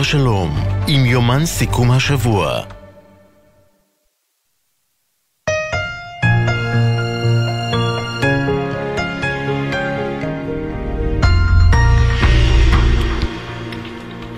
בר שלום, עם יומן סיכום השבוע.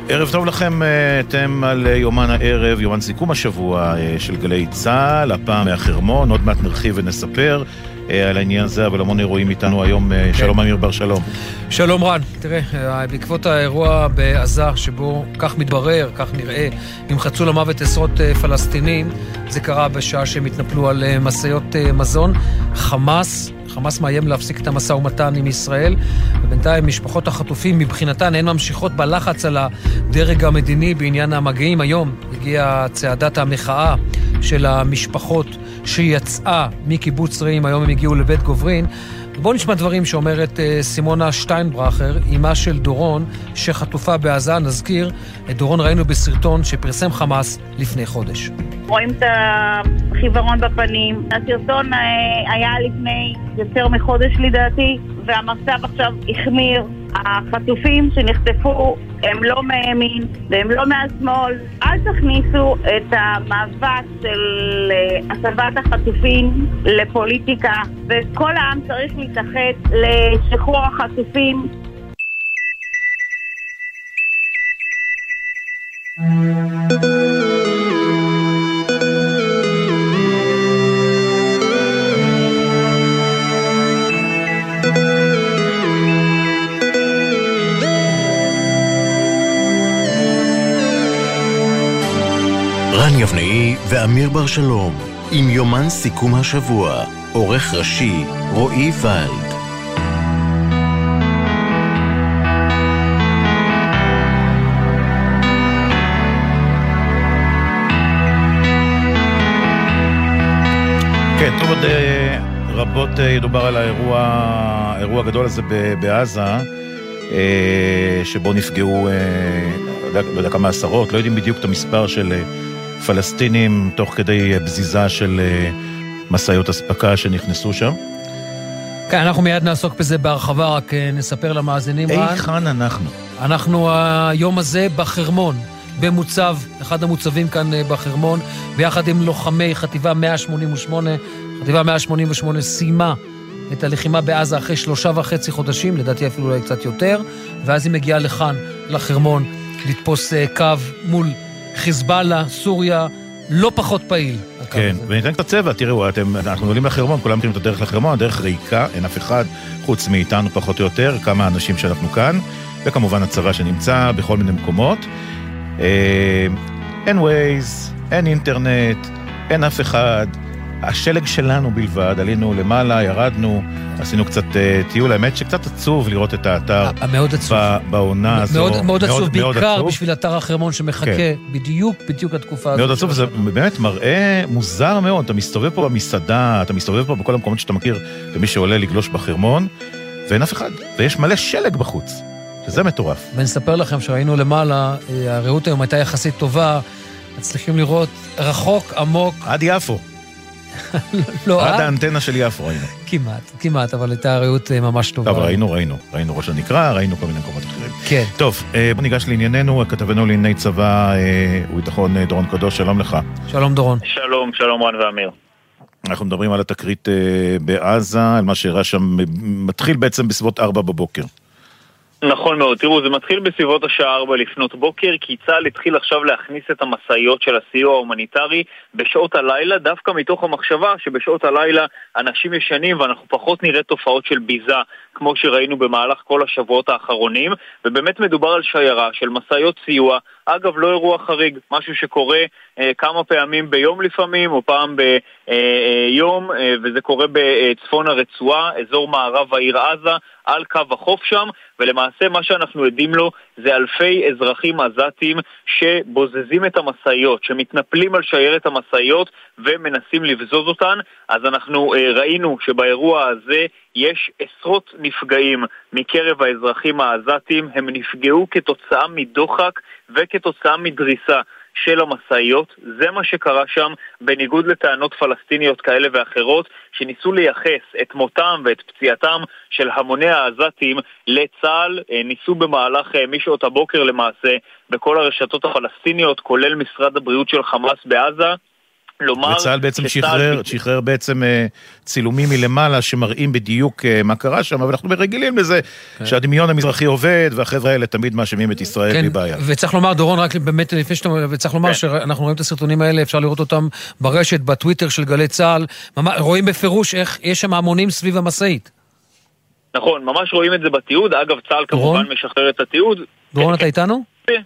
ערב טוב לכם, אה, אתם על יומן הערב, יומן סיכום השבוע אה, של גלי צה"ל, הפעם מהחרמון, עוד מעט נרחיב ונספר. אה, על העניין הזה, אבל המון אירועים איתנו היום. כן. שלום אמיר בר שלום. שלום רן. תראה, בעקבות האירוע בעזה, שבו כך מתברר, כך נראה, נמחצו למוות עשרות פלסטינים, זה קרה בשעה שהם התנפלו על משאיות מזון. חמאס חמאס מאיים להפסיק את המשא ומתן עם ישראל, ובינתיים משפחות החטופים מבחינתן הן ממשיכות בלחץ על הדרג המדיני בעניין המגעים. היום הגיעה צעדת המחאה של המשפחות שיצאה מקיבוץ רעים, היום הם הגיעו לבית גוברין. בואו נשמע דברים שאומרת uh, סימונה שטיינברכר, אימה של דורון, שחטופה בעזה. נזכיר, את דורון ראינו בסרטון שפרסם חמאס לפני חודש. רואים את החיוורון בפנים. הסרטון uh, היה לפני יותר מחודש לדעתי, והמצב עכשיו החמיר. החטופים שנחטפו הם לא מימין והם לא מהשמאל. אל תכניסו את המאבק של אה, הסבת החטופים לפוליטיקה, וכל העם צריך להתאחד לשחרור החטופים. thank you רן יבנאי ואמיר בר שלום, עם יומן סיכום השבוע, עורך ראשי רועי ולד. כן, טוב, עוד אה, רבות אה, ידובר על האירוע, האירוע הגדול הזה בעזה, אה, שבו נפגעו, לא יודע כמה עשרות, לא יודעים בדיוק את המספר של פלסטינים תוך כדי בזיזה של אה, משאיות אספקה שנכנסו שם. כן, אנחנו מיד נעסוק בזה בהרחבה, רק אה, נספר למאזינים. היכן אנחנו? אנחנו היום הזה בחרמון, במוצב, אחד המוצבים כאן אה, בחרמון, ביחד עם לוחמי חטיבה 188. חטיבה 188 סיימה את הלחימה בעזה אחרי שלושה וחצי חודשים, לדעתי אפילו אולי קצת יותר, ואז היא מגיעה לכאן, לחרמון, לתפוס קו מול חיזבאללה, סוריה, לא פחות פעיל. כן, וניתן קצת צבע, תראו, אתם, אנחנו עולים לחרמון, כולם מכירים את הדרך לחרמון, הדרך ריקה, אין אף אחד חוץ מאיתנו פחות או יותר, כמה אנשים שאנחנו כאן, וכמובן הצבא שנמצא בכל מיני מקומות. אה, אין ווייז, אין אינטרנט, אין אף אחד, השלג שלנו בלבד, עלינו למעלה, ירדנו, עשינו קצת uh, טיול, האמת שקצת עצוב לראות את האתר. מאוד עצוב. בעונה הזו. מאוד, מאוד עצוב, מאוד, בעיקר עצוב. בשביל אתר החרמון שמחכה כן. בדיוק, בדיוק לתקופה הזאת. מאוד עצוב, וזה באמת מראה מוזר מאוד, אתה מסתובב פה במסעדה, אתה מסתובב פה בכל המקומות שאתה מכיר, ומי שעולה לגלוש בחרמון, ואין אף אחד, ויש מלא שלג בחוץ, שזה מטורף. ונספר לכם שראינו למעלה, אה, הרעות היום הייתה יחסית טובה, מצליחים לראות רחוק, עמוק. עד יפו. לא, עד האנטנה של יפו ראינו. כמעט, כמעט, אבל הייתה רעות אה, ממש טובה. טוב, ראינו, ראינו. ראינו ראש הנקרא, ראינו כל מיני מקומות אחרים. כן. טוב, אה, בוא ניגש לענייננו, כתבנו לענייני צבא אה, וביטחון דורון קדוש, שלום לך. שלום דורון. שלום, שלום רן ואמיר. אנחנו מדברים על התקרית בעזה, על מה שאירע שם, מתחיל בעצם בסביבות 4 בבוקר. נכון מאוד. תראו, זה מתחיל בסביבות השעה 4 לפנות בוקר, כי צה"ל התחיל עכשיו להכניס את המשאיות של הסיוע ההומניטרי בשעות הלילה, דווקא מתוך המחשבה שבשעות הלילה אנשים ישנים ואנחנו פחות נראה תופעות של ביזה, כמו שראינו במהלך כל השבועות האחרונים, ובאמת מדובר על שיירה של משאיות סיוע. אגב, לא אירוע חריג, משהו שקורה אה, כמה פעמים ביום לפעמים, או פעם ביום, אה, אה, וזה קורה בצפון הרצועה, אזור מערב העיר עזה, על קו החוף שם, ולמעשה מה שאנחנו עדים לו זה אלפי אזרחים עזתים שבוזזים את המשאיות, שמתנפלים על שיירת המשאיות ומנסים לבזוז אותן. אז אנחנו אה, ראינו שבאירוע הזה יש עשרות נפגעים מקרב האזרחים העזתים, הם נפגעו כתוצאה מדוחק וכתוצאה מדריסה. של המשאיות. זה מה שקרה שם, בניגוד לטענות פלסטיניות כאלה ואחרות, שניסו לייחס את מותם ואת פציעתם של המוני העזתים לצה"ל. אה, ניסו במהלך אה, משעות הבוקר למעשה בכל הרשתות הפלסטיניות, כולל משרד הבריאות של חמאס בעזה. לומר... וצה"ל בעצם שחרר, שחרר בעצם אה, צילומים מלמעלה שמראים בדיוק אה, מה קרה שם, אבל אנחנו רגילים לזה כן. שהדמיון המזרחי עובד, והחבר'ה האלה תמיד מאשימים את ישראל כן, בלי בעיה. וצריך לומר, דורון, רק באמת לפני שאתה... וצריך לומר כן. שאנחנו רואים את הסרטונים האלה, אפשר לראות אותם ברשת, בטוויטר של גלי צה"ל, רואים בפירוש איך יש שם המונים סביב המשאית. נכון, ממש רואים את זה בתיעוד. אגב, צה"ל כמובן משחרר את התיעוד. דורון, אתה איתנו? כן.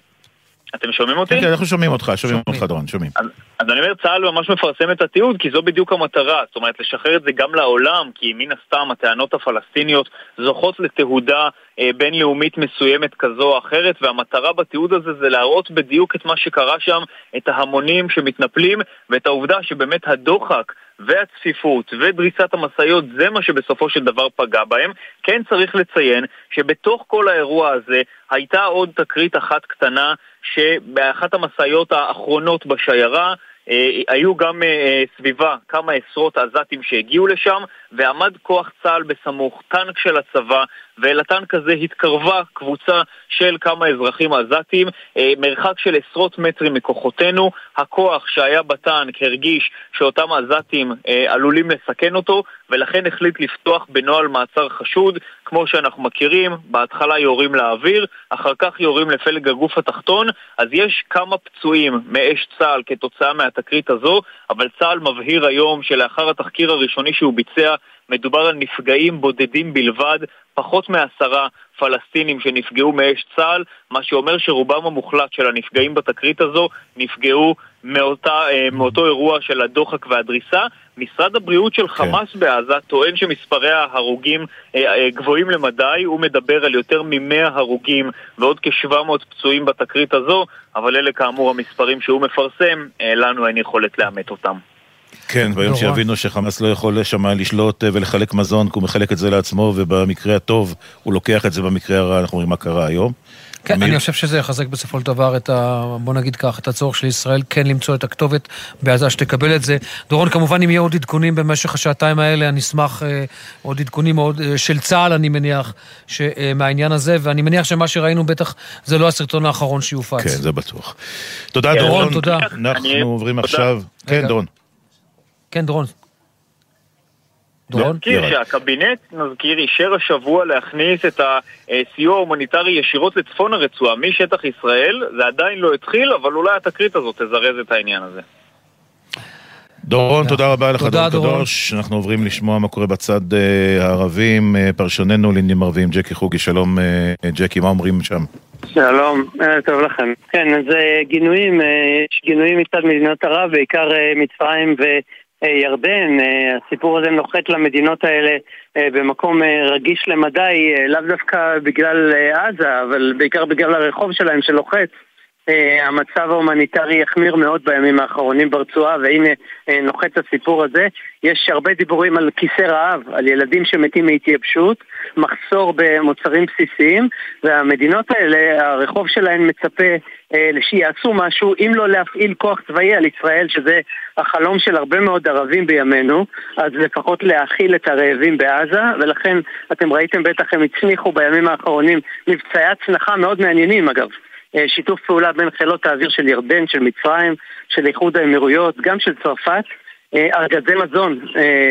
אתם שומעים אותי? כן, כן, אנחנו שומעים אותך, שומעים אותך, דורון, שומעים. אז אני אומר, צה"ל ממש מפרסם את התיעוד, כי זו בדיוק המטרה. זאת אומרת, לשחרר את זה גם לעולם, כי מן הסתם הטענות הפלסטיניות זוכות לתהודה אה, בינלאומית מסוימת כזו או אחרת, והמטרה בתיעוד הזה זה להראות בדיוק את מה שקרה שם, את ההמונים שמתנפלים, ואת העובדה שבאמת הדוחק והצפיפות ודריסת המשאיות זה מה שבסופו של דבר פגע בהם. כן צריך לציין שבתוך כל האירוע הזה הייתה עוד תקרית אחת קטנה שבאחת המשאיות האחרונות בשיירה היו גם אה, סביבה כמה עשרות עזתים שהגיעו לשם ועמד כוח צה"ל בסמוך, טנק של הצבא ואל הטנק הזה התקרבה קבוצה של כמה אזרחים עזתים, אה, מרחק של עשרות מטרים מכוחותינו. הכוח שהיה בטנק הרגיש שאותם עזתים עלולים לסכן אותו ולכן החליט לפתוח בנוהל מעצר חשוד, כמו שאנחנו מכירים, בהתחלה יורים לאוויר, אחר כך יורים לפלג הגוף התחתון, אז יש כמה פצועים מאש צה"ל כתוצאה מהתקרית הזו, אבל צה"ל מבהיר היום שלאחר התחקיר הראשוני שהוא ביצע, מדובר על נפגעים בודדים בלבד, פחות מעשרה פלסטינים שנפגעו מאש צה"ל, מה שאומר שרובם המוחלט של הנפגעים בתקרית הזו נפגעו מאותה, אה, מאותו אירוע של הדוחק והדריסה. משרד הבריאות של כן. חמאס כן. בעזה טוען שמספרי ההרוגים אה, אה, גבוהים למדי, הוא מדבר על יותר מ-100 הרוגים ועוד כ-700 פצועים בתקרית הזו, אבל אלה כאמור המספרים שהוא מפרסם, לנו אין יכולת לאמת אותם. כן, ביום שיבינו שחמאס לא יכול שם לשלוט אה, ולחלק מזון, כי הוא מחלק את זה לעצמו, ובמקרה הטוב הוא לוקח את זה, במקרה הרע אנחנו רואים מה קרה היום. כן, אני חושב שזה יחזק בסופו של דבר את ה... בוא נגיד כך, את הצורך של ישראל כן למצוא את הכתובת בעזה שתקבל את זה. דורון, כמובן, אם יהיו עוד עדכונים במשך השעתיים האלה, אני אשמח אה, עוד עדכונים עוד, אה, של צה"ל, אני מניח, ש, אה, מהעניין הזה, ואני מניח שמה שראינו בטח זה לא הסרטון האחרון שיופץ. כן, זה בטוח. תודה, כן, דורון. תודה. אנחנו עוברים עכשיו... כן, דורון. כן, דורון. דורון? נזכיר שהקבינט, נזכיר, אישר השבוע להכניס את הסיוע ההומניטרי ישירות לצפון הרצועה משטח ישראל. זה עדיין לא התחיל, אבל אולי התקרית הזאת תזרז את העניין הזה. דורון, תודה רבה לך, דורון קדוש. אנחנו עוברים לשמוע מה קורה בצד אה, הערבים. אה, פרשננו לעניינים ערביים, ג'קי חוגי, שלום אה, ג'קי, מה אומרים שם? שלום, טוב לכם. כן, אז גינויים, יש גינויים מצד מדינות ערב, בעיקר מצרים ו... אה, ירדן, אה, הסיפור הזה נוחת למדינות האלה אה, במקום רגיש למדי, לאו דווקא בגלל עזה, אבל בעיקר בגלל הרחוב שלהם שלוחץ. המצב ההומניטרי החמיר מאוד בימים האחרונים ברצועה, והנה נוחת הסיפור הזה. יש הרבה דיבורים על כיסי רעב, על ילדים שמתים מהתייבשות, מחסור במוצרים בסיסיים, והמדינות האלה, הרחוב שלהן מצפה שיעשו משהו, אם לא להפעיל כוח צבאי על ישראל, שזה החלום של הרבה מאוד ערבים בימינו, אז לפחות להאכיל את הרעבים בעזה, ולכן אתם ראיתם בטח הם הצניחו בימים האחרונים מבצעי הצנחה מאוד מעניינים אגב. אה, שיתוף פעולה בין חילות האוויר של ירדן, של מצרים, של איחוד האמירויות, גם של צרפת. אה, ארגזי מזון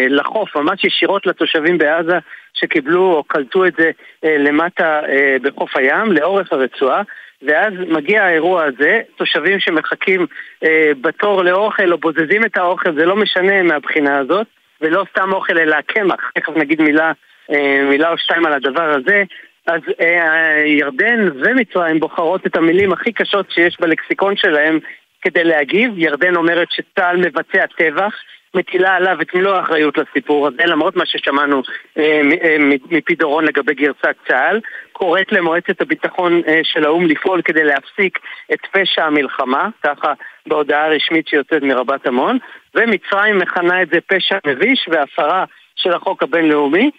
לחוף, ממש ישירות לתושבים בעזה שקיבלו או קלטו את זה למטה בחוף הים, לאורך הרצועה. ואז מגיע האירוע הזה, תושבים שמחכים אה, בתור לאוכל או בוזזים את האוכל, זה לא משנה מהבחינה הזאת, ולא סתם אוכל אלא קמח, תכף נגיד מילה, אה, מילה או שתיים על הדבר הזה. אז אה, ירדן ומצרים בוחרות את המילים הכי קשות שיש בלקסיקון שלהם כדי להגיב. ירדן אומרת שצה"ל מבצע טבח, מטילה עליו את מלוא האחריות לסיפור הזה, למרות מה ששמענו אה, אה, מפי דורון לגבי גרסת צה"ל, קוראת למועצת הביטחון אה, של האו"ם לפעול כדי להפסיק את פשע המלחמה, ככה בהודעה הרשמית שיוצאת מרבת עמון, ומצרים מכנה את זה פשע מביש והפרה של החוק הבינלאומי.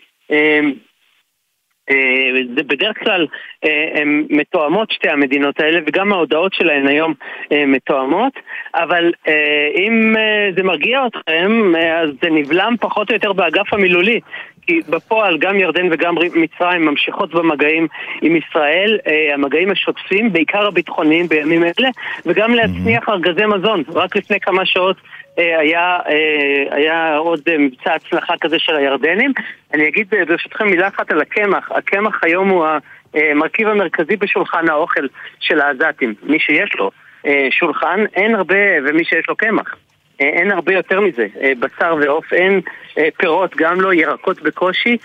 אה, בדרך כלל אה, הן מתואמות שתי המדינות האלה וגם ההודעות שלהן היום אה, מתואמות אבל אם זה מרגיע אתכם אז זה נבלם פחות או יותר באגף המילולי כי בפועל גם ירדן וגם מצרים ממשיכות במגעים עם ישראל, המגעים השוטפים, בעיקר הביטחוניים בימים אלה, וגם להצניח ארגזי מזון. רק לפני כמה שעות אה, היה, אה, היה עוד מבצע הצלחה כזה של הירדנים. אני אגיד אה, ברשותכם מילה אחת על הקמח. הקמח היום הוא המרכיב המרכזי בשולחן האוכל של העזתים. מי שיש לו שולחן, אין הרבה, ומי שיש לו קמח. אין הרבה יותר מזה, בשר ועוף אין, פירות גם לא, ירקות בקושי,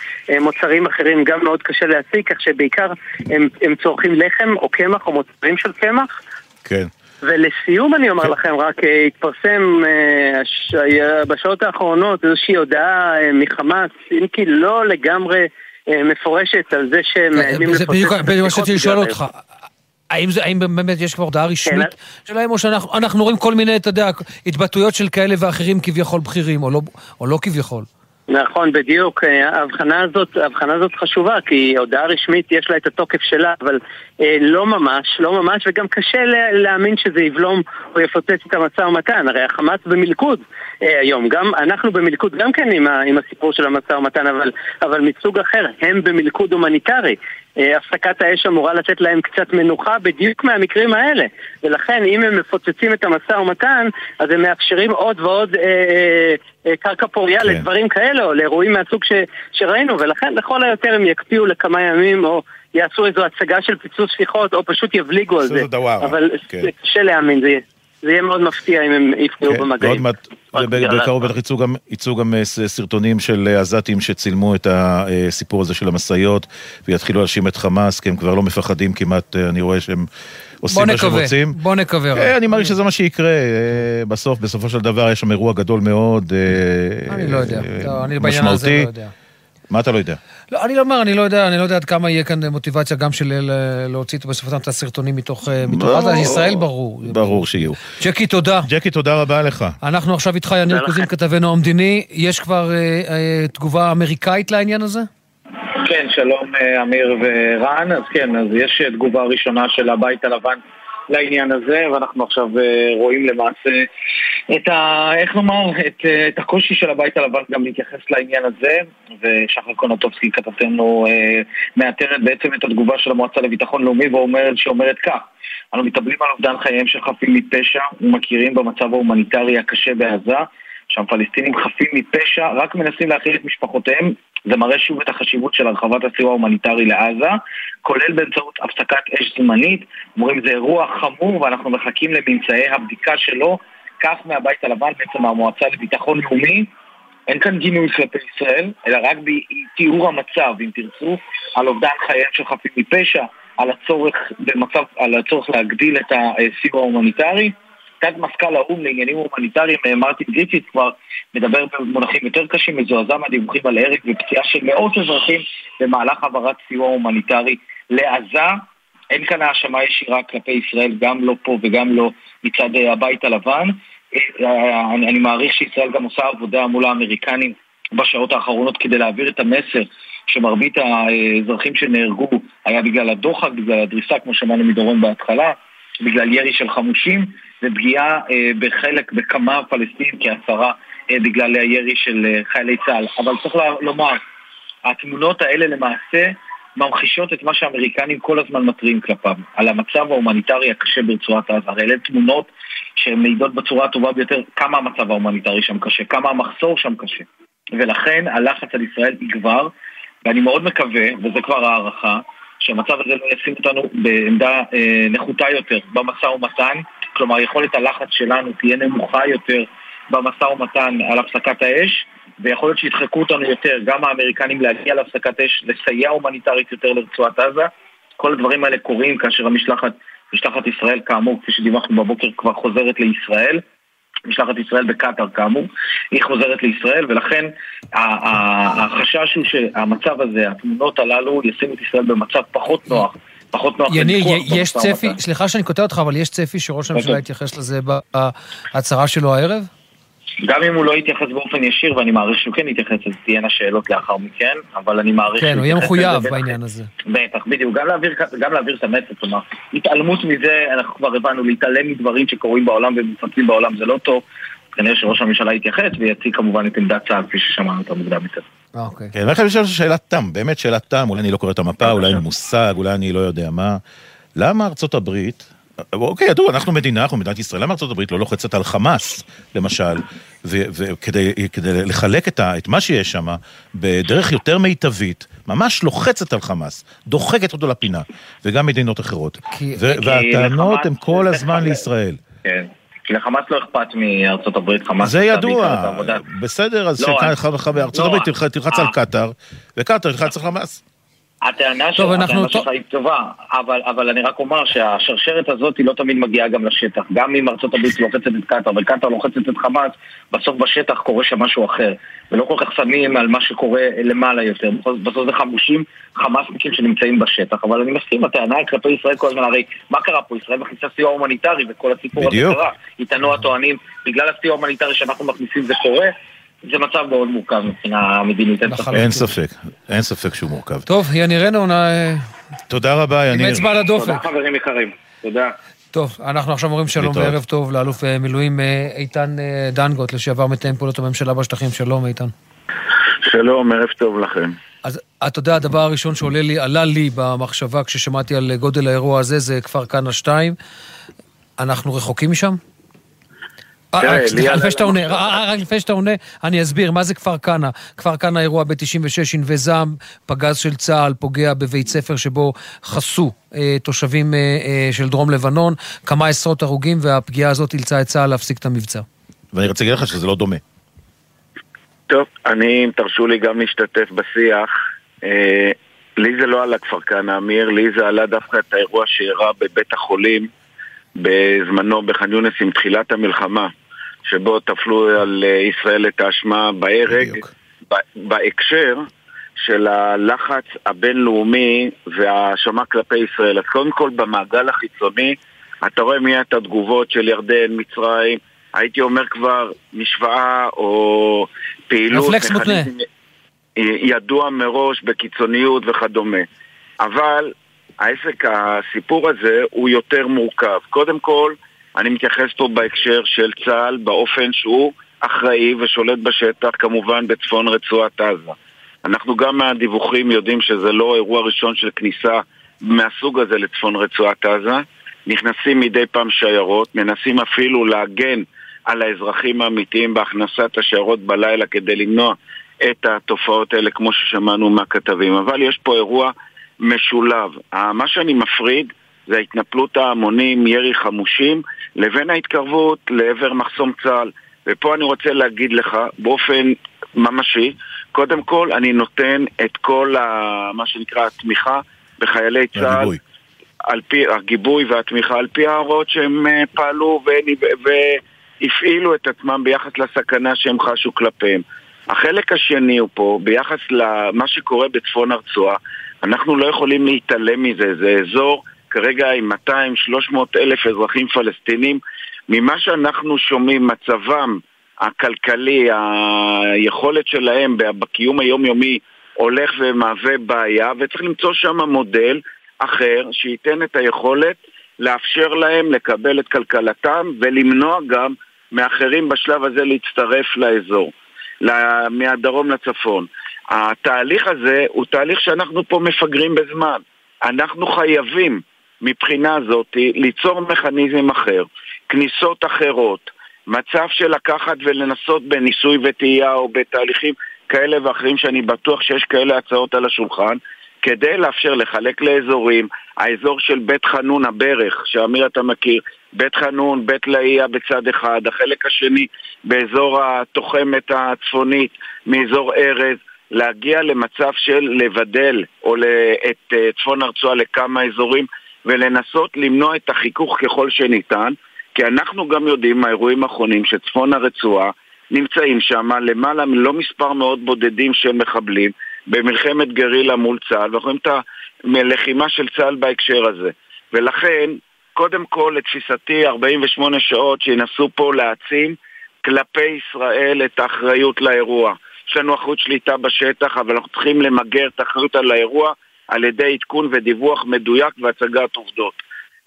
מוצרים אחרים גם מאוד קשה להשיג, כך שבעיקר הם, הם צורכים לחם או קמח או מוצרים של קמח. כן. ולסיום אני אומר לכם, רק אה, התפרסם אה, בשעות האחרונות איזושהי הודעה אה, מחמאס, אם כי לא לגמרי מפורשת על זה שהם מאיימים לפוצץ... בדיוק מה שרציתי לשאול אותך. האם, זה, האם באמת יש כבר הודעה רשמית כן. שלהם, או שאנחנו רואים כל מיני, אתה יודע, התבטאויות של כאלה ואחרים כביכול בכירים, או לא, או לא כביכול? נכון, בדיוק. ההבחנה הזאת, ההבחנה הזאת חשובה, כי הודעה רשמית יש לה את התוקף שלה, אבל אה, לא ממש, לא ממש, וגם קשה להאמין שזה יבלום או יפוצץ את המשא ומתן. הרי החמאס במלכוד אה, היום, גם אנחנו במלכוד גם כן עם, ה, עם הסיפור של המשא ומתן, אבל, אבל מסוג אחר, הם במלכוד הומניטרי. אה, הפסקת האש אמורה לתת להם קצת מנוחה בדיוק מהמקרים האלה ולכן אם הם מפוצצים את המשא ומתן אז הם מאפשרים עוד ועוד אה, אה, אה, קרקע פוריה כן. לדברים כאלה או לאירועים מהסוג ש, שראינו ולכן לכל היותר הם יקפיאו לכמה ימים או יעשו איזו הצגה של פיצוץ שיחות או פשוט יבליגו על זה אבל כן. קשה להאמין, זה זה יהיה מאוד מפתיע אם הם יפגעו כן, במגעים. בקרוב בטח יצאו גם, יצאו גם אה, סרטונים של אה, עזתים שצילמו את הסיפור הזה של המשאיות ויתחילו להאשים את חמאס, כי הם כבר לא מפחדים כמעט, אה, אני רואה שהם עושים מה שהם רוצים. בוא נקווה. אני מעריך שזה מה שיקרה. בסוף, בסופו של דבר יש שם אירוע גדול מאוד. אני לא יודע. לא, אני בעניין הזה לא יודע. מה אתה לא יודע? לא, אני לא אומר, אני לא יודע, אני לא יודע עד כמה יהיה כאן מוטיבציה גם של להוציא בסופו את הסרטונים מתוך עזה. ישראל ברור. ברור שיהיו. ג'קי, תודה. ג'קי, תודה רבה לך. אנחנו עכשיו איתך, יניר קוזין, כתבנו המדיני. יש כבר אה, אה, תגובה אמריקאית לעניין הזה? כן, שלום אה, אמיר ורן. אז כן, אז יש תגובה ראשונה של הבית הלבן לעניין הזה, ואנחנו עכשיו רואים למעשה את ה... איך לומר? את, אה, את הקושי של הבית הלבן גם להתייחס לעניין הזה, ושחר קונוטובסקי כתבתנו אה, מאתרת בעצם את התגובה של המועצה לביטחון לאומי ואומרת, שאומרת כך: אנו מתאבלים על אובדן חייהם של חפים מפשע ומכירים במצב ההומניטרי הקשה בעזה, שם פלסטינים חפים מפשע רק מנסים להאכיל את משפחותיהם זה מראה שוב את החשיבות של הרחבת הסיוע ההומניטרי לעזה, כולל באמצעות הפסקת אש זמנית. אומרים זה אירוע חמור ואנחנו מחכים לממצאי הבדיקה שלו כך מהבית הלבן, בעצם מהמועצה לביטחון לאומי, אין כאן גינוי כלפי ישראל, אלא רק בתיאור המצב, אם תרצו, על אובדן חייהם של חפים מפשע, על הצורך, במצב, על הצורך להגדיל את הסיוע ההומניטרי. תת מזכ"ל האו"ם לעניינים הומניטריים, מרטין גריפיס, כבר מדבר במונחים יותר קשים, מזועזע מהדיווחים על הרג ופציעה של מאות אזרחים במהלך העברת סיוע הומניטרי לעזה. אין כאן האשמה ישירה כלפי ישראל, גם לא פה וגם לא מצד הבית הלבן. אני, אני מעריך שישראל גם עושה עבודה מול האמריקנים בשעות האחרונות כדי להעביר את המסר שמרבית האזרחים שנהרגו היה בגלל הדוחק, בגלל הדריסה, כמו שמענו מדורון בהתחלה, בגלל ירי של חמושים ופגיעה אה, בחלק, בכמה פלסטינים, כעשרה, אה, בגלל הירי של אה, חיילי צה"ל. אבל צריך לומר, התמונות האלה למעשה ממחישות את מה שהאמריקנים כל הזמן מתריעים כלפיו, על המצב ההומניטרי הקשה ברצועת עזה. הרי אלה תמונות שמעידות בצורה הטובה ביותר כמה המצב ההומניטרי שם קשה, כמה המחסור שם קשה. ולכן הלחץ על ישראל יגבר, ואני מאוד מקווה, וזה כבר הערכה, שהמצב הזה לא ישים אותנו בעמדה אה, נחותה יותר במשא ומתן, כלומר יכולת הלחץ שלנו תהיה נמוכה יותר במשא ומתן על הפסקת האש, ויכול להיות שידחקו אותנו יותר, גם האמריקנים להגיע להפסקת אש, לסייע הומניטרית יותר לרצועת עזה. כל הדברים האלה קורים כאשר המשלחת, משלחת ישראל כאמור, כפי שדיווחנו בבוקר, כבר חוזרת לישראל. משלחת ישראל בקטאר כאמור, היא חוזרת לישראל ולכן החשש הוא שהמצב הזה, התמונות הללו, ישימו את ישראל במצב פחות נוח. פחות נוח יניר, יש צפי, סליחה שאני קוטע אותך, אבל יש צפי שראש הממשלה אוקיי. יתייחס לזה בהצהרה שלו הערב? גם אם הוא לא יתייחס באופן ישיר, ואני מעריך שהוא כן יתייחס, אז תהיינה שאלות לאחר מכן, אבל אני מעריך כן, הוא יהיה מחויב בעניין הזה. בטח, בדיוק. גם להעביר, גם להעביר את המסר, כלומר, התעלמות מזה, אנחנו כבר הבנו, להתעלם מדברים שקורים בעולם ומופצים בעולם זה לא טוב. כנראה שראש הממשלה יתייחס ויציג כמובן את עמדת צה"ל, כפי ששמענו אותה מוקדם יותר. אה, אוקיי. כן, ואני חייב לשאול שאלת תם, באמת שאלת תם, אולי אני לא קורא את המפה, אולי אין מושג, אולי אני לא יודע מה. למה ארצות הברית, אוקיי, ידעו, אנחנו מדינה, אנחנו מדינת ישראל, למה ארצות הברית לא לוחצת על חמאס, למשל, וכדי לחלק את, ה, את מה שיש שם בדרך יותר מיטבית, ממש לוחצת על חמאס, דוחקת אותו לפינה, וגם מדינות אחרות. והטענות הן כל הזמן לישראל. כן. כי לחמאס לא אכפת מארצות הברית, חמאס... זה ידוע, בסדר, אז לא, ארצות הברית תלחץ על קטאר, וקטאר תלחץ על חמאס. הטענה שלך היא טובה, אבל, אבל אני רק אומר שהשרשרת הזאת היא לא תמיד מגיעה גם לשטח. גם אם ארצות הברית לוחצת את קטאר וקטאר לוחצת את חמאס, בסוף בשטח קורה שם משהו אחר. ולא כל כך שמים על מה שקורה למעלה יותר. בסוף זה חמושים חמאסניקים שנמצאים בשטח. אבל אני מסכים, הטענה היא כלפי ישראל כל הזמן, הרי מה קרה פה? ישראל מכניסה סיוע הומניטרי וכל הסיפור הזה קרה. איתנו הטוענים, בגלל הסיוע ההומניטרי שאנחנו מכניסים זה קורה. זה מצב מאוד מורכב מבחינה מדינית, אין ספק. אין ספק, אין ספק שהוא מורכב. טוב, יניר רנון, תודה רבה, יניר. עם אצבע על הדופק. תודה חברים יקרים, תודה. טוב, אנחנו עכשיו אומרים שלום וערב טוב לאלוף אה, מילואים אה, איתן אה, דנגוט, לשעבר מתאם פעולות הממשלה בשטחים. שלום, איתן. שלום, ערב טוב לכם. אז אתה יודע, הדבר הראשון שעולה לי, עלה לי במחשבה כששמעתי על גודל האירוע הזה, זה כפר כנא 2. אנחנו רחוקים משם? רק לפני שאתה עונה, אני אסביר, מה זה כפר כנא? כפר כנא אירוע ב-96, ענבי זעם, פגז של צה"ל פוגע בבית ספר שבו חסו אה, תושבים אה, אה, של דרום לבנון, כמה עשרות הרוגים, והפגיעה הזאת אילצה את צה"ל להפסיק את המבצע. ואני רוצה להגיד לך שזה לא דומה. טוב, אני, אם תרשו לי גם להשתתף בשיח, לי זה לא עלה כפר כנא, אמיר, לי זה עלה דווקא את האירוע שאירע בבית החולים בזמנו בח'אן יונס עם תחילת המלחמה. שבו טפלו על אה, ישראל את האשמה בהרג, בהקשר של הלחץ הבינלאומי וההאשמה כלפי ישראל. אז קודם כל במעגל החיצוני אתה רואה מי את התגובות של ירדן, מצרים, הייתי אומר כבר משוואה או פעילות... רפלקס מותנה. ידוע מראש בקיצוניות וכדומה. אבל העסק, הסיפור הזה הוא יותר מורכב. קודם כל, אני מתייחס פה בהקשר של צה"ל באופן שהוא אחראי ושולט בשטח, כמובן בצפון רצועת עזה. אנחנו גם מהדיווחים יודעים שזה לא אירוע ראשון של כניסה מהסוג הזה לצפון רצועת עזה. נכנסים מדי פעם שיירות, מנסים אפילו להגן על האזרחים האמיתיים בהכנסת השיירות בלילה כדי למנוע את התופעות האלה כמו ששמענו מהכתבים. אבל יש פה אירוע משולב. מה שאני מפריד זה ההתנפלות ההמונים, ירי חמושים, לבין ההתקרבות לעבר מחסום צה"ל. ופה אני רוצה להגיד לך, באופן ממשי, קודם כל אני נותן את כל ה, מה שנקרא התמיכה בחיילי צה"ל. הגיבוי. על פי הגיבוי והתמיכה, על פי ההוראות שהם אה, פעלו והפעילו את עצמם ביחס לסכנה שהם חשו כלפיהם. החלק השני הוא פה, ביחס למה שקורה בצפון הרצועה, אנחנו לא יכולים להתעלם מזה, זה אזור כרגע עם 200-300 אלף אזרחים פלסטינים. ממה שאנחנו שומעים, מצבם הכלכלי, היכולת שלהם בקיום היומיומי הולך ומהווה בעיה, וצריך למצוא שם מודל אחר שייתן את היכולת לאפשר להם לקבל את כלכלתם ולמנוע גם מאחרים בשלב הזה להצטרף לאזור, מהדרום לצפון. התהליך הזה הוא תהליך שאנחנו פה מפגרים בזמן. אנחנו חייבים מבחינה זאת ליצור מכניזם אחר, כניסות אחרות, מצב של לקחת ולנסות בניסוי וטעייה או בתהליכים כאלה ואחרים שאני בטוח שיש כאלה הצעות על השולחן כדי לאפשר לחלק לאזורים, האזור של בית חנון הברך, שאמיר אתה מכיר, בית חנון, בית לאיה בצד אחד, החלק השני באזור התוחמת הצפונית מאזור ארז, להגיע למצב של לבדל או את אה, צפון הרצועה לכמה אזורים ולנסות למנוע את החיכוך ככל שניתן, כי אנחנו גם יודעים מהאירועים האחרונים שצפון הרצועה נמצאים שם למעלה מלא מספר מאוד בודדים של מחבלים במלחמת גרילה מול צה"ל, ואנחנו רואים את הלחימה של צה"ל בהקשר הזה. ולכן, קודם כל, לתפיסתי, 48 שעות שינסו פה להעצים כלפי ישראל את האחריות לאירוע. יש לנו אחריות שליטה בשטח, אבל אנחנו צריכים למגר את האחריות על האירוע על ידי עדכון ודיווח מדויק והצגת עובדות.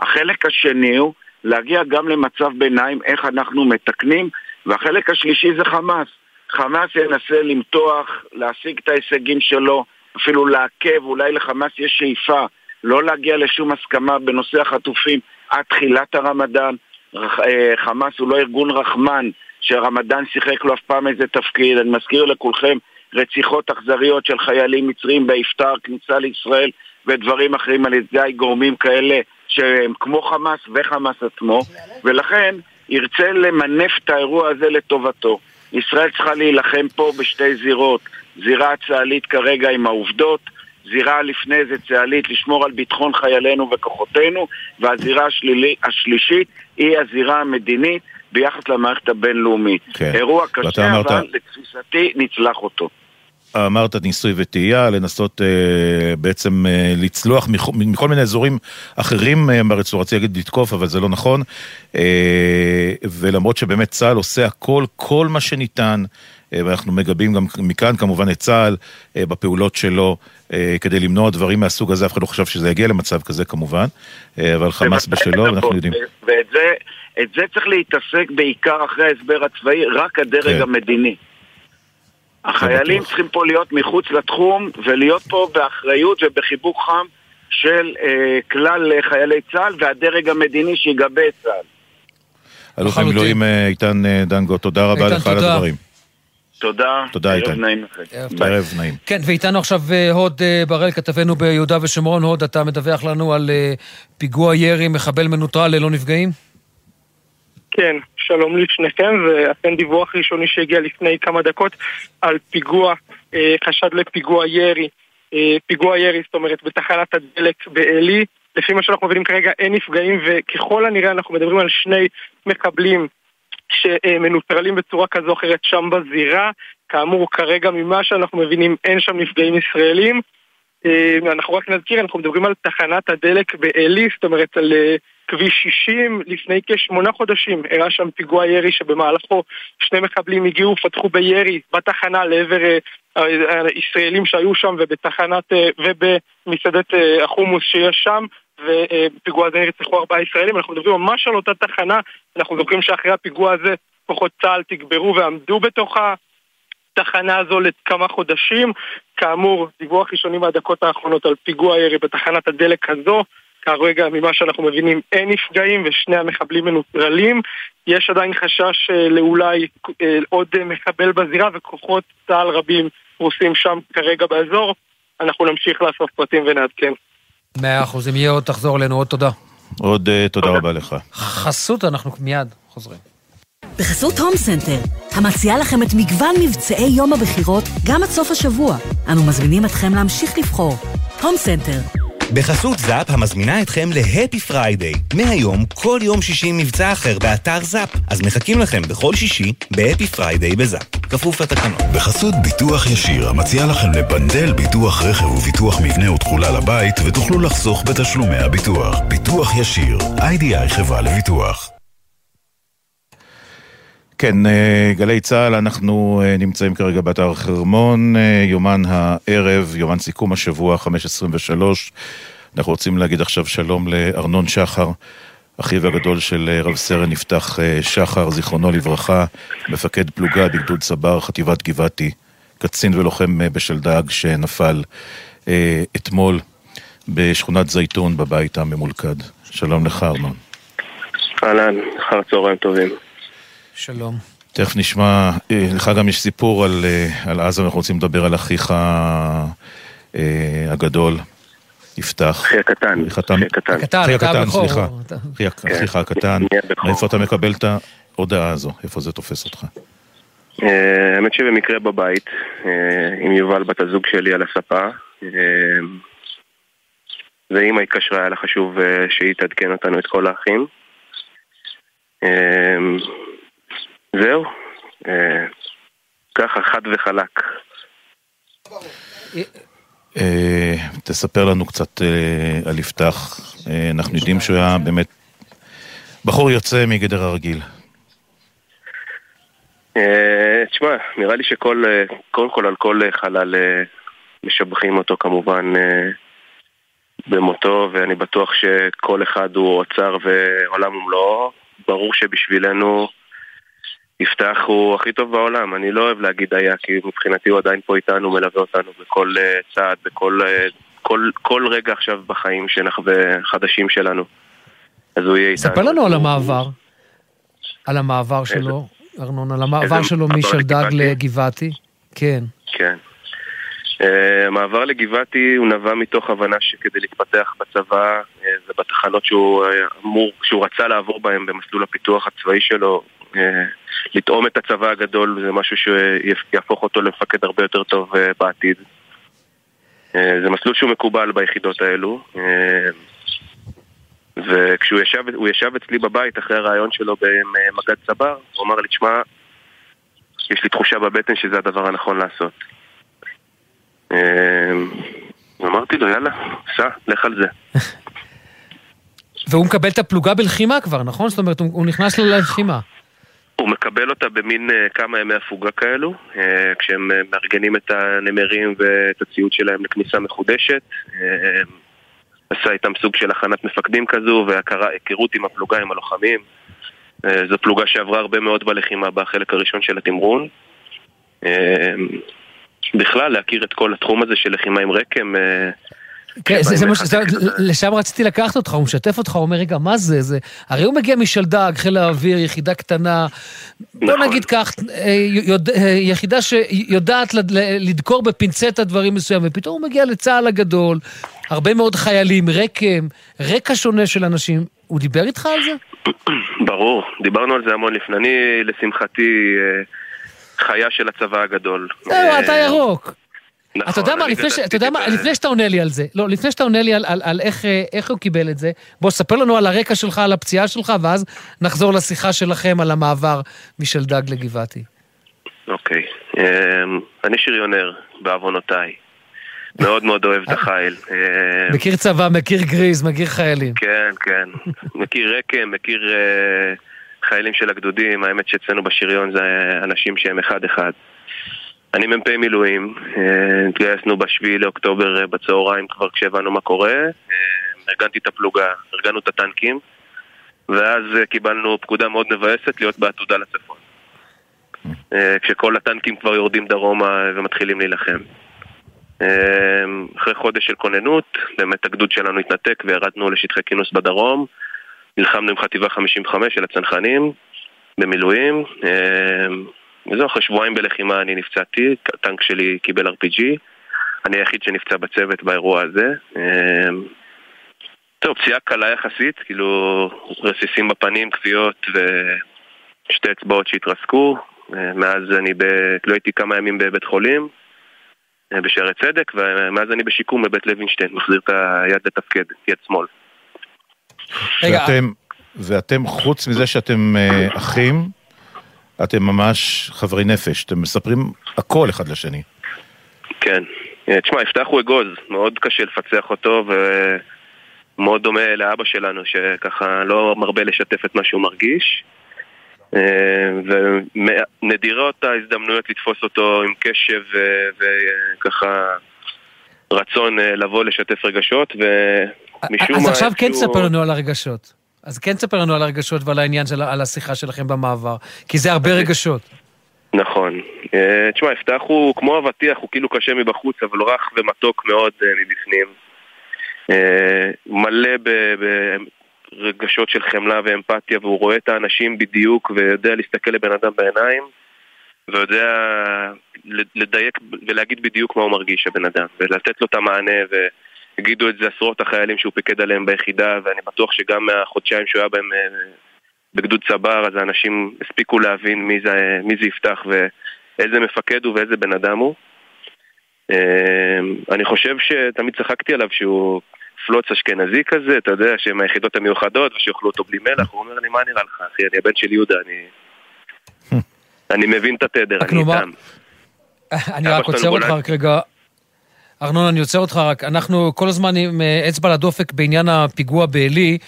החלק השני הוא להגיע גם למצב ביניים איך אנחנו מתקנים, והחלק השלישי זה חמאס. חמאס ינסה למתוח, להשיג את ההישגים שלו, אפילו לעכב, אולי לחמאס יש שאיפה לא להגיע לשום הסכמה בנושא החטופים עד תחילת הרמדאן. אה, חמאס הוא לא ארגון רחמן, שהרמדאן שיחק לו אף פעם איזה תפקיד. אני מזכיר לכולכם רציחות אכזריות של חיילים מצרים באפטר, כניסה לישראל ודברים אחרים על ידי גורמים כאלה שהם כמו חמאס וחמאס עצמו, ולכן ירצה למנף את האירוע הזה לטובתו. ישראל צריכה להילחם פה בשתי זירות. זירה צה"לית כרגע עם העובדות, זירה לפני זה צה"לית לשמור על ביטחון חיילינו וכוחותינו, והזירה השלילי, השלישית היא הזירה המדינית ביחס למערכת הבינלאומית. כן. אירוע קשה, אמרת... אבל לתפיסתי נצלח אותו. אמרת ניסוי וטעייה, לנסות אה, בעצם אה, לצלוח מכל, מכל מיני אזורים אחרים אה, בארץ, הוא רציתי להגיד לתקוף, אבל זה לא נכון. אה, ולמרות שבאמת צה"ל עושה הכל, כל מה שניתן, אה, ואנחנו מגבים גם מכאן כמובן את צה"ל אה, בפעולות שלו אה, כדי למנוע דברים מהסוג הזה, אף אחד לא חשב שזה יגיע למצב כזה כמובן, אה, אבל חמאס בשלו, נכון. יודעים. ואת זה, זה צריך להתעסק בעיקר אחרי ההסבר הצבאי, רק הדרג כן. המדיני. החיילים צריכים פה להיות מחוץ לתחום ולהיות פה באחריות ובחיבוק חם של אה, כלל חיילי צה"ל והדרג המדיני שיגבה את צה"ל. אלוף המילואים אה, איתן אה, דנגו, תודה רבה לך על הדברים. תודה. תודה איתן. ערב נעים. ערב נעים. כן, ואיתנו עכשיו אה, הוד בראל, כתבנו ביהודה ושומרון. הוד, אתה מדווח לנו על פיגוע ירי, מחבל מנוטרל ללא נפגעים? כן, שלום לשניכם, ואכן דיווח ראשוני שהגיע לפני כמה דקות על פיגוע, אה, חשד לפיגוע ירי, אה, פיגוע ירי, זאת אומרת, בתחנת הדלק בעלי. לפי מה שאנחנו מבינים כרגע אין נפגעים, וככל הנראה אנחנו מדברים על שני מקבלים שמנוטרלים בצורה כזו או אחרת שם בזירה. כאמור, כרגע ממה שאנחנו מבינים אין שם נפגעים ישראלים. אה, אנחנו רק נזכיר, אנחנו מדברים על תחנת הדלק בעלי, זאת אומרת על כביש 60, לפני כשמונה חודשים אירע שם פיגוע ירי שבמהלכו שני מחבלים הגיעו ופתחו בירי בתחנה לעבר אה, הישראלים שהיו שם ובתחנת, ובמסעדת החומוס שיש שם ופיגוע הזה נרצחו ארבעה ישראלים, אנחנו מדברים ממש על אותה תחנה, אנחנו זוכרים שאחרי הפיגוע הזה כוחות צה"ל תגברו ועמדו בתוך התחנה הזו לכמה חודשים. כאמור, דיווח ראשוני מהדקות האחרונות על פיגוע ירי בתחנת הדלק הזו. כרגע, ממה שאנחנו מבינים, אין נפגעים ושני המחבלים מנוטרלים. יש עדיין חשש אה, לאולי אה, עוד מחבל בזירה וכוחות צה"ל רבים פרוסים שם כרגע באזור. אנחנו נמשיך לאסוף פרטים ונעדכן. מאה אחוז, אם יהיה עוד תחזור אלינו, עוד תודה. עוד אה, תודה רבה לך. חסות, אנחנו מיד חוזרים. בחסות הום סנטר, המציעה לכם את מגוון מבצעי יום הבחירות גם עד סוף השבוע. אנו מזמינים אתכם להמשיך לבחור. הום סנטר. בחסות זאפ המזמינה אתכם ל Happy Friday. מהיום, כל יום שישי מבצע אחר באתר זאפ. אז מחכים לכם בכל שישי ב Happy Friday בזאפ. כפוף לתקנון. בחסות ביטוח ישיר, המציע לכם לבנדל ביטוח רכב וביטוח מבנה ותכולה לבית, ותוכלו לחסוך בתשלומי הביטוח. ביטוח ישיר, איי-די-איי חברה לביטוח. כן, אה, גלי צה"ל, אנחנו אה, נמצאים כרגע באתר חרמון, אה, יומן הערב, יומן סיכום השבוע, 523. אנחנו רוצים להגיד עכשיו שלום לארנון שחר, אחיו הגדול של רב סרן יפתח שחר, זיכרונו לברכה, מפקד פלוגה בגדוד צבר, חטיבת גבעתי, קצין ולוחם בשלדג שנפל אתמול בשכונת זייתון בבית הממולכד. שלום לך, ארנון. אהלן, אחר צהריים טובים. שלום. תכף נשמע, אה, לך גם יש סיפור על, אה, על עזה, אנחנו רוצים לדבר על אחיך אה, הגדול, יפתח. אחי הקטן. אחי הקטן, אחי הקטן, סליחה. אחיך כן. הקטן. מאיפה אתה מקבל את ההודעה הזו? איפה זה תופס אותך? האמת שבמקרה בבית, עם יובל בת הזוג שלי על הספה, ואימא התקשרה, היה לה חשוב שהיא תעדכן אותנו את כל האחים. זהו, אה, ככה חד וחלק. אה, תספר לנו קצת אה, על יפתח. אנחנו יודעים שהוא היה באמת בחור יוצא מגדר הרגיל. תשמע, נראה לי שכל, קודם כל על כל חלל משבחים אותו כמובן במותו, ואני בטוח שכל אחד הוא אוצר ועולם ומלואו. ברור שבשבילנו יפתח הוא הכי טוב בעולם. אני לא אוהב להגיד היה, כי מבחינתי הוא עדיין פה איתנו, מלווה אותנו בכל צעד, בכל כל, כל רגע עכשיו בחיים שאנחנו חדשים שלנו. אז הוא יהיה איתנו. ספר לנו על המעבר. על המעבר שלו. ארנון, על המעבר שלו משלדג לגבעתי? כן. כן. Uh, המעבר לגבעתי הוא נבע מתוך הבנה שכדי להתפתח בצבא uh, ובתחנות שהוא uh, אמור, שהוא רצה לעבור בהן במסלול הפיתוח הצבאי שלו, uh, לטעום את הצבא הגדול זה משהו שיהפוך אותו למפקד הרבה יותר טוב uh, בעתיד. Uh, זה מסלול שהוא מקובל ביחידות האלו. Uh, וכשהוא ישב, ישב אצלי בבית אחרי הרעיון שלו במג"ד צבר, הוא אמר לי, תשמע, יש לי תחושה בבטן שזה הדבר הנכון לעשות. אמ, אמרתי לו, יאללה, סע, לך על זה. והוא מקבל את הפלוגה בלחימה כבר, נכון? זאת אומרת, הוא נכנס ללחימה. הוא מקבל אותה במין uh, כמה ימי הפוגה כאלו, uh, כשהם uh, מארגנים את הנמרים ואת הציוד שלהם לכניסה מחודשת. עשה איתם סוג של הכנת מפקדים כזו, והיכרות עם הפלוגה, עם הלוחמים. אה, זו פלוגה שעברה הרבה מאוד בלחימה בחלק הראשון של התמרון. אה, בכלל, להכיר את כל התחום הזה של לחימה עם רקם. אה, כן, זה, זה מה ש... לשם רציתי לקחת אותך, הוא משתף אותך, הוא אומר, רגע, מה זה? זה... הרי הוא מגיע משלדג, חיל האוויר, יחידה קטנה, בוא נכון. נגיד כך, יודע, יחידה שיודעת לדקור בפינצטה דברים מסוימים, ופתאום הוא מגיע לצה"ל הגדול, הרבה מאוד חיילים, רקם, רקע שונה של אנשים. הוא דיבר איתך על זה? ברור, דיברנו על זה המון לפני. אני, לשמחתי, אה, חיה של הצבא הגדול. זהו, אתה אה, ירוק. נכון, אתה יודע מה, לפני, ש... אתה יודע מה, לפני שאתה עונה לי על זה, לא, לפני שאתה עונה לי על, על, על איך, איך הוא קיבל את זה, בוא ספר לנו על הרקע שלך, על הפציעה שלך, ואז נחזור לשיחה שלכם על המעבר משלדג לגבעתי. אוקיי, אני שריונר, בעוונותיי. מאוד מאוד אוהב את החיל. אה, מכיר צבא, מכיר גריז, מכיר חיילים. כן, כן. מכיר רקם, מכיר אה, חיילים של הגדודים. האמת שאצלנו בשריון זה אנשים שהם אחד-אחד. אני מ"פ מילואים, אה, התגייסנו בשביעי לאוקטובר בצהריים כבר כשהבנו מה קורה. ארגנתי את הפלוגה, ארגנו את הטנקים, ואז קיבלנו פקודה מאוד מבאסת להיות בעתודה לצפון. כשכל הטנקים כבר יורדים דרומה ומתחילים להילחם. אחרי חודש של כוננות, באמת הגדוד שלנו התנתק וירדנו לשטחי כינוס בדרום. נלחמנו עם חטיבה 55 של הצנחנים במילואים. אמ, וזהו, אחרי שבועיים בלחימה אני נפצעתי, הטנק שלי קיבל RPG. אני היחיד שנפצע בצוות באירוע הזה. אמ, טוב, פציעה קלה יחסית, כאילו רסיסים בפנים, כוויות ושתי אצבעות שהתרסקו. מאז אני ב... לא הייתי כמה ימים בבית חולים. אה, בשערי צדק, ומאז אני בשיקום בבית לוינשטיין, מחזיר את היד לתפקד, יד שמאל. ואתם, ואתם, חוץ מזה שאתם uh, אחים, אתם ממש חברי נפש, אתם מספרים הכל אחד לשני. כן. אה, תשמע, יפתח הוא אגוז, מאוד קשה לפצח אותו, ומאוד דומה לאבא שלנו, שככה לא מרבה לשתף את מה שהוא מרגיש. אה, ונדירות ההזדמנויות לתפוס אותו עם קשב וככה רצון אה, לבוא לשתף רגשות, ומשום מה... אז עכשיו כן תספר לנו על הרגשות. אז כן תספר לנו על הרגשות ועל העניין של על השיחה שלכם במעבר, כי זה הרבה רגשות. נכון. אה, תשמע, יפתח הוא כמו אבטיח, הוא כאילו קשה מבחוץ, אבל רך ומתוק מאוד מבפנים. מלא רגשות של חמלה ואמפתיה והוא רואה את האנשים בדיוק ויודע להסתכל לבן אדם בעיניים ויודע לדייק ולהגיד בדיוק מה הוא מרגיש, הבן אדם, ולתת לו את המענה והגידו את זה עשרות החיילים שהוא פיקד עליהם ביחידה ואני בטוח שגם מהחודשיים שהוא היה בהם אה, בגדוד צבר אז האנשים הספיקו להבין מי זה, מי זה יפתח ואיזה מפקד הוא ואיזה בן אדם הוא אה, אני חושב שתמיד צחקתי עליו שהוא פלוץ אשכנזי כזה, אתה יודע, שהם היחידות המיוחדות ושיאכלו אותו בלי מלח, הוא אומר לי, מה נראה לך, אחי, אני הבן של יהודה, אני... אני מבין את התדר, אני איתם. אני רק עוצר אותך רק רגע. ארנון, אני עוצר אותך רק. אנחנו כל הזמן עם אה, אצבע לדופק בעניין הפיגוע בעלי,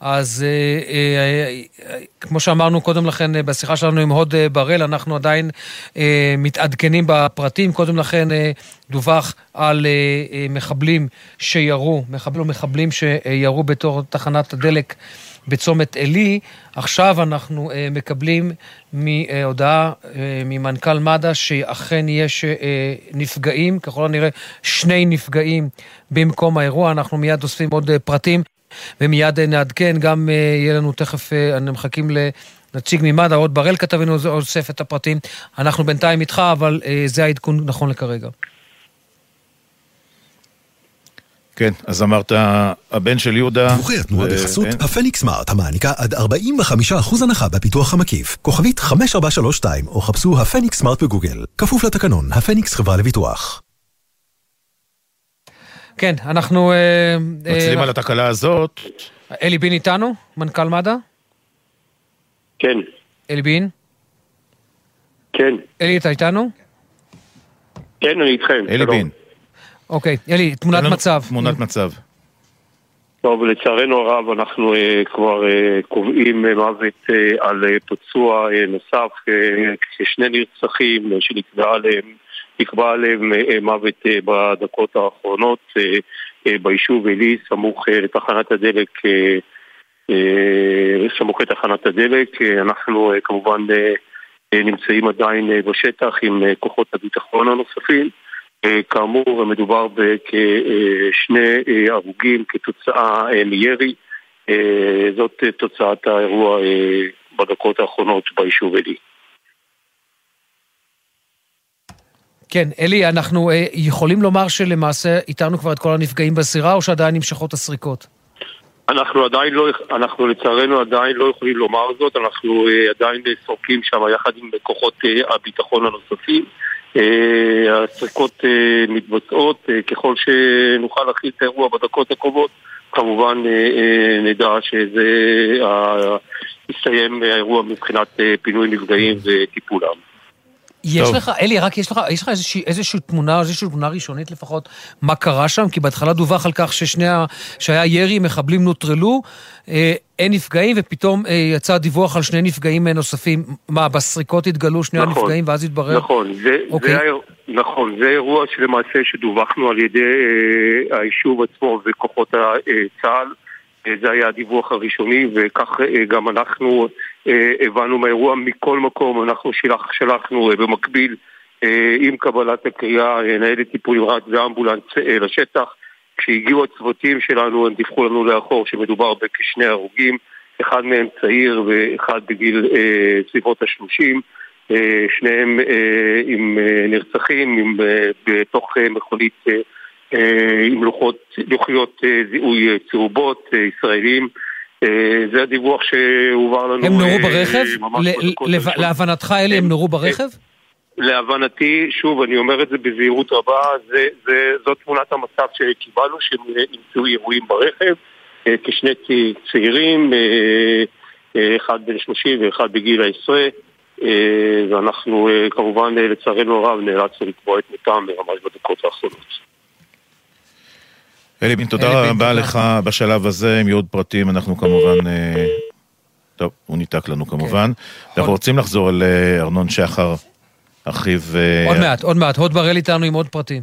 אז אה, אה, אה, כמו שאמרנו קודם לכן אה, בשיחה שלנו עם הוד אה, בראל, אנחנו עדיין אה, מתעדכנים בפרטים. קודם לכן אה, דווח על אה, אה, מחבלים שירו, מחבל מחבלים שירו בתור תחנת הדלק. בצומת עלי. עכשיו אנחנו אה, מקבלים מהודעה אה, ממנכ"ל מד"א שאכן יש אה, נפגעים, ככל הנראה שני נפגעים במקום האירוע. אנחנו מיד אוספים עוד אה, פרטים ומיד אה, נעדכן. גם אה, יהיה לנו תכף, אה, מחכים ל... נציג ממד"א, עוד בראל כתב לנו אוסף את הפרטים. אנחנו בינתיים איתך, אבל אה, זה העדכון נכון לכרגע. כן, אז אמרת, הבן של יהודה... דיווחי התנועה ו- בחסות אין. הפניקס סמארט, המעניקה עד 45% הנחה בפיתוח המקיף. כוכבית 5432, או חפשו הפניקס סמארט בגוגל. כפוף לתקנון, הפניקס חברה לביטוח. כן, אנחנו... אה, מצלים אה, על התקלה הזאת. אלי בין איתנו? מנכ"ל מד"א? כן, אלי בין? כן, אלי, אתה איתנו? כן, אני איתכם. אלי. בין. אוקיי, אלי, תמונת מצב. תמונת מצב. טוב, לצערנו הרב אנחנו אה, כבר אה, קובעים אה, מוות אה, על אה, פצוע אה, נוסף, אה, כשני נרצחים אה, שנקבע עליהם, נקבע עליהם אה, מוות אה, בדקות האחרונות אה, אה, ביישוב עלי, סמוך אה, לתחנת הדלק, אה, אה, סמוך לתחנת הדלק. אה, אנחנו אה, כמובן אה, נמצאים עדיין אה, בשטח עם אה, כוחות הביטחון הנוספים. כאמור, מדובר בכשני אה, הרוגים כתוצאה אה, מירי. אה, זאת תוצאת האירוע בדקות האחרונות ביישוב עלי. כן, אלי, אנחנו יכולים לומר שלמעשה איתרנו כבר את כל הנפגעים בסירה, או שעדיין נמשכות הסריקות? אנחנו עדיין לא, אנחנו לצערנו עדיין לא יכולים לומר זאת, אנחנו עדיין סורקים שם יחד עם כוחות הביטחון הנוספים. אה, הסריקות אה, מתבצעות, אה, ככל שנוכל להכיל את האירוע בדקות הקרובות, כמובן אה, אה, נדע שזה אה, יסתיים האירוע מבחינת אה, פינוי נפגעים וטיפולם. יש טוב. לך, אלי, רק יש לך, יש לך איזושהי, איזושהי תמונה, איזושהי תמונה ראשונית לפחות, מה קרה שם? כי בהתחלה דווח על כך ששני ה... שהיה ירי, מחבלים נוטרלו, אה, אין נפגעים, ופתאום אה, יצא דיווח על שני נפגעים אה, נוספים. מה, בסריקות התגלו שני נכון, הנפגעים, ואז התברר? נכון, זה, אוקיי. זה, נכון, זה אירוע שלמעשה שדווחנו על ידי אה, היישוב עצמו וכוחות אה, צה"ל. אה, זה היה הדיווח הראשוני, וכך אה, גם אנחנו אה, הבנו מהאירוע מכל מקום. אנחנו שלח, שלחנו אה, במקביל אה, עם קבלת הקריאה אה, ניידת טיפול נמרץ ואמבולנס אה, לשטח. כשהגיעו הצוותים שלנו, הם דיווחו לנו לאחור שמדובר בכשני הרוגים, אחד מהם צעיר ואחד בגיל אה, סביבות השלושים. אה, שניהם אה, עם אה, נרצחים עם, אה, בתוך אה, מכונית אה, אה, עם לוחות, לוחיות אה, זיהוי אה, צהובות אה, ישראלים. אה, זה הדיווח שהועבר לנו. הם נורו אה, ברכב? ממש ל- הראשונות. להבנתך, אלי, הם נורו ברכב? להבנתי, שוב, אני אומר את זה בזהירות רבה, זה, זה, זאת תמונת המצב שקיבלנו, שנמצאו אירועים ברכב, אה, כשני צעירים, אה, אה, אחד בן 30 ואחד בגיל העשרה, אה, ואנחנו אה, כמובן, אה, לצערנו הרב, נאלצנו לקבוע את מותם ממש בדקות האחרונות. אלי בין, תודה רבה. לך בשלב הזה, אם יהיו עוד פרטים, אנחנו כמובן... אה, טוב, הוא ניתק לנו כמובן. אנחנו רוצים לחזור אל אה, ארנון שחר, אחיו... אה, עוד מעט, עוד מעט. הוד בראל איתנו עם עוד פרטים.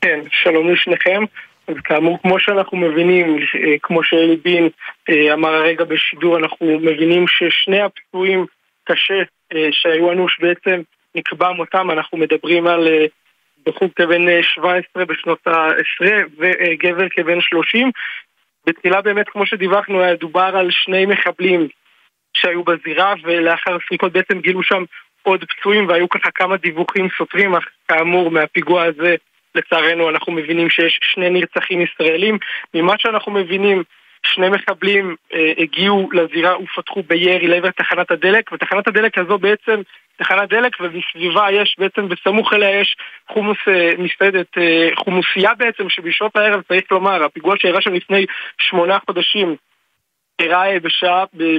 כן, שלום לשניכם. אז כאמור, כמו שאנחנו מבינים, אה, כמו שאלי בין אה, אמר הרגע בשידור, אנחנו מבינים ששני הפצועים קשה שהיו אנוש בעצם נקבע מותם, אנחנו מדברים על בחור כבן אה, 17 בשנות העשרה וגבר כבן 30. בתחילה באמת, כמו שדיווחנו, היה דובר על שני מחבלים שהיו בזירה, ולאחר סריקות בעצם גילו שם עוד פצועים, והיו ככה כמה דיווחים סותרים, אך כאמור, מהפיגוע הזה, לצערנו, אנחנו מבינים שיש שני נרצחים ישראלים. ממה שאנחנו מבינים, שני מחבלים אה, הגיעו לזירה ופתחו בירי לעבר תחנת הדלק, ותחנת הדלק הזו בעצם, תחנת דלק, ובסביבה יש בעצם, בסמוך אליה יש חומוס אה, מסעדת, אה, חומוסייה בעצם, שבשעות הערב, צריך לומר, הפיגוע שאירע שם לפני שמונה חודשים, אירע אה,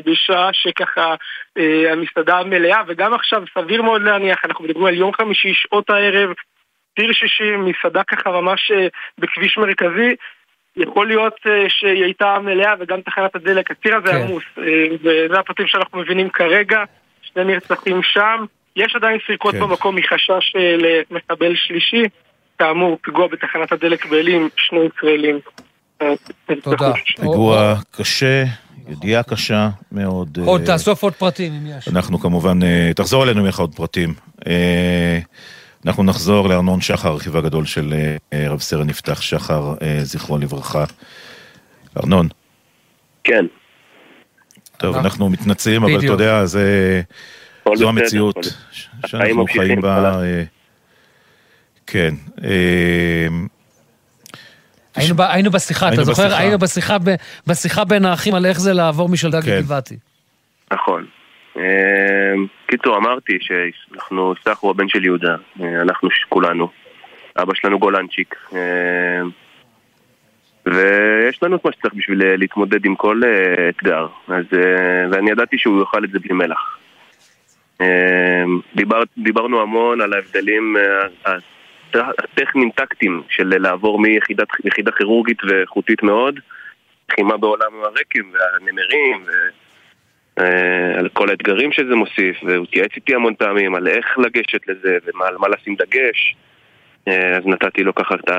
בשעה, שככה אה, המסעדה מלאה, וגם עכשיו סביר מאוד להניח, אנחנו מדברים על יום חמישי, שעות הערב, ציר 60, מסעדה ככה ממש אה, בכביש מרכזי, יכול להיות אה, שהיא הייתה מלאה וגם תחנת הדלק, הציר הזה כן. עמוס, אה, וזה הפרטים שאנחנו מבינים כרגע, שני נרצחים שם, יש עדיין סריקות כן. במקום מחשש אה, למחבל שלישי, כאמור, פיגוע בתחנת הדלק בעלי עם שני ישראלים. תודה. פיגוע קשה, ידיעה קשה מאוד. עוד אה, תאסוף עוד פרטים אם יש. אנחנו כמובן, אה, תחזור אלינו עם לך עוד פרטים. אה, אנחנו נחזור לארנון שחר, הרכיב הגדול של רב סרן יפתח שחר, זכרו לברכה. ארנון. כן. טוב, אנחנו מתנצלים, אבל אתה. יודע, זה... זו המציאות שאנחנו חיים בה. כן. היינו ב- היינו בשיחה, אתה היינו זוכר? בשיחה. היינו בשיחה ב- בשיחה בין האחים על איך זה לעבור משלדג כן. לגבעתי. נכון. אה, קיצור, אמרתי שאנחנו, סך הוא הבן של יהודה, אה, אנחנו ש- כולנו. אבא שלנו גולנצ'יק. אה, ויש לנו את מה שצריך בשביל אה, להתמודד עם כל אה, אתגר. אז, ואני ידעתי שהוא יאכל את זה בלי מלח. אה, דיבר, דיברנו המון על ההבדלים אה, הט- הטכניים טקטיים של לעבור מיחידת יחידה כירורגית ואיכותית מאוד, לחימה בעולם הרקם והנמרים, ו... אה, על כל האתגרים שזה מוסיף, והוא התייעץ איתי המון פעמים על איך לגשת לזה ועל מה לשים דגש. אה, אז נתתי לו ככה את.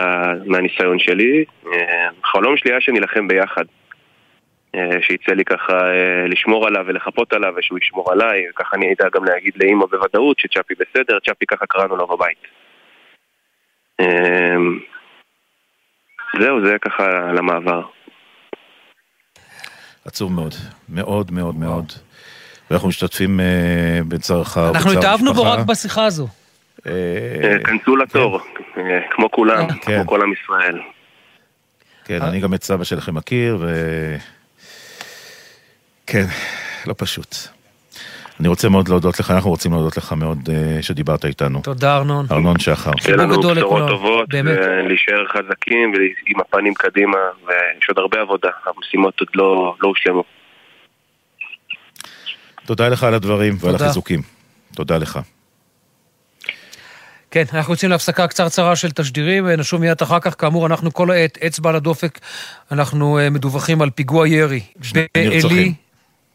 מהניסיון שלי. אה, החלום שלי היה שנילחם ביחד. אה, שיצא לי ככה אה, לשמור עליו ולחפות עליו ושהוא ישמור עליי, ככה אני אדע גם להגיד לאימא בוודאות שצ'אפי בסדר, צ'אפי ככה קראנו לו בבית. אה, זהו, זה ככה למעבר. עצוב מאוד, מאוד מאוד מאוד. ואנחנו משתתפים אה, בצערך אנחנו ובצער התאהבנו בו המשפחה. רק בשיחה הזו. אה, אה, כנסו לתור, אה, כמו כולם, כן. כמו כל עם ישראל. כן, אני גם את סבא שלכם מכיר, ו... כן, לא פשוט. אני רוצה מאוד להודות לך, אנחנו רוצים להודות לך מאוד אה, שדיברת איתנו. תודה ארנון. ארנון שחר. שיהיה לנו בשורות טובות, באמת. ולהישאר חזקים ועם הפנים קדימה, ויש עוד הרבה עבודה, המשימות עוד לא לא הושלמו. תודה לך על הדברים ועל. החיזוקים. תודה לך. כן, אנחנו יוצאים להפסקה קצרצרה של תשדירים, נשוב מיד אחר כך. כאמור, אנחנו כל העת, אצבע על הדופק, אנחנו אה, מדווחים על פיגוע ירי.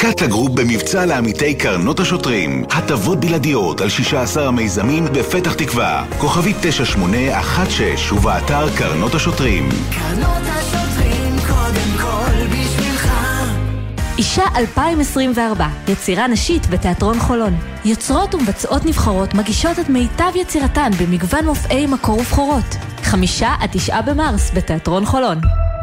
קאטה גרופ במבצע לעמיתי קרנות השוטרים. הטבות בלעדיות על 16 המיזמים בפתח תקווה. כוכבית 9816 ובאתר קרנות השוטרים. קרנות השוטרים קודם כל בשבילך אישה 2024, יצירה נשית בתיאטרון חולון. יוצרות ומבצעות נבחרות מגישות את מיטב יצירתן במגוון מופעי מקור ובכורות. חמישה עד תשעה במרס בתיאטרון חולון.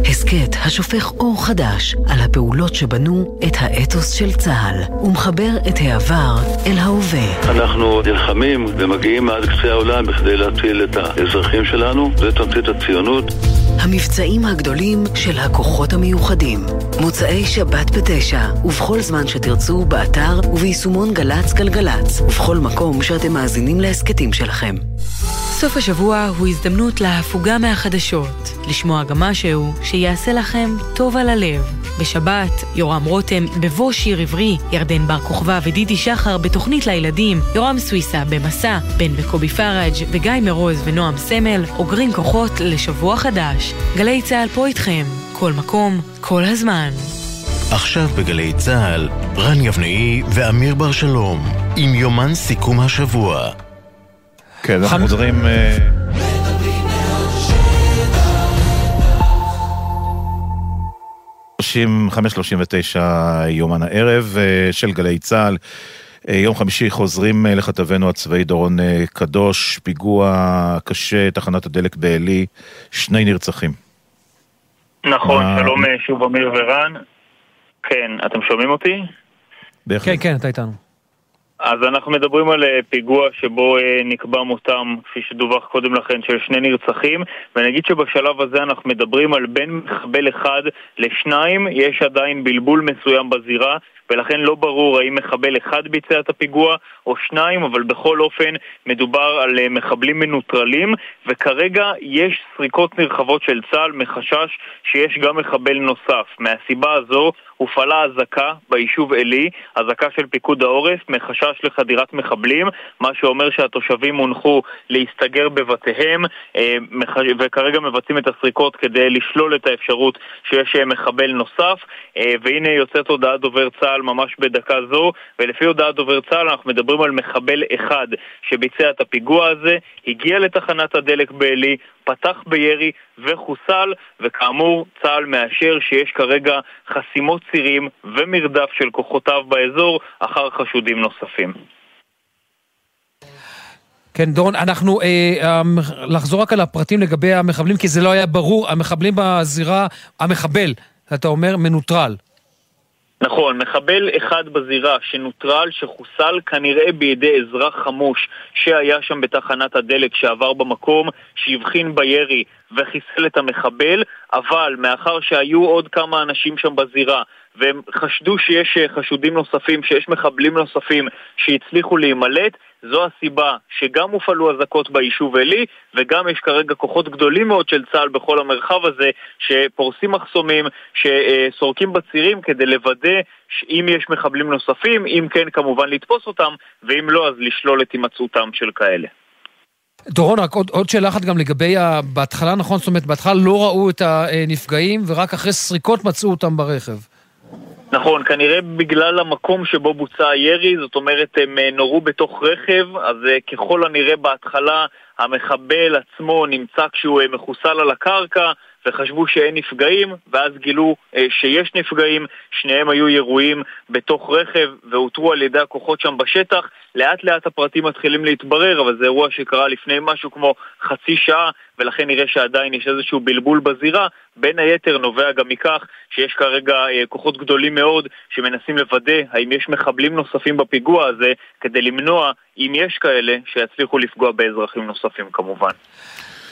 הסכת השופך אור חדש על הפעולות שבנו את האתוס של צה"ל ומחבר את העבר אל ההווה. אנחנו נלחמים ומגיעים עד קצה העולם בכדי להציל את האזרחים שלנו, זה תמצית הציונות. המבצעים הגדולים של הכוחות המיוחדים. מוצאי שבת בתשע, ובכל זמן שתרצו, באתר וביישומון גל"צ גלגלצ, ובכל מקום שאתם מאזינים להסכתים שלכם. סוף השבוע הוא הזדמנות להפוגה מהחדשות, לשמוע גם משהו שיעשה לכם טוב על הלב. בשבת, יורם רותם בבוא שיר עברי, ירדן בר כוכבא ודידי שחר בתוכנית לילדים, יורם סוויסה במסע, בן וקובי פראג' וגיא מרוז ונועם סמל אוגרים כוחות לשבוע חדש. גלי צה"ל פה איתכם, כל מקום, כל הזמן. עכשיו בגלי צה"ל, רן יבנאי ואמיר בר שלום, עם יומן סיכום השבוע. כן, אנחנו חוזרים... אה, שלושים, חמש שלושים ותשע יומן הערב אה, של גלי צה"ל. אה, יום חמישי חוזרים לכתבנו הצבאי דורון קדוש, פיגוע קשה, תחנת הדלק בעלי, שני נרצחים. נכון, מה- שלום שוב אמיר ורן. כן, אתם שומעים אותי? כן, כן, אתה איתנו. אז אנחנו מדברים על אה, פיגוע שבו אה, נקבע מותם, כפי שדווח קודם לכן, של שני נרצחים, ואני אגיד שבשלב הזה אנחנו מדברים על בין מחבל אחד לשניים, יש עדיין בלבול מסוים בזירה, ולכן לא ברור האם מחבל אחד ביצע את הפיגוע או שניים, אבל בכל אופן מדובר על אה, מחבלים מנוטרלים, וכרגע יש סריקות נרחבות של צה"ל מחשש שיש גם מחבל נוסף. מהסיבה הזו הופעלה אזעקה ביישוב עלי, אזעקה של פיקוד העורף, מחשש לחדירת מחבלים, מה שאומר שהתושבים הונחו להסתגר בבתיהם, אה, וכרגע מבצעים את הסריקות כדי לשלול את האפשרות שיש אה, מחבל נוסף, והנה יוצאת הודעת דובר צה"ל ממש בדקה זו, ולפי הודעת דובר צה"ל אנחנו מדברים על מחבל אחד שביצע את הפיגוע הזה, הגיע לתחנת הדלק בעלי, פתח בירי וחוסל, וכאמור צה"ל מאשר שיש כרגע חסימות צירים ומרדף של כוחותיו באזור אחר חשודים נוספים. כן, דורון, אנחנו, אה, המ- לחזור רק על הפרטים לגבי המחבלים, כי זה לא היה ברור, המחבלים בזירה, המחבל, אתה אומר, מנוטרל. נכון, מחבל אחד בזירה שנוטרל, שחוסל כנראה בידי אזרח חמוש שהיה שם בתחנת הדלק שעבר במקום, שהבחין בירי וחיסל את המחבל, אבל מאחר שהיו עוד כמה אנשים שם בזירה והם חשדו שיש אה, חשודים נוספים, שיש מחבלים נוספים שהצליחו להימלט, זו הסיבה שגם הופעלו אזעקות ביישוב עלי וגם יש כרגע כוחות גדולים מאוד של צה"ל בכל המרחב הזה שפורסים מחסומים, שסורקים בצירים כדי לוודא שאם יש מחבלים נוספים, אם כן כמובן לתפוס אותם ואם לא אז לשלול את הימצאותם של כאלה. דורון, רק עוד, עוד שאלה אחת גם לגבי, ה, בהתחלה, נכון, זאת אומרת, בהתחלה לא ראו את הנפגעים, ורק אחרי סריקות מצאו אותם ברכב. נכון, כנראה בגלל המקום שבו בוצע הירי, זאת אומרת הם אה, נורו בתוך רכב, אז אה, ככל הנראה בהתחלה המחבל עצמו נמצא כשהוא אה, מחוסל על הקרקע וחשבו שאין נפגעים, ואז גילו אה, שיש נפגעים, שניהם היו ירויים בתוך רכב ואותרו על ידי הכוחות שם בשטח. לאט לאט הפרטים מתחילים להתברר, אבל זה אירוע שקרה לפני משהו כמו חצי שעה, ולכן נראה שעדיין יש איזשהו בלבול בזירה. בין היתר נובע גם מכך שיש כרגע אה, כוחות גדולים מאוד שמנסים לוודא האם יש מחבלים נוספים בפיגוע הזה, כדי למנוע, אם יש כאלה, שיצליחו לפגוע באזרחים נוספים כמובן.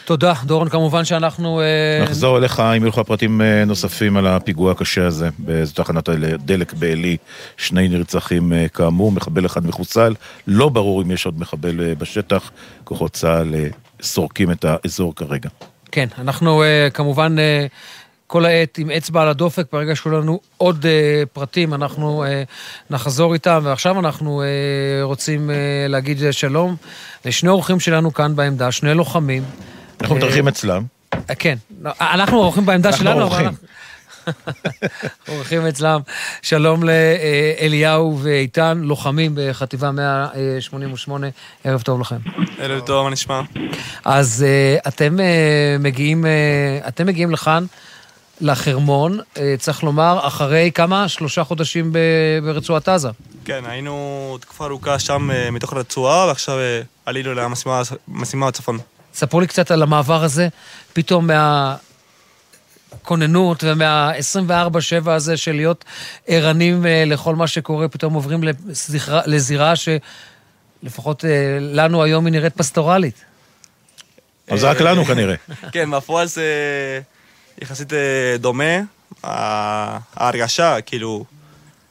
תודה, דורון, כמובן שאנחנו... אה, נחזור אליך אם יהיו לך פרטים אה, נוספים על הפיגוע הקשה הזה באיזו תחנת הדלק בעלי, שני נרצחים אה, כאמור, מחבל אחד מחוסל, לא ברור אם יש עוד מחבל בשטח, כוחות צה"ל סורקים את האזור כרגע. כן, אנחנו כמובן כל העת עם אצבע על הדופק, ברגע שיהיו לנו עוד אה, פרטים, אנחנו אה, נחזור איתם, ועכשיו אנחנו אה, רוצים אה, להגיד שלום לשני אורחים שלנו כאן בעמדה, שני לוחמים. אנחנו אה, מתארחים אצלם. אה, כן, לא, אנחנו אורחים בעמדה שלנו, אנחנו אורחים אצלם. שלום לאליהו ואיתן, לוחמים בחטיבה 188, ערב טוב לכם. ערב טוב, מה נשמע? אז uh, אתם, מגיעים, אתם מגיעים לכאן, לחרמון, צריך לומר, אחרי כמה? שלושה חודשים ברצועת עזה. כן, היינו תקופה ארוכה שם אה, מתוך הרצועה, ועכשיו אה, עלינו למשימה משימה בצפון. ספרו לי קצת על המעבר הזה, פתאום מהכוננות ומה-24-7 הזה של להיות ערנים uh, לכל מה שקורה, פתאום עוברים לזירה, לזירה שלפחות uh, לנו היום היא נראית פסטורלית. אז זה רק לנו כנראה. כן, בפועל זה יחסית אה, דומה. ההרגשה, כאילו,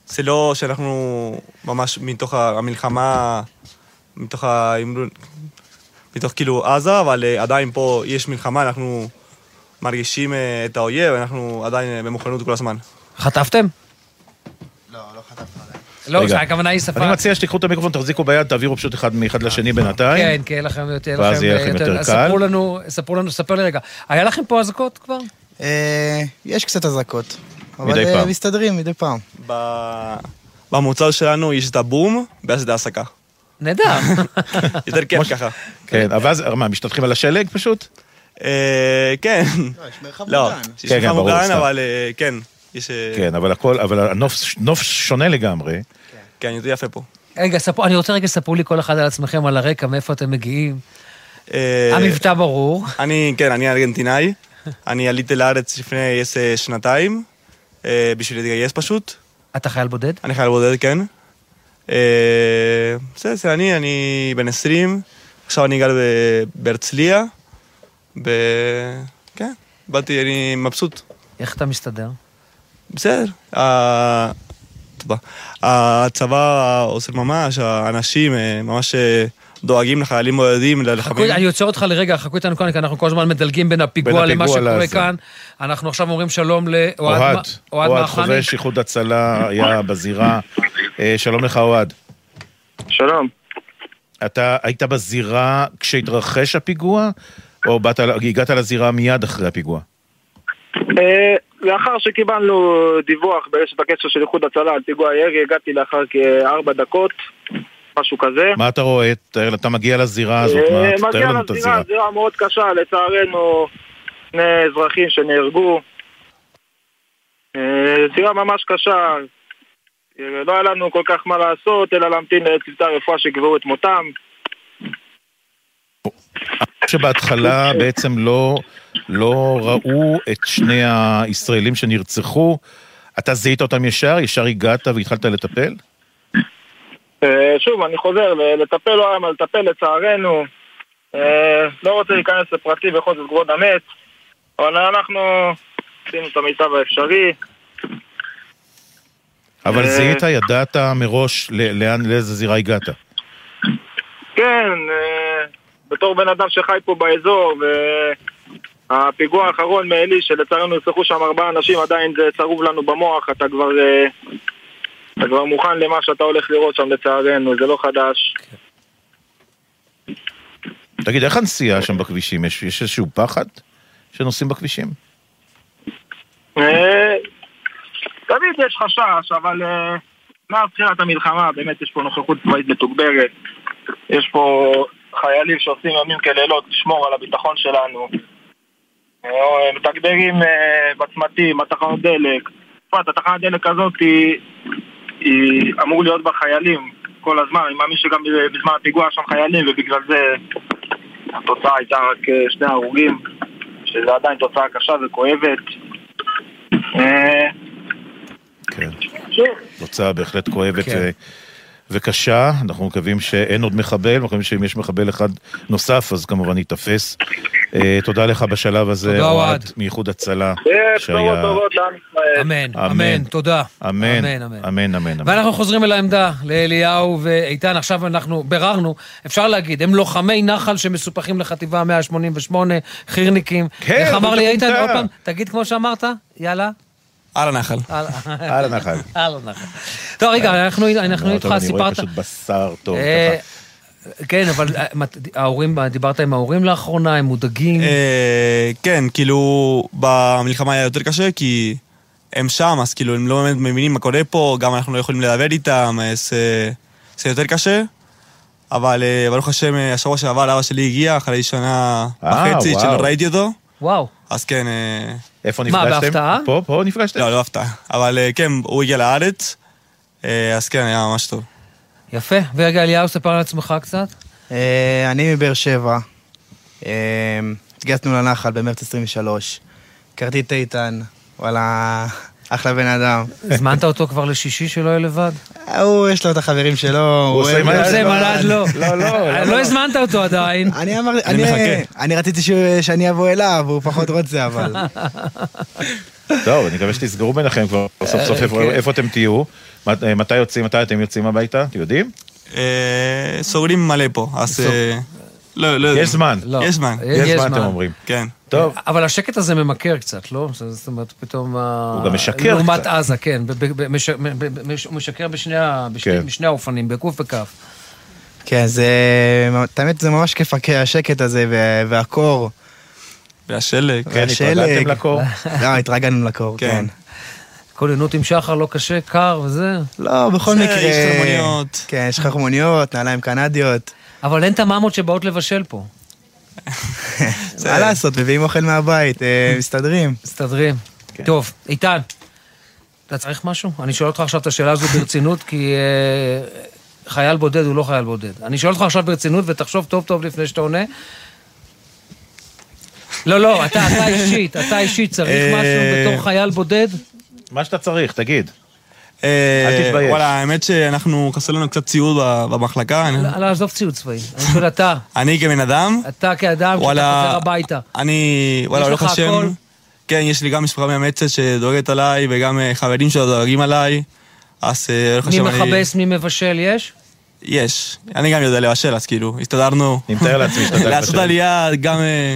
זה לא שאנחנו ממש מתוך המלחמה, מתוך ה... מתוך כאילו עזה, אבל אה, עדיין פה יש מלחמה, אנחנו מרגישים אה, את האויב, אנחנו עדיין אה, במוכנות כל הזמן. חטפתם? לא, רגע, הכוונה היא שפה... אני מציע שתיקחו את המיקרופון, תחזיקו ביד, תעבירו פשוט אחד מאחד לשני בינתיים. כן, כן, לכם יותר... ואז יהיה לכם יותר קל. ספרו לנו, ספרו לנו, ספר לי רגע. היה לכם פה אזעקות כבר? יש קצת אזעקות. אבל מדי פעם. מסתדרים מדי פעם. במוצר שלנו יש את הבום, ואז את ההסקה. נהדר. יותר כיף ככה. כן, אבל אז, מה, משתטחים על השלג פשוט? אה, כן. לא, יש כן, כן, מרחב מוגן. אבל אה, כן. יש... אה, כן, אבל הכל, אבל הנוף נוף שונה לגמרי. כן, יותר יפה פה. רגע, אני רוצה רגע שספרו לי כל אחד על עצמכם, על הרקע, מאיפה אתם מגיעים. המבטא ברור. אני, כן, אני ארגנטינאי. אני עליתי לארץ לפני איזה שנתיים, בשביל להתגייס פשוט. אתה חייל בודד? אני חייל בודד, כן. אה, בסדר, זה אני, אני בן 20, עכשיו אני גר ב- בהרצליה. ב... כן, באתי, אני מבסוט. איך אתה מסתדר? בסדר. הצבא עושה ממש, האנשים אה, ממש אה, דואגים לחיילים בודדים, חכו, ללוחמים. אני עוצר אותך לרגע, חכו איתנו כאן, כי אנחנו כל הזמן מדלגים בין הפיגוע למה שקורה. כאן. אנחנו עכשיו אומרים שלום לאוהד אוהד, מ- אוהד. חובש איחוד הצלה היה בזירה. אה, שלום לך אוהד. שלום. אתה היית בזירה כשהתרחש הפיגוע, או באת, הגעת לזירה מיד אחרי הפיגוע? אה, לאחר שקיבלנו דיווח ברשת הקשר של איחוד הצלה על פיגוע ירי, הגעתי לאחר כארבע דקות, משהו כזה. מה אתה רואה? תאר, אתה מגיע לזירה הזאת, מה? אה, תאר מגיע לנו את לזירה, הזירה. זירה מאוד קשה, לצערנו, שני אזרחים שנהרגו. אה, זירה ממש קשה, אה, לא היה לנו כל כך מה לעשות, אלא להמתין לצוותי הרפואה שיקבעו את מותם. שבהתחלה בעצם לא, לא ראו את שני הישראלים שנרצחו, אתה זיהית אותם ישר? ישר הגעת והתחלת לטפל? אה, שוב, אני חוזר, לטפל לא היה מה לטפל לצערנו. אה, לא רוצה להיכנס לפרטים בכל זאת כבוד המת, אבל אנחנו עשינו את המיטב האפשרי. אבל אה. זיהית, ידעת מראש לאן, לאיזה זירה הגעת. כן, אה, בתור בן אדם שחי פה באזור, והפיגוע האחרון מעלי, שלצערנו נרצחו שם ארבעה אנשים, עדיין זה צרוב לנו במוח, אתה כבר, אה, אתה כבר מוכן למה שאתה הולך לראות שם לצערנו, זה לא חדש. תגיד, איך הנסיעה שם בכבישים? יש, יש איזשהו פחד שנוסעים בכבישים? תמיד יש חשש, אבל אה, מאז תחילת המלחמה באמת יש פה נוכחות צבאית מתוגברת. יש פה חיילים שעושים ימים כלילות לשמור על הביטחון שלנו. אה, מתגברים אה, בצמתים, בתחנות דלק. את התחנת דלק הזאת היא, היא אמור להיות בה חיילים כל הזמן. אני מאמין שגם בזמן הפיגוע שם חיילים, ובגלל זה התוצאה הייתה רק שני הרוגים, שזה עדיין תוצאה קשה וכואבת. כן. תוצאה בהחלט כואבת כן. וקשה, אנחנו מקווים שאין עוד מחבל, אנחנו מקווים שאם יש מחבל אחד נוסף, אז כמובן ייתפס. אה, תודה לך בשלב הזה, תודה, אוהד. מאיחוד הצלה. אה, שהיה-. אמן, אמן. תודה. אמן, אמן, אמן. ואנחנו חוזרים אל העמדה, לאליהו ואיתן, עכשיו אנחנו ביררנו, אפשר להגיד, הם לוחמי נחל שמסופחים לחטיבה 188, חירניקים. כן, איך אמר לי איתן. עוד פעם, תגיד כמו שאמרת, יאללה. על הנחל. על הנחל. על הנחל. טוב, רגע, אנחנו אנחנו איתך, טוב, אני רואה סיפרת... פשוט בשר טוב. אה, ככה. כן, אבל אה, ההורים, דיברת עם ההורים לאחרונה, הם מודאגים. אה, כן, כאילו, במלחמה היה יותר קשה, כי הם שם, אז כאילו, הם לא באמת מבינים מה קורה פה, גם אנחנו לא יכולים לדבר איתם, אז זה יותר קשה. אבל ברוך השם, השבוע שעבר אבא שלי הגיע, אחרי שנה וחצי. שלא ראיתי אותו. וואו. אז כן... אה, איפה מה, נפגשתם? בהפתעה? פה, פה נפגשתם? לא, לא הפתעה. אבל אה, כן, הוא הגיע לארץ, אה, אז כן, היה ממש טוב. יפה. ורגע, אליהו, ספר על עצמך קצת. אני מבאר שבע. התגייסנו לנחל במרץ 23. הכרתי את איתן, וואלה, אחלה בן אדם. הזמנת אותו כבר לשישי שלא יהיה לבד? הוא, יש לו את החברים שלו, הוא עושה אוהב... מה זה, מל"ד לא. לא, לא. לא הזמנת אותו עדיין. אני אמר, אני אני, מחכה. אני רציתי שאני אבוא אליו, הוא פחות רוצה, אבל... טוב, אני מקווה שתסגרו ביניכם כבר סוף סוף אה, איפה- כן. אתם תהיו. אה, מתי יוצאים, מתי אתם יוצאים הביתה? אתם יודעים? אה, סוגרים מלא פה, אז... לא, לא יודע. יש זמן. לא. יש זמן. יש זמן, אתם אומרים. כן. טוב. אבל השקט הזה ממכר קצת, לא? זאת אומרת, פתאום... הוא גם משקר לעומת קצת. עזה, כן. הוא משקר בשני בשני- כן. בשני האופנים, בקוף וכף. כן, זה... האמת, זה ממש כיף השקט הזה וה- והקור. והשלג. כן, התרגלתם לקור? לא, התרגלנו לקור, כן. כוננות עם שחר לא קשה, קר וזה. לא, בכל זה, מקרה... יש חרמוניות. כן, יש חרמוניות, נעליים קנדיות. אבל אין את הממות שבאות לבשל פה. מה לעשות, מביאים אוכל מהבית, אה, מסתדרים. מסתדרים. כן. טוב, איתן, אתה צריך משהו? אני שואל אותך עכשיו את השאלה הזו ברצינות, כי אה, חייל בודד הוא לא חייל בודד. אני שואל אותך עכשיו ברצינות, ותחשוב טוב טוב לפני שאתה עונה. לא, לא, אתה, אתה אישית, אתה אישית צריך אה, משהו בתור חייל בודד? מה שאתה צריך, תגיד. אה, אל תתבייש. וואלה, האמת שאנחנו, חסר לנו קצת ציוד במחלקה. אני- לא, עזוב ציוד צבאי. אני שואל אתה, אני כבן אדם, אתה כאדם, כשאתה חוזר הביתה. אני, וואלה, יש ברוך לך השם. כן, יש לי גם משפחה מאמצת שדואגת עליי, וגם אה, חברים שדואגים עליי. אז אה, ברוך מי השם, אני... מכבס, מי מבשל, יש? יש. אני גם יודע לבשל, אז כאילו, הסתדרנו. אני מתאר לעצמי שאתה יודע לעשות לבשל. עלייה, גם אה,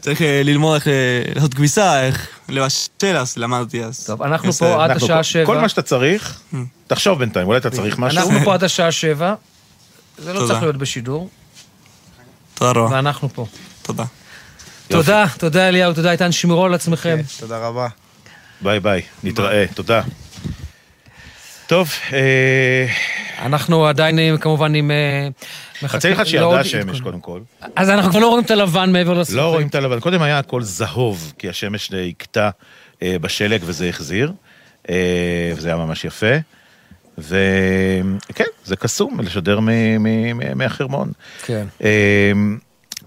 צריך אה, ללמוד איך אה, לעשות כביסה, איך לבשל, אז למדתי אז. טוב, אנחנו. פה עד השעה שבע. כל מה שאתה צריך, תחשוב בינתיים, אולי אתה צריך משהו. אנחנו פה עד השעה שבע. זה לא. צריך להיות בשידור, תודה רבה. ואנחנו פה. תודה. תודה, תודה אליהו, תודה איתן, שמרו על עצמכם. תודה רבה. ביי ביי, נתראה, תודה. טוב, אה, אנחנו עדיין אה, כמובן עם... חצי לך לא שירדה השמש. קודם כל. אז אנחנו כבר לא רואים את הלבן מעבר לסרטים. לא רואים את הלבן. קודם היה הכל זהוב, כי השמש הכתה אה, בשלג וזה החזיר, וזה היה ממש יפה. וכן, זה קסום לשדר מהחרמון. כן.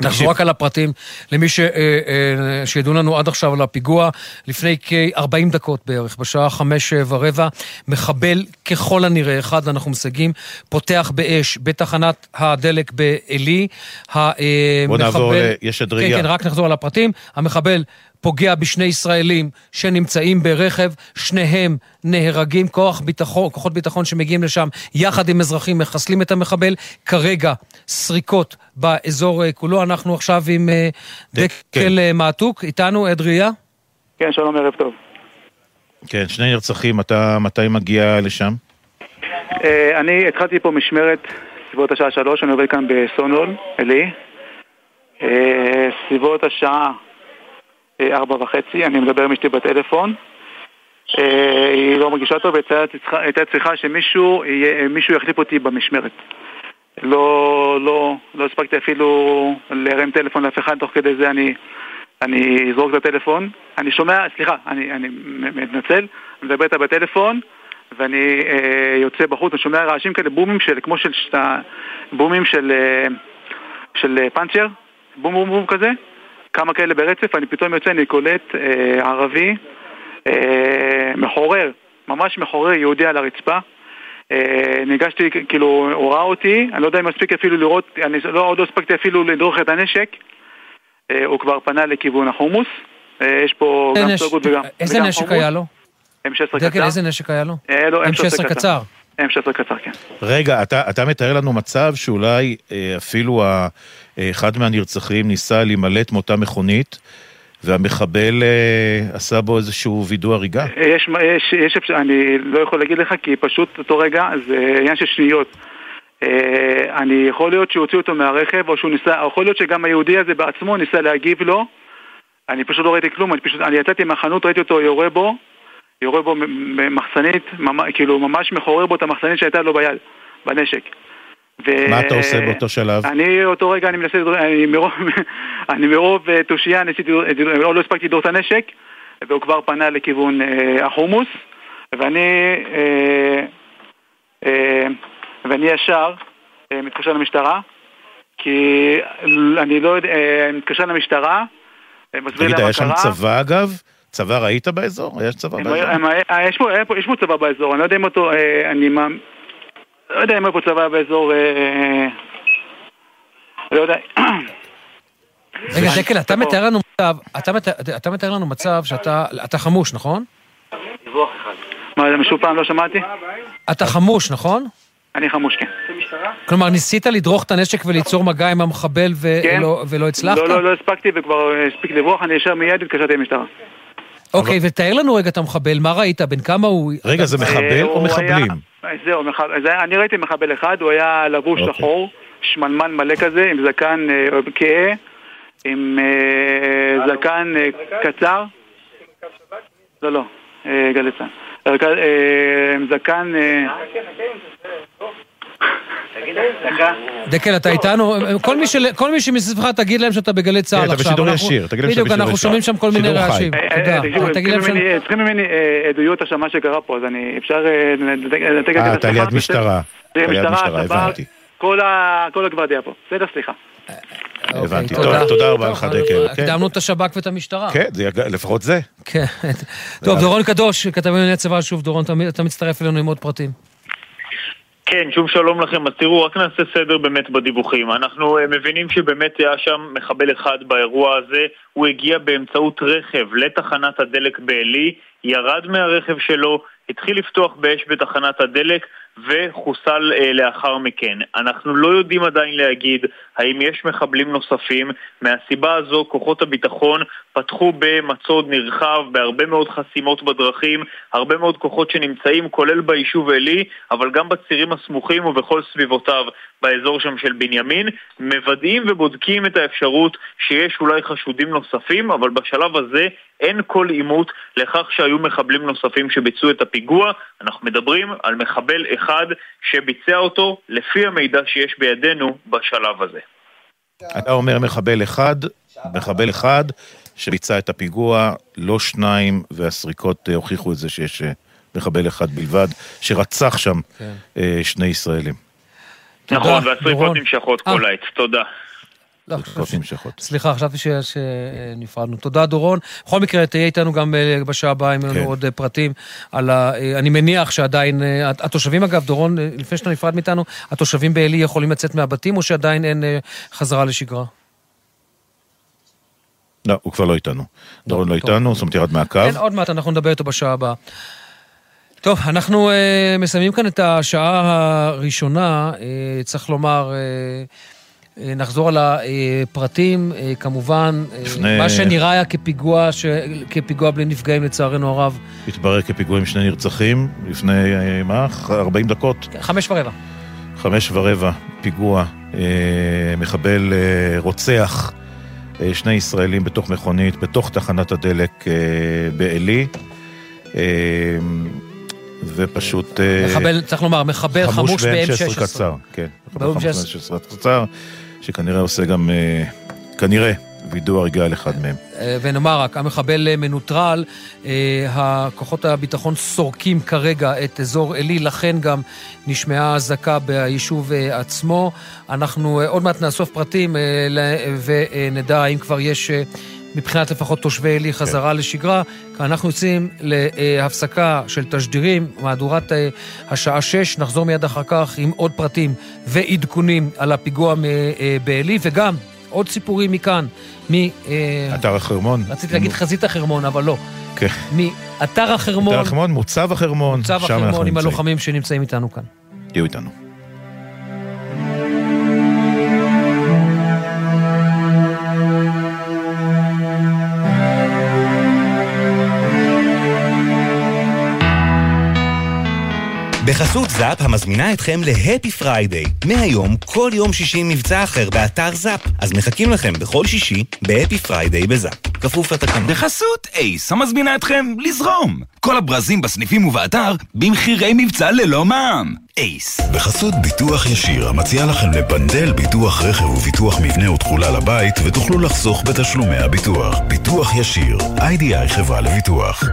נחזור רק על הפרטים, למי ש, אה, אה, שידעו לנו עד עכשיו על הפיגוע, לפני כ-40 דקות בערך, בשעה חמש אה, ורבע, מחבל ככל הנראה, אחד אנחנו משיגים, פותח באש בתחנת הדלק בעלי. המחבל... בוא נעבור יש כן, עדריה. כן, רק נחזור על הפרטים. המחבל פוגע בשני ישראלים שנמצאים ברכב, שניהם נהרגים, כוח ביטחון, כוחות ביטחון שמגיעים לשם יחד עם אזרחים מחסלים את המחבל. כרגע סריקות באזור אה, כולו. אנחנו עכשיו עם אה, דקל אה, מעתוק, איתנו, עד ראייה. כן, שלום, ערב טוב. כן, שני נרצחים, אתה מתי מגיע לשם? אה, אני התחלתי פה משמרת סביבות השעה שלוש, אני עובד כאן בסונול, עלי. אה, סביבות השעה אה, ארבע וחצי, אני מדבר עם אשתי בטלפון. אה, היא לא מרגישה טוב, הייתה צריכה- שמישהו יחליף אותי במשמרת. לא, לא, לא הספקתי אפילו להרים טלפון לאף אחד, תוך כדי זה אני, אני אזרוק את הטלפון. אני שומע, סליחה, אני, אני מתנצל, אני מדבר איתה בטלפון, ואני אה, יוצא בחוץ, אני שומע רעשים כאלה, בומים של, כמו של, בומים של, אה, של אה, פאנצ'ר, בום בום בום כזה, כמה כאלה ברצף, אני פתאום יוצא, אני קולט אה, ערבי, אה, מחורר, ממש מחורר, יהודי על הרצפה. אה, ניגשתי, כאילו, הוא ראה אותי, אני לא יודע אם מספיק אפילו לראות, אני לא, עוד לא הספקתי אפילו לדרוך את הנשק, אה, הוא כבר פנה לכיוון החומוס, אה, יש פה גם נש- סוגות וגם איזה וגם נשק חומוס. היה לו? M16 דקל, קצר. איזה נשק היה לו? היה לו M16 קצר. M16 קצר, כן. רגע, אתה, אתה מתאר לנו מצב שאולי אה, אפילו ה, אה, אחד מהנרצחים ניסה להימלט מאותה מכונית, והמחבל אה, עשה בו איזשהו וידוא הריגה? יש, יש, יש, אפשר- אני לא יכול להגיד לך כי פשוט אותו רגע זה עניין של שניות. אה, אני יכול להיות שהוציאו אותו מהרכב או שהוא ניסה, או יכול להיות שגם היהודי הזה בעצמו ניסה להגיב לו. אני פשוט לא ראיתי כלום, אני פשוט, אני יצאתי מהחנות, ראיתי אותו יורה בו, יורה בו במחסנית, ממש, כאילו ממש מחורר בו את המחסנית שהייתה לו ביד, בנשק. ו- מה אתה עושה באותו שלב? אני אותו רגע, אני מנסה, אני מרוב, אני מרוב אה, תושייה, ניסיתי, עוד לא הספקתי לדור את הנשק, והוא כבר פנה לכיוון אה, החומוס, ואני, אה, אה, ואני ישר אה, מתקשר למשטרה, כי אני לא יודע, אה, מתקשר למשטרה, אה, מסביר תגיד, להם מה היה שם קרה. צבא אגב? צבא ראית באזור? יש צבא באזור? אה, יש פה- צבא באזור, אני לא יודע אם אותו, אה, אני. לא יודע אם היה פה צבא באזור... אה, לא יודע. רגע, דקל, אתה מתאר לנו מצב, אתה מתאר- לנו מצב שאתה אתה חמוש, נכון? מה, זה שוב פעם לא שמעתי? אתה חמוש, נכון? אני חמוש, כן. כלומר, ניסית לדרוך את הנשק וליצור מגע עם המחבל כן. ולא- הצלחת? לא, לא, לא הספקתי וכבר אה, הספיק לברוח, אני ישר מיד התקשרתי למשטרה. אוקיי, ותאר לנו רגע את המחבל, מה ראית? בן כמה הוא? רגע, זה מחבל אה, או הוא מחבלים? היה- זהו, מח- זה- אני ראיתי מחבל אחד, הוא היה לבוש אוקיי. שחור, שמנמן מלא כזה, עם זקן אה, כהה, עם אה, זקן אה, קצר. לא, לא, אה, גלי צה"ל. זקן, אה. אה, דקל, אתה איתנו? כל מי של- כל מי שמסביבך, תגיד להם שאתה בגלי צה"ל כן, אתה עכשיו. בשידור אנחנו- ישיר, תגיד להם שאתה בדיוק, בשידור אנחנו ישיר. שומעים שם כל מיני. רעשים. אה, תודה. אה, צריכים שאני- ממני- צריכים אה, עדויות עכשיו מה שקרה פה, אז אני... אפשר אה, לנתק את אה, השיחה? אתה ליד משטרה. זה משטרה, משטרה, שב"כ, הבנתי. כל הגוורדיה פה. בסדר, סליחה. הבנתי. אוקיי, טוב, תודה רבה לך, דקל. כן. הקדמנו את השב"כ ואת המשטרה. כן, זה לפחות זה. כן. טוב, דורון קדוש, כתב בענייני צבא, שוב, דורון, אתה מצטרף אלינו עם עוד פרטים. כן, שוב שלום לכם. אז תראו, רק נעשה סדר באמת בדיווחים. אנחנו אה, מבינים שבאמת היה שם מחבל אחד באירוע הזה. הוא הגיע באמצעות רכב לתחנת הדלק בעלי, ירד מהרכב שלו, התחיל לפתוח באש בתחנת הדלק וחוסל אה, לאחר מכן. אנחנו לא יודעים עדיין להגיד האם יש מחבלים נוספים. מהסיבה הזו כוחות הביטחון פתחו במצוד נרחב, בהרבה מאוד חסימות בדרכים, הרבה מאוד כוחות שנמצאים, כולל ביישוב עלי, אבל גם בצירים הסמוכים ובכל סביבותיו באזור שם של בנימין, מוודאים ובודקים את האפשרות שיש אולי חשודים נוספים, אבל בשלב הזה אין כל עימות לכך שהיו מחבלים נוספים שביצעו את הפיגוע. אנחנו מדברים על מחבל אחד שביצע אותו לפי המידע שיש בידינו בשלב הזה. אתה אומר מחבל אחד, מחבל אחד שביצע את הפיגוע, לא שניים, והסריקות אה, הוכיחו את זה שיש אה, מחבל אחד בלבד, שרצח שם כן. אה, שני ישראלים. נכון, דורון. נמשכות. כל העת. תודה. לא, נמשכות. סליחה, חשבתי ש- שנפרדנו. תודה, דורון. בכל מקרה, תהיה איתנו גם אה, בשעה הבאה, אם יהיו לנו כן. עוד אה, פרטים על ה... אה, אני מניח שעדיין... הת- התושבים, אגב, דורון, לפני שאתה נפרד מאיתנו, התושבים בעלי יכולים לצאת מהבתים, או שעדיין אין חזרה לשגרה? לא, הוא כבר לא איתנו. דורון לא. איתנו, זאת אומרת ירד מהקו. כן, עוד מעט אנחנו נדבר איתו בשעה הבאה. טוב, אנחנו מסיימים כאן את השעה הראשונה. צריך לומר, נחזור על הפרטים. אה, כמובן, אה, לפני- מה שנראה היה כפיגוע, ש... כפיגוע בלי נפגעים, לצערנו הרב, התברר כפיגוע עם שני נרצחים לפני, אה, מה? 40 דקות? חמש ורבע. חמש ורבע, פיגוע, אה, מחבל אה, רוצח אה, שני ישראלים בתוך מכונית, בתוך תחנת הדלק אה, בעלי. אה, ופשוט... אה, מחבל, צריך לומר, מחבל חמוש ב-M16. קצר, כן. מחבל ב-M16. חמוש ב-M16 קצר, שכנראה עושה גם, אה, כנראה, וידוא הריגה על אחד מהם. אה, ונאמר רק, המחבל אה, מנוטרל, הכוחות הביטחון סורקים כרגע את אזור עלי, לכן גם נשמעה אזעקה ביישוב עצמו. אנחנו עוד מעט נאסוף פרטים ונדע האם כבר יש... אה, מבחינת לפחות תושבי עלי חזרה לשגרה, כי אנחנו יוצאים להפסקה של תשדירים, מהדורת אה, השעה 6, נחזור מיד אחר כך עם עוד פרטים ועדכונים על הפיגוע מ- אה, בעלי, וגם עוד סיפורים מכאן, מ... אה, אתר החרמון. רציתי להגיד חזית החרמון, אבל לא. כן. מאתר החרמון, אתר החרמון, מוצב החרמון, אנחנו החרמון עם. הלוחמים שנמצאים איתנו כאן. תהיו איתנו. בחסות זאפ המזמינה אתכם ל Happy Friday. מהיום, כל יום שישי מבצע אחר באתר זאפ. אז מחכים לכם בכל שישי ב Happy Friday בזאפ. כפוף לתקנון. בחסות אייס, המזמינה אתכם לזרום. כל הברזים בסניפים ובאתר במחירי מבצע ללא מע"מ. אייס. בחסות ביטוח ישיר, המציע לכם לבנדל ביטוח רכב וביטוח מבנה ותכולה לבית, ותוכלו לחסוך בתשלומי הביטוח. ביטוח ישיר, איי-די-איי חברה לביטוח.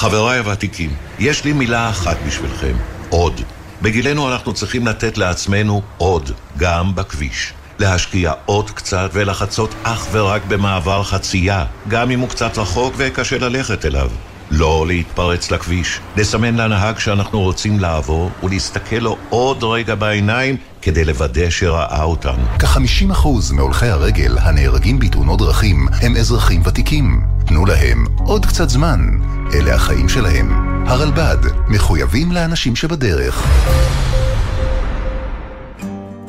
חבריי הוותיקים, יש לי מילה אחת בשבילכם, עוד. בגילנו אנחנו צריכים לתת לעצמנו עוד, גם בכביש. להשקיע עוד קצת ולחצות אך ורק במעבר חצייה, גם אם הוא קצת רחוק וקשה ללכת אליו. לא להתפרץ לכביש, לסמן לנהג שאנחנו רוצים לעבור ולהסתכל לו עוד רגע בעיניים כדי לוודא שראה אותנו. כ-50% מהולכי הרגל הנהרגים בתאונות דרכים הם אזרחים ותיקים. תנו להם עוד קצת זמן. אלה החיים שלהם. הרלב"ד, מחויבים לאנשים שבדרך.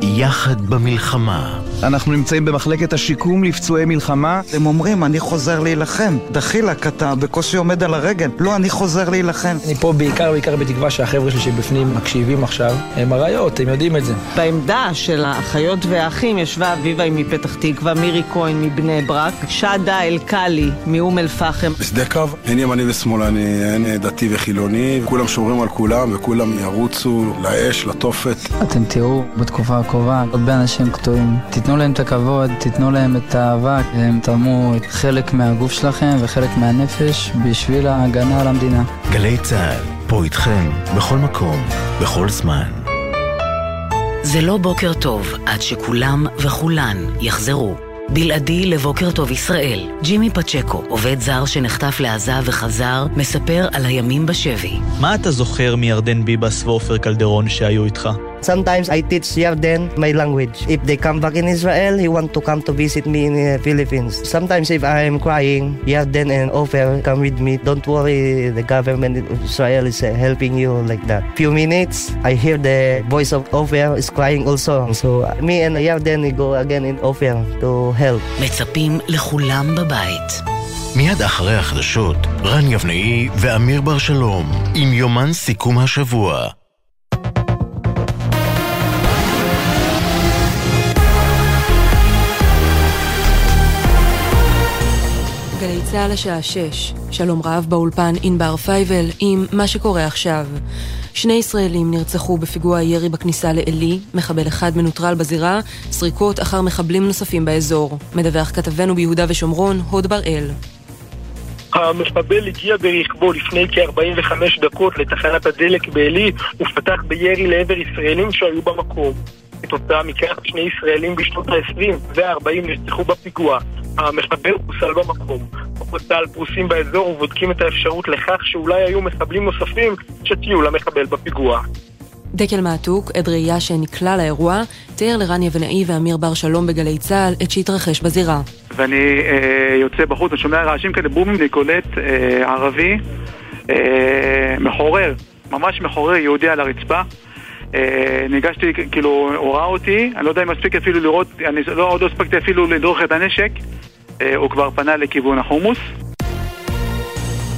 יחד במלחמה. אנחנו נמצאים במחלקת השיקום לפצועי מלחמה. הם אומרים, אני חוזר להילחם. דחילק, אתה בקושי עומד על הרגל. לא, אני חוזר להילחם. אני פה בעיקר בעיקר בתקווה שהחבר'ה שלי שבפנים מקשיבים עכשיו, הם אריות, הם יודעים את זה. בעמדה של האחיות והאחים ישבה אביבה מפתח תקווה, מירי כהן מבני ברק, שדה אלקלי מאום אל-פחם. בשדה קרב אין ימני ושמאלני, אין דתי וחילוני, כולם שומרים על כולם וכולם ירוצו לאש, לתופת. אתם תראו בתקופה הקרובה הרבה אנשים קטועים. תיתנו תנו להם את הכבוד, תיתנו להם את האהבה, הם תרמו חלק מהגוף שלכם וחלק מהנפש בשביל ההגנה על המדינה. גלי צה"ל, פה איתכם, בכל מקום, בכל זמן. זה לא בוקר טוב עד שכולם וכולן יחזרו. בלעדי לבוקר טוב ישראל, ג'ימי פצ'קו, עובד זר שנחטף לעזה וחזר, מספר על הימים בשבי. מה אתה זוכר מירדן ביבס ועופר קלדרון שהיו איתך? Sometimes I teach Yarden my language. If they come back in Israel, he want to come to visit me in the Philippines. Sometimes if I am crying, Yarden and Ofer come with me. Don't worry, the government of Israel is uh, helping you like that. Few minutes, I hear the voice of Ofer is crying also. So me and Yarden we go again in Ofer to help. מצפים לכולם בבית. מיד אחרי החדשות, רן יבנאי ואמיר בר שלום, עם יומן סיכום השבוע. גלי צה"ל השעה 6, שלום רב באולפן ענבר פייבל עם מה שקורה עכשיו. שני ישראלים נרצחו בפיגוע הירי בכניסה לעלי, מחבל אחד מנוטרל בזירה, סריקות אחר מחבלים נוספים באזור. מדווח כתבנו ביהודה ושומרון, הוד בראל. המחבל הגיע ברכבו לפני כ-45 דקות לתחנת הדלק בעלי ופתח בירי לעבר ישראלים שהיו במקום. כתוצאה מכך שני ישראלים בשנות ה-20 וה-40 נרצחו בפיגוע. המחבל חוסל במקום. צה"ל פרוסים באזור ובודקים את האפשרות לכך שאולי היו מחבלים נוספים שתהיו למחבל בפיגוע. דקל מעתוק, עד ראייה שנקלע לאירוע, תיאר לרן יבנאי ואמיר בר שלום בגלי צה"ל את שהתרחש בזירה. ואני אה, יוצא בחוץ, אני שומע רעשים כאלה בומים, אני קולט אה, ערבי, אה, מחורר, ממש מחורר, יהודי על הרצפה. אה, ניגשתי, כאילו, הוא ראה אותי, אני לא יודע אם מספיק אפילו לראות, אני לא, עוד לא הספקתי אפילו לדרוך את הנשק, אה, הוא כבר פנה לכיוון החומוס.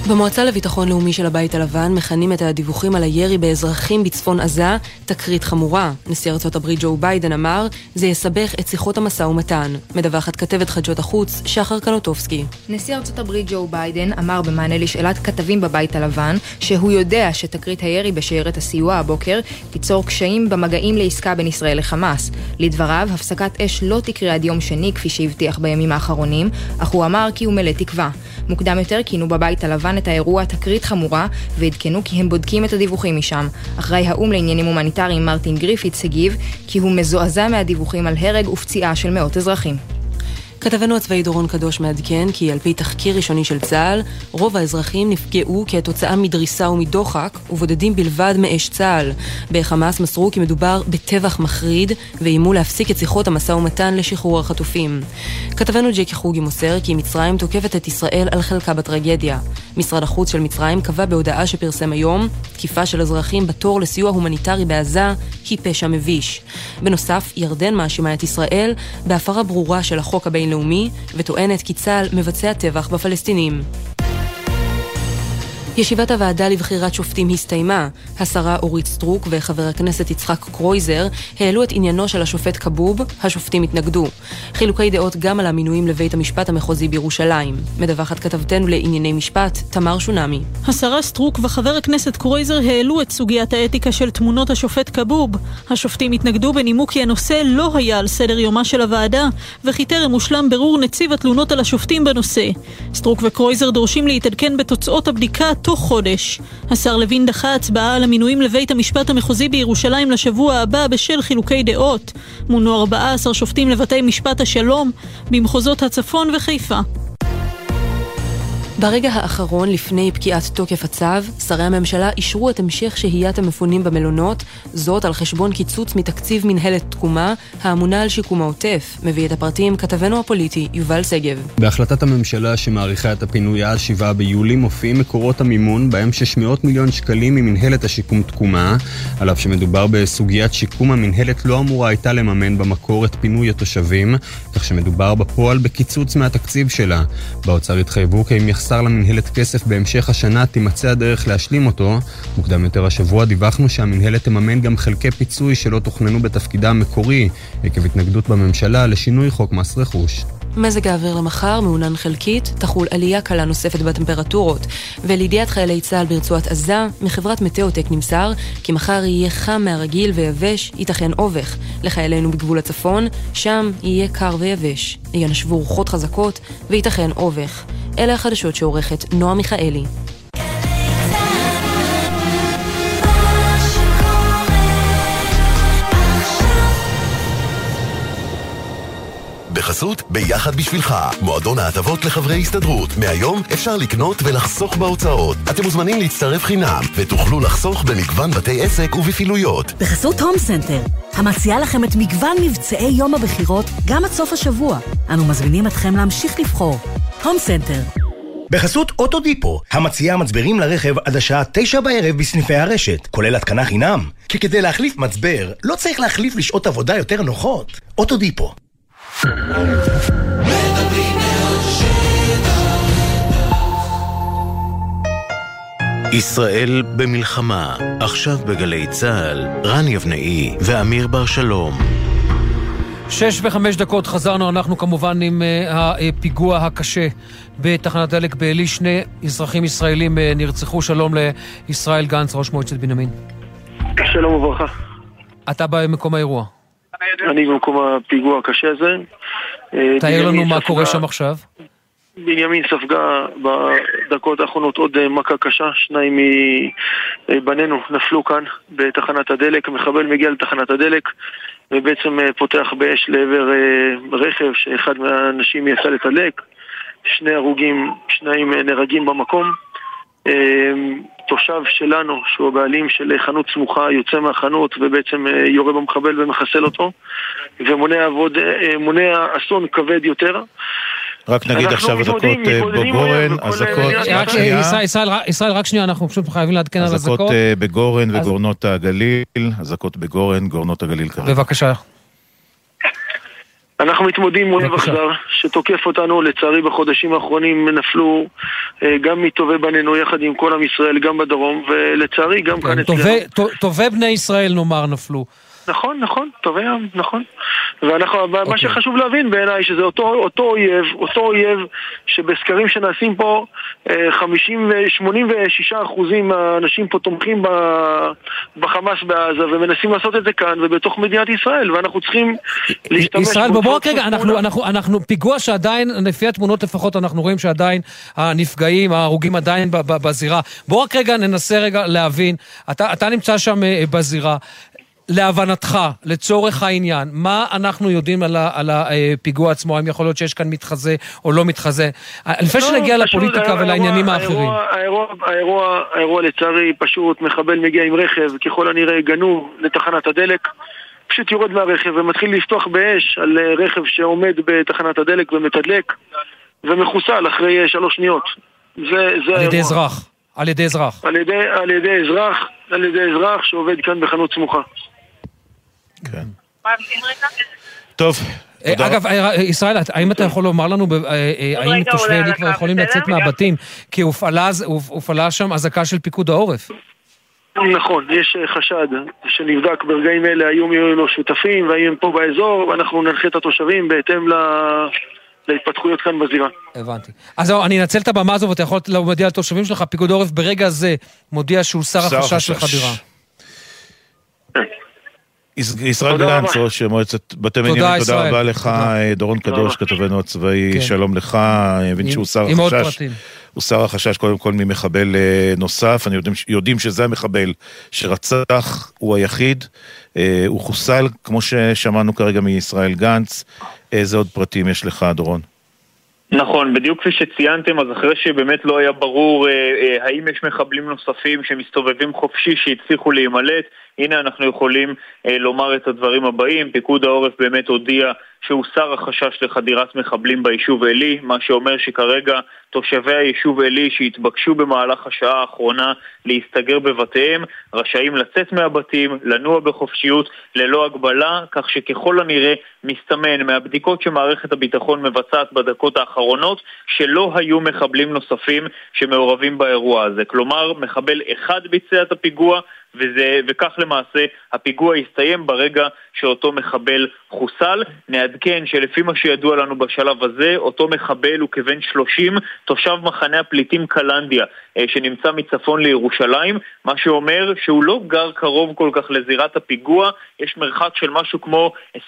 במועצה לביטחון לאומי של הבית הלבן מכנים את הדיווחים על הירי באזרחים בצפון עזה תקרית חמורה. נשיא ארצות הברית ג'ו ביידן אמר, זה יסבך את שיחות המשא ומתן. מדווחת כתבת חדשות החוץ, שחר קלוטובסקי. נשיא ארצות הברית ג'ו ביידן אמר במענה לשאלת כתבים בבית הלבן, שהוא יודע שתקרית הירי בשיירת הסיוע הבוקר תיצור קשיים במגעים לעסקה בין ישראל לחמאס. לדבריו, הפסקת אש לא תקרה עד יום שני, כפי שהבטיח בימים האחרונים, אך הוא אמר כי הוא מלא תקווה. מוקדם יותר כינו בבית הלבן את האירוע תקרית חמורה, ועדכנו כי הם בודקים את הדיווחים משם. אחראי האו"ם לעניינים הומניטריים מרטין גריפיץ הגיב כי הוא מזועזע מהדיווחים על הרג ופציעה של מאות אזרחים. כתבנו הצבאי דורון קדוש מעדכן כי על פי תחקיר ראשוני של צה"ל, רוב האזרחים נפגעו כתוצאה מדריסה ומדוחק, ובודדים בלבד מאש צה"ל. בחמאס מסרו כי מדובר בטבח מחריד, ואיימו להפסיק את שיחות המשא ומתן לשחרור החטופים. כתבנו ג'קי חוגי מוסר כי מצרים תוקפת את ישראל על חלקה בטרגדיה. משרד החוץ של מצרים קבע בהודעה שפרסם היום, תקיפה של אזרחים בתור לסיוע הומניטרי בעזה היא פשע מביש. בנוסף, ירדן מאשימה את ישראל בהפרה ברורה של החוק הבינלאומי. הבינלאומי וטוענת כי צה"ל מבצע טבח בפלסטינים. ישיבת הוועדה לבחירת שופטים הסתיימה. השרה אורית סטרוק וחבר הכנסת יצחק קרויזר העלו את עניינו של השופט כבוב, השופטים התנגדו. חילוקי דעות גם על המינויים לבית המשפט המחוזי בירושלים. מדווחת כתבתנו לענייני משפט, תמר שונמי. השרה סטרוק וחבר הכנסת קרויזר העלו את סוגיית האתיקה של תמונות השופט כבוב. השופטים התנגדו בנימוק כי הנושא לא היה על סדר יומה של הוועדה, וכי טרם הושלם ברור נציב התלונות על השופטים בנושא. סטרוק וקרויזר דורשים להתעדכן בתוצאות הבדיקה תוך חודש. השר לוין דחה הצבעה על המינויים לבית המשפט המחוזי בירושלים לשבוע הבא בשל חילוקי דעות. מונו 14 שופטים לבתי משפט השלום במחוזות הצפון וחיפה. ברגע האחרון לפני פקיעת תוקף הצו, שרי הממשלה אישרו את המשך שהיית המפונים במלונות, זאת על חשבון קיצוץ מתקציב מנהלת תקומה, האמונה על שיקום העוטף. מביא את הפרטים כתבנו הפוליטי, יובל שגב. בהחלטת הממשלה שמאריכה את הפינוי עד 7 ביולי מופיעים מקורות המימון, בהם 600 מיליון שקלים ממנהלת השיקום תקומה, על אף שמדובר בסוגיית שיקום, המנהלת לא אמורה הייתה לממן במקור את פינוי התושבים, כך שמדובר בפועל בקיצוץ מהתקציב שלה. באוצר התחייבו כי אם יחסר למנהלת כסף בהמשך השנה, תימצא הדרך להשלים אותו. מוקדם יותר השבוע דיווחנו שהמנהלת תממן גם חלקי פיצוי שלא תוכננו בתפקידה המקורי, עקב התנגדות בממשלה לשינוי חוק מס רכוש. מזג האוויר למחר מעונן חלקית, תחול עלייה קלה נוספת בטמפרטורות. ולידיעת חיילי צה"ל ברצועת עזה, מחברת מטאוטק נמסר כי מחר יהיה חם מהרגיל ויבש, ייתכן אובך. לחיילינו בגבול הצפון, שם יהיה קר ויבש. ינשבו רוחות חזקות וייתכן אובך. אלה החדשות שעורכת נועה מיכאלי. בחסות ביחד בשבילך, מועדון ההטבות לחברי הסתדרות. מהיום אפשר לקנות ולחסוך בהוצאות. אתם מוזמנים להצטרף חינם, ותוכלו לחסוך במגוון בתי עסק ובפעילויות. בחסות הום סנטר, המציעה לכם את מגוון מבצעי יום הבחירות גם עד סוף השבוע. אנו מזמינים אתכם להמשיך לבחור. הום סנטר. בחסות אוטודיפו, המציעה מצברים לרכב עד השעה תשע בערב בסניפי הרשת, כולל התקנה חינם. כי כדי להחליף מצבר, לא צריך להחליף לשעות עבודה יותר נוחות. אוטודיפו. ישראל במלחמה, עכשיו בגלי צה"ל, רן יבנאי ואמיר בר שלום. שש וחמש דקות חזרנו, אנחנו כמובן עם uh, הפיגוע הקשה בתחנת דלק בעלי. שני אזרחים ישראלים uh, נרצחו. שלום לישראל גנץ, ראש מועצת בנימין. שלום וברכה. אתה במקום האירוע. אני במקום הפיגוע הקשה הזה. תאר לנו מה קורה שם עכשיו. בנימין ספגה בדקות האחרונות עוד מכה קשה, שניים מבנינו נפלו כאן בתחנת הדלק, מחבל מגיע לתחנת הדלק ובעצם פותח באש לעבר רכב שאחד מהאנשים יצא לתדלק, שני הרוגים, שניים נהרגים במקום. תושב שלנו, שהוא הבעלים של חנות סמוכה, יוצא מהחנות ובעצם יורה במחבל ומחסל אותו ומונע עבוד, אסון כבד יותר. רק נגיד עכשיו אזעקות בגורן, אזעקות... ישראל, רק שנייה, אנחנו פשוט חייבים לעדכן על אזעקות. אזעקות בגורן וגורנות הגליל, אזעקות בגורן, גורנות הגליל כרגע. בבקשה. אנחנו מתמודדים מול אויב אכזר שתוקף אותנו, לצערי בחודשים האחרונים נפלו גם מטובי בנינו יחד עם כל עם ישראל, גם בדרום, ולצערי גם כאן אצלנו. טובי בני ישראל נאמר נפלו. נכון, נכון, טובי עם, נכון. ואנחנו, okay. מה שחשוב להבין בעיניי, שזה אותו, אותו אויב, אותו אויב שבסקרים שנעשים פה, 50 ו-86 אחוזים מהאנשים פה תומכים בחמאס בעזה ומנסים לעשות את זה כאן ובתוך מדינת ישראל, ואנחנו צריכים להשתמש... ישראל, בואו רק רגע, אנחנו, אנחנו, אנחנו, פיגוע שעדיין, לפי התמונות לפחות, אנחנו רואים שעדיין הנפגעים, ההרוגים עדיין בזירה. בואו רק רגע ננסה רגע להבין, אתה, אתה נמצא שם בזירה. להבנתך, לצורך העניין, מה אנחנו יודעים על, ה, על הפיגוע עצמו? האם יכול להיות שיש כאן מתחזה או לא מתחזה? לפני לא, שנגיע לפוליטיקה ולעניינים האחרים. האירוע, האירוע, האירוע, האירוע לצערי פשוט, מחבל מגיע עם רכב, ככל הנראה גנוב לתחנת הדלק. פשוט יורד מהרכב ומתחיל לפתוח באש על רכב שעומד בתחנת הדלק ומתדלק ומחוסל אחרי שלוש שניות. זה, זה על האירוע. ידי אזרח. על ידי אזרח. על ידי, על ידי אזרח, על ידי אזרח שעובד כאן בחנות סמוכה. כן. טוב. אגב, ישראל, האם אתה יכול לומר לנו, האם תושבי עלי כבר יכולים לצאת מהבתים? כי הופעלה שם אזעקה של פיקוד העורף. נכון, יש חשד שנבדק ברגעים אלה, האם יהיו לו שותפים, והאם הם פה באזור, ואנחנו ננחה את התושבים בהתאם ל... להתפתחויות כאן בזירה. הבנתי. אז אני אנצל את הבמה הזו ואתה יכול להודיע לתושבים שלך, פיקוד העורף ברגע זה מודיע שהוא שר החשש של חדירה. ישראל גלנץ, ראש מועצת בתי מנימין, תודה רבה לך, דורון קדוש, כתבנו הצבאי, שלום לך, אני מבין שהוא שר החשש. הוא שר החשש קודם כל ממחבל נוסף, אני יודעים שזה המחבל שרצח, הוא היחיד, הוא חוסל, כמו ששמענו כרגע מישראל גנץ. איזה עוד פרטים יש לך, דורון? נכון, בדיוק כפי שציינתם, אז אחרי שבאמת לא היה ברור אה, אה, האם יש מחבלים נוספים שמסתובבים חופשי שהצליחו להימלט, הנה אנחנו יכולים אה, לומר את הדברים הבאים. פיקוד העורף באמת הודיע שהוסר החשש לחדירת מחבלים ביישוב עלי, מה שאומר שכרגע תושבי היישוב עלי שהתבקשו במהלך השעה האחרונה להסתגר בבתיהם, רשאים לצאת מהבתים, לנוע בחופשיות, ללא הגבלה, כך שככל הנראה מסתמן מהבדיקות שמערכת הביטחון מבצעת בדקות האחרונות, שלא היו מחבלים נוספים שמעורבים באירוע הזה. כלומר, מחבל אחד ביצע את הפיגוע וזה, וכך למעשה הפיגוע הסתיים ברגע שאותו מחבל חוסל. נעדכן שלפי מה שידוע לנו בשלב הזה, אותו מחבל הוא כבן 30, תושב מחנה הפליטים קלנדיה, שנמצא מצפון לירושלים, מה שאומר שהוא לא גר קרוב כל כך לזירת הפיגוע, יש מרחק של משהו כמו 25-30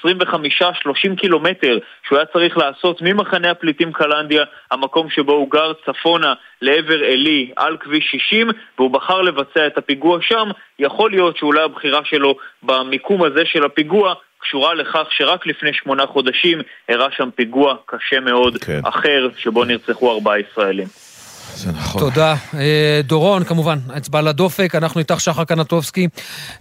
קילומטר שהוא היה צריך לעשות ממחנה הפליטים קלנדיה, המקום שבו הוא גר, צפונה לעבר עלי על כביש 60, והוא בחר לבצע את הפיגוע שם. יכול להיות שאולי הבחירה שלו במיקום הזה של הפיגוע קשורה לכך שרק לפני שמונה חודשים אירע שם פיגוע קשה מאוד כן. אחר, שבו נרצחו ארבעה ישראלים. זה נכון. תודה. אה, דורון, כמובן, אצבע לדופק. אנחנו איתך שחר קנטובסקי,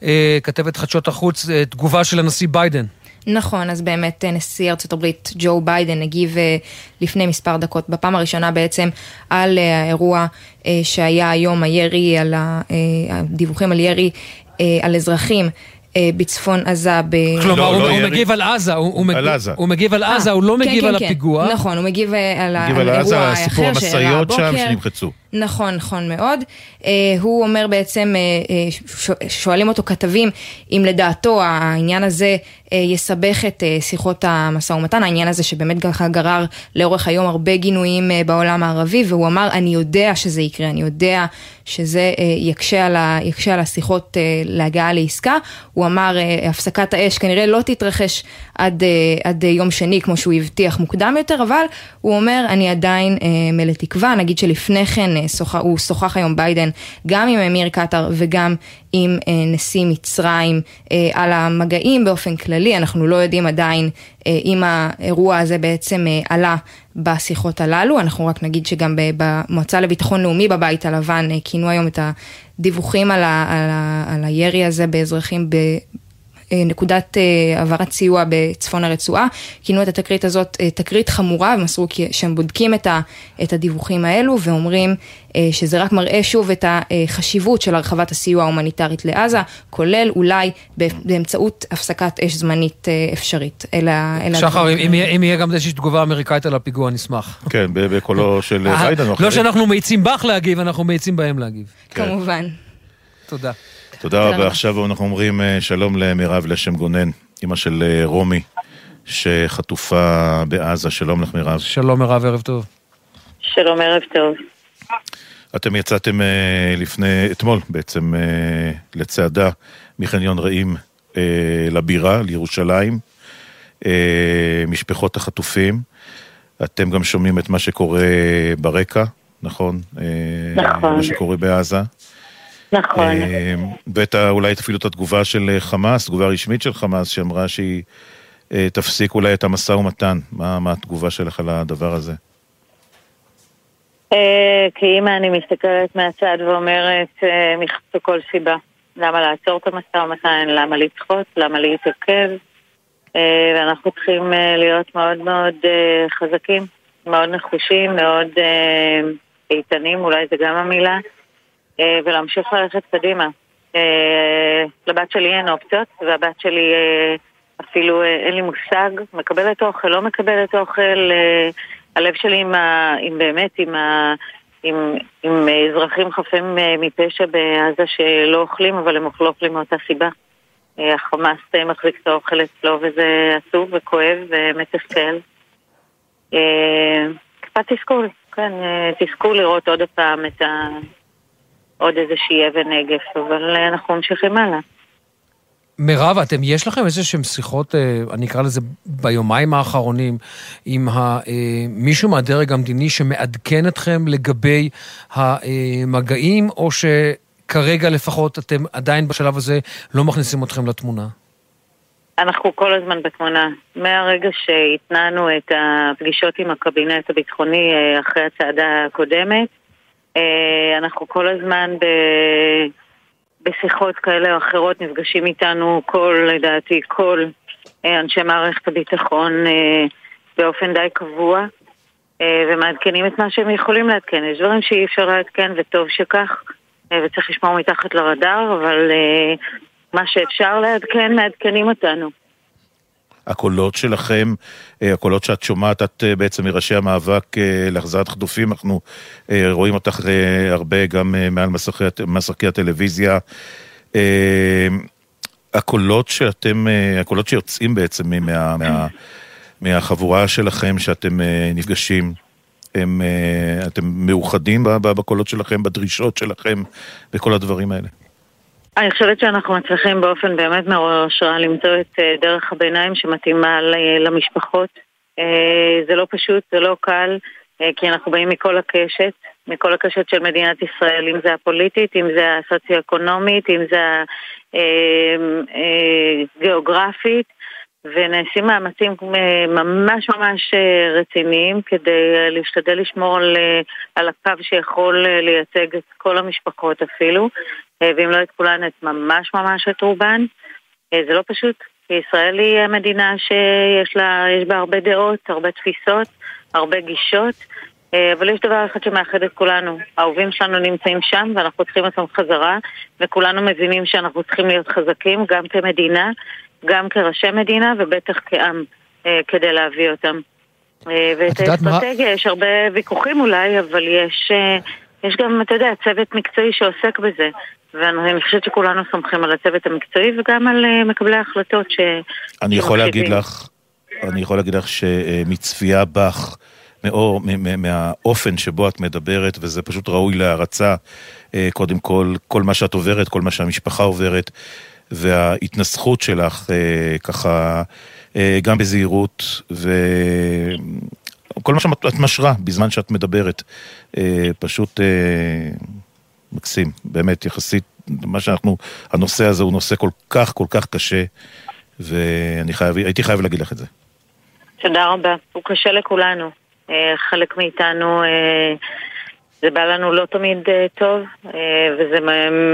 אה, כתבת חדשות החוץ, אה, תגובה של הנשיא ביידן. נכון, אז באמת נשיא ארצות הברית ג'ו ביידן הגיב לפני מספר דקות, בפעם הראשונה בעצם, על האירוע שהיה היום, הירי, על הדיווחים על ירי על אזרחים בצפון עזה. ב... כלומר, לא, הוא, לא הוא מגיב על עזה, הוא, הוא, מגיב, עזה. הוא מגיב על עזה, הוא לא כן, מגיב כן, על כן. הפיגוע. נכון, הוא מגיב אה, על האירוע האחר שאירע הבוקר. שם שנמחצו. נכון, נכון מאוד. Uh, הוא אומר בעצם, uh, שואלים אותו כתבים, אם לדעתו העניין הזה יסבך את שיחות המשא ומתן, העניין הזה שבאמת ככה גרר לאורך היום הרבה גינויים בעולם הערבי, והוא אמר, אני יודע שזה יקרה, אני יודע שזה יקשה, על ה, יקשה על השיחות להגעה לעסקה. הוא אמר, הפסקת האש כנראה לא תתרחש עד, עד יום שני, כמו שהוא הבטיח מוקדם יותר, אבל הוא אומר, אני עדיין מלא תקווה, נגיד שלפני כן, הוא שוחח היום ביידן גם עם אמיר קטאר וגם עם אה, נשיא מצרים אה, על המגעים באופן כללי, אנחנו לא יודעים עדיין אה, אם האירוע הזה בעצם עלה בשיחות הללו, אנחנו רק נגיד שגם במועצה לביטחון לאומי בבית הלבן כינו היום את הדיווחים על, ה, על, ה, על הירי הזה באזרחים אה, נקודת אה, העברת סיוע בצפון הרצועה, כינו את התקרית הזאת אה, תקרית חמורה, ומסרו שהם בודקים את, ה, את הדיווחים האלו ואומרים שזה רק מראה שוב את החשיבות של הרחבת הסיוע ההומניטרית לעזה, כולל אולי באמצעות הפסקת אש זמנית אפשרית. שחר, אם, אם, אם יהיה גם איזושהי תגובה אמריקאית על הפיגוע, נשמח. כן, בקולו של ביידן. לא שאנחנו מאיצים בך להגיב, אנחנו מאיצים בהם להגיב. כמובן. תודה. תודה רבה. עכשיו אנחנו אומרים אה, שלום למירב לשם גונן, אימא של אה, רומי, שחטופה בעזה. שלום לך מירב. שלום מירב, ערב טוב. שלום, ערב טוב. אתם יצאתם אה, לפני, אתמול בעצם, לצעדה מחניון רעים לבירה, לירושלים, משפחות החטופים. אתם גם שומעים את מה שקורה ברקע, נכון? נכון. מה שקורה בעזה. נכון. אה, ואת אולי אפילו את התגובה של אה, חמאס, תגובה רשמית של חמאס, שאמרה שהיא אה, תפסיק אולי את המשא ומתן. מה, מה התגובה שלך על הדבר הזה? כאימא אני מסתכלת מהצד ואומרת, מחפשו כל סיבה. למה לעצור את המשא ומתן, למה לדחות, למה להתעכב. ואנחנו צריכים להיות מאוד מאוד חזקים, מאוד נחושים, מאוד איתנים, אולי זה גם המילה. אה, ולהמשיך ללכת קדימה. אה, לבת שלי אין אופציות, והבת שלי אה, אפילו אין לי מושג, מקבלת אוכל, לא מקבלת אוכל. הלב שלי עם, ה, עם באמת, עם, ה, עם, עם אזרחים חפים מפשע בעזה שלא אוכלים, אבל הם לא אוכלים מאותה סיבה. החמאס מחזיק את האוכל אצלו וזה עצוב וכואב ומתסכל. קצת תסכול, כן, תסכול לראות עוד פעם את ה... עוד איזושהי אבן נגף, אבל אה, אנחנו ממשיכים הלאה. מירב, אתם, יש לכם איזה שהם שיחות, אה, אני אקרא לזה ביומיים האחרונים, עם ה, אה, מישהו מהדרג המדיני שמעדכן אתכם לגבי המגעים, או שכרגע לפחות אתם עדיין בשלב הזה לא מכניסים אתכם לתמונה? אנחנו כל הזמן בתמונה. מהרגע שהתנענו את הפגישות עם הקבינט הביטחוני אחרי הצעדה הקודמת, אנחנו כל הזמן ב... בשיחות כאלה או אחרות נפגשים איתנו כל, לדעתי, כל אה, אנשי מערכת הביטחון אה, באופן די קבוע ומעדכנים את מה שהם יכולים לעדכן. יש דברים שאי אפשר לעדכן וטוב שכך וצריך לשמור מתחת לרדאר, אבל מה שאפשר לעדכן, מעדכנים אותנו. הקולות שלכם, אה, הקולות שאת שומעת, את אה, בעצם מראשי המאבק אה, להחזרת חטופים, אנחנו רואים אותך הרבה גם מעל מסכי, מסכי הטלוויזיה. הקולות שאתם, הקולות שיוצאים בעצם מה, מה, מהחבורה שלכם, שאתם נפגשים, הם, אתם מאוחדים בקולות שלכם, בדרישות שלכם, בכל הדברים האלה? אני חושבת שאנחנו מצליחים באופן באמת מעורר השראה למצוא את דרך הביניים שמתאימה למשפחות. זה לא פשוט, זה לא קל. אה, כי אנחנו באים מכל הקשת, מכל הקשת של מדינת ישראל, אם זה הפוליטית, אם זה הסוציו-אקונומית, אם זה הגיאוגרפית, אה, ונעשים מאמצים אה, ממש ממש רציניים כדי להשתדל לשמור על, על הקו שיכול לייצג את כל המשפחות אפילו, ואם לא את כולן, את ממש ממש את רובן. זה לא פשוט, כי ישראל היא מדינה שיש לה, בה הרבה דעות, הרבה תפיסות. הרבה גישות, אה, אבל יש דבר אחד שמאחד את כולנו. האהובים שלנו נמצאים שם ואנחנו צריכים אותם חזרה, וכולנו מבינים שאנחנו צריכים להיות חזקים גם כמדינה, גם כראשי מדינה ובטח כעם, אה, כדי להביא אותם. אה, ואת האסטרטגיה, מה... יש הרבה ויכוחים אולי, אבל יש, יש גם, אתה יודע, צוות מקצועי שעוסק בזה. ואני חושבת שכולנו סומכים על הצוות המקצועי וגם על מקבלי ההחלטות ש... אני יכול להגיד לך, אני יכול להגיד לך שמצפייה בך, מאור, מהאופן שבו את מדברת, וזה פשוט ראוי להערצה, אה, קודם כל, כל מה שאת עוברת, כל מה שהמשפחה עוברת, וההתנסחות שלך אה, ככה, אה, גם בזהירות, וכל מה שאת משרה בזמן שאת מדברת, פשוט מקסים, באמת, יחסית, מה שאנחנו, הנושא הזה הוא נושא כל כך כל כך קשה, ואני חייב, הייתי חייב להגיד לך את זה. תודה רבה. הוא קשה לכולנו. אה, חלק מאיתנו, אה, זה בא לנו לא תמיד אה, טוב, וזה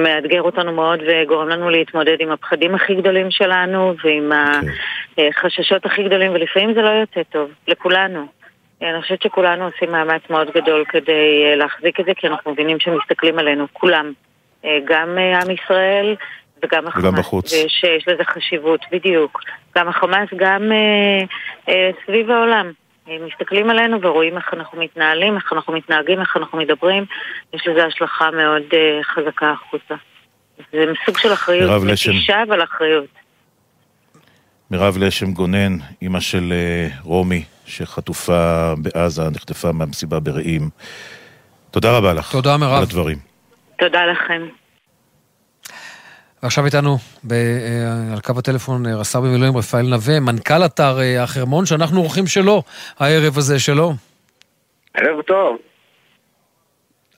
מאתגר אותנו מאוד וגורם לנו להתמודד עם הפחדים הכי גדולים שלנו ועם okay. החששות הכי גדולים, ולפעמים זה לא יוצא טוב, לכולנו. אני חושבת שכולנו עושים מאמץ מאוד גדול כדי להחזיק את זה, כי אנחנו מבינים שמסתכלים עלינו, כולם. גם עם ישראל וגם החמאס. וגם בחוץ. ויש לזה חשיבות, בדיוק. גם החמאס, גם אה, אה, סביב העולם. מסתכלים עלינו ורואים איך אנחנו מתנהלים, איך אנחנו מתנהגים, איך אנחנו מדברים, יש לזה השלכה מאוד חזקה החוצה. זה סוג של אחריות, נטישה אבל אחריות. מירב לשם גונן, אימא של uh, רומי, שחטופה בעזה, נחטפה מהמסיבה ברעים. תודה רבה לך. תודה מירב. על הדברים. תודה לכם. ועכשיו איתנו ב, אה, על קו הטלפון אה, רס"ר במילואים רפאל נווה, מנכ"ל אתר אה, החרמון, שאנחנו אורחים שלו הערב הזה, שלו. ערב טוב.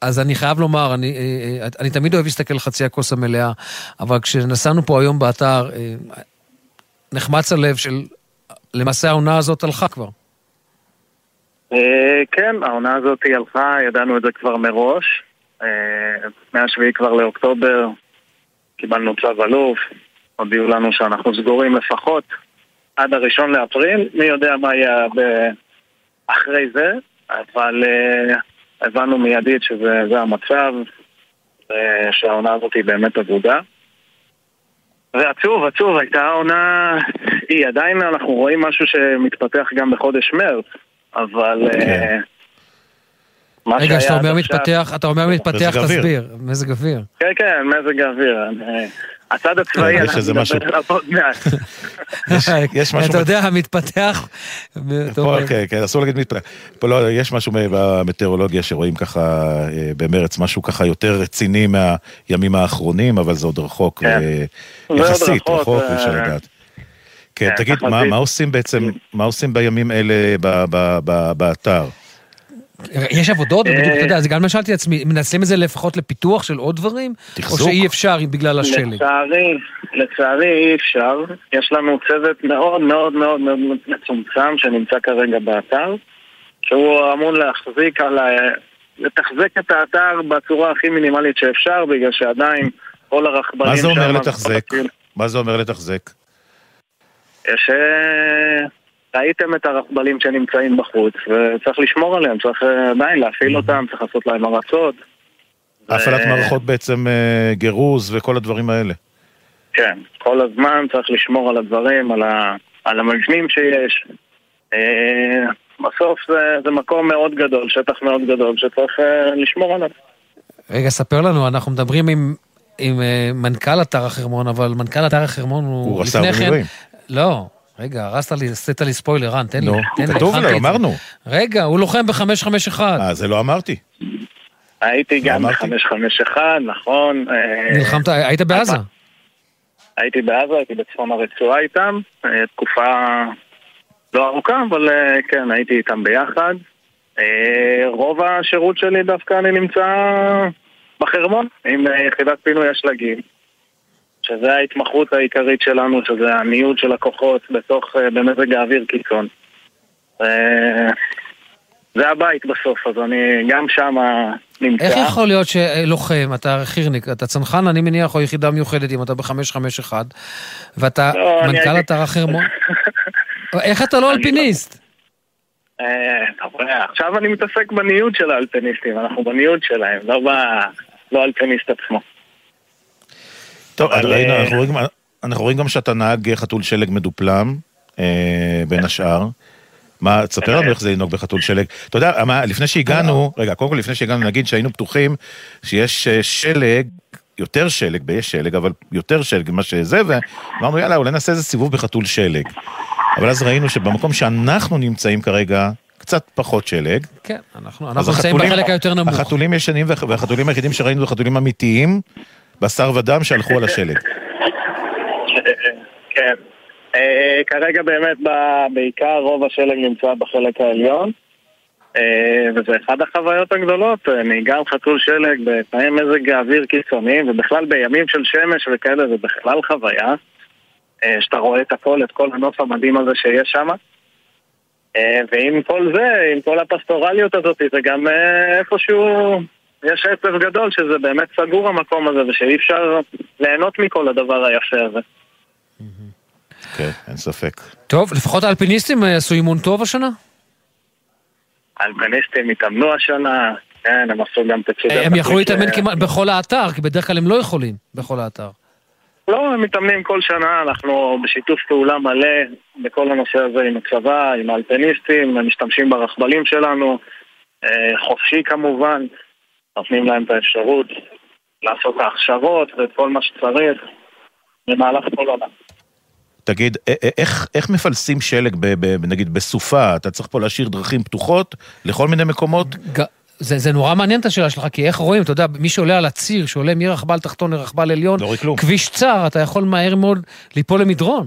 אז אני חייב לומר, אני, אני תמיד אוהב להסתכל על חצי הכוס המלאה, אבל כשנסענו פה היום באתר, נחמץ הלב של למעשה העונה הזאת הלכה כבר. כן, העונה הזאת הלכה, ידענו את זה כבר מראש. מהשביעי כבר לאוקטובר קיבלנו צו אלוף, הודיעו לנו שאנחנו סגורים לפחות עד הראשון לאפריל, מי יודע מה יהיה אחרי זה, אבל uh, הבנו מיידית שזה המצב, שהעונה הזאת היא באמת אבודה. ועצוב, עצוב, הייתה עונה, היא עדיין, אנחנו רואים משהו שמתפתח גם בחודש מרץ, אבל... Okay. כן. Uh, רגע, כשאתה אומר מתפתח, אתה אומר מתפתח, תסביר. מזג אוויר. כן, כן, מזג אוויר. הצד הצבאי, אנחנו נדבר עליו עוד מעט. יש משהו... אתה יודע, המתפתח... כן, כן, אסור להגיד מתפתח. פה לא, יש משהו במטאורולוגיה שרואים ככה אה, במרץ, משהו ככה יותר רציני מהימים האחרונים, אבל זה עוד רחוק, כן. יחסית רחוק, אי אפשר לדעת. כן, תגיד, מה עושים בעצם, מה עושים בימים אלה באתר? יש עבודות, ובדיוק, אתה יודע, אז גם שאלתי את עצמי, מנצלים את זה לפחות לפיתוח של עוד דברים? תחזוק. או שאי אפשר בגלל השלג? לצערי, לצערי אי אפשר. יש לנו צוות מאוד מאוד מאוד מאוד מצומצם שנמצא כרגע באתר, שהוא אמור להחזיק על ה... לתחזק את האתר בצורה הכי מינימלית שאפשר, בגלל שעדיין כל הרכבלים... מה זה אומר לתחזק? מה זה אומר לתחזק? יש... ראיתם את הרכבלים שנמצאים בחוץ, וצריך לשמור עליהם, צריך אה, עדיין להפעיל אותם, צריך לעשות להם הרצות. הפעלת ו... מערכות בעצם אה, גירוז וכל הדברים האלה. כן, כל הזמן צריך לשמור על הדברים, על, ה... על המבנים שיש. אה, בסוף זה, זה מקום מאוד גדול, שטח מאוד גדול, שצריך לשמור עליו. רגע, ספר לנו, אנחנו מדברים עם עם מנכ"ל אתר החרמון, אבל מנכ"ל אתר החרמון הוא, הוא לפני כן... לא, רגע, הרסת לי, עשית לי ספוילר, רן, תן לי. לא, כתוב לו, אמרנו. רגע, הוא לוחם ב-551. אה, זה לא אמרתי. הייתי גם ב-551, נכון. נלחמת, היית בעזה? הייתי בעזה, הייתי בצפון הרצועה איתם, תקופה לא ארוכה, אבל כן, הייתי איתם ביחד. רוב השירות שלי דווקא אני נמצא בחרמון, עם יחידת פינוי השלגים. שזה ההתמחות העיקרית שלנו, שזה הניוד של הכוחות בתוך, במזג האוויר קיצון. זה הבית בסוף, אז אני גם שם נמצא. איך יכול להיות שלוחם, אתה חירניק, אתה צנחן, אני מניח, או יחידה מיוחדת, אם אתה ב-551, ואתה לא, מנכ"ל אתר החרמון? איך אתה לא, לא אלפיניסט? עכשיו אני מתעסק בניוד של האלפיניסטים, אנחנו בניוד שלהם, לא האלפיניסט עצמו. טוב, אנחנו רואים גם שאתה נהג חתול שלג מדופלם, בין השאר. מה, תספר לנו איך זה לנהוג בחתול שלג. אתה יודע, מה, לפני שהגענו, רגע, קודם כל לפני שהגענו נגיד שהיינו פתוחים שיש שלג, יותר שלג, ויש שלג, אבל יותר שלג ממה שזה, ואמרנו יאללה, אולי נעשה איזה סיבוב בחתול שלג. אבל אז ראינו שבמקום שאנחנו נמצאים כרגע, קצת פחות שלג. כן, אנחנו, אנחנו נמצאים בחלק היותר נמוך. החתולים ישנים והחתולים היחידים שראינו זה חתולים אמיתיים, בשר ודם שהלכו על השלג. כן. Uh, כרגע באמת בעיקר רוב השלג נמצא בחלק העליון uh, וזה אחד החוויות הגדולות, נהיגה על חתול שלג בתנאי מזג האוויר קיצוניים ובכלל בימים של שמש וכאלה זה בכלל חוויה שאתה רואה את הכל, את כל הנוף המדהים הזה שיש שם ועם כל זה, עם כל הפסטורליות הזאת, זה גם איפשהו יש עצב גדול שזה באמת סגור המקום הזה ושאי אפשר ליהנות מכל הדבר היפה הזה. כן, אין ספק. טוב, לפחות האלפיניסטים עשו אימון טוב השנה? האלפיניסטים התאמנו השנה, כן, הם עשו גם תצוגה. הם יכלו להתאמן כמעט בכל האתר, כי בדרך כלל הם לא יכולים בכל האתר. לא, הם מתאמנים כל שנה, אנחנו בשיתוף פעולה מלא בכל הנושא הזה עם הצבא, עם האלפיניסטים, הם משתמשים ברכבלים שלנו, חופשי כמובן, נותנים להם את האפשרות לעשות את ההכשרות ואת כל מה שצריך במהלך כל עונה. תגיד, איך, איך מפלסים שלג, ב, ב, נגיד בסופה? אתה צריך פה להשאיר דרכים פתוחות לכל מיני מקומות? ג... זה, זה נורא מעניין את השאלה שלך, כי איך רואים, אתה יודע, מי שעולה על הציר, שעולה מרכבל תחתון לרכבל עליון, לא כלום. כביש צר, אתה יכול מהר מאוד ליפול למדרון.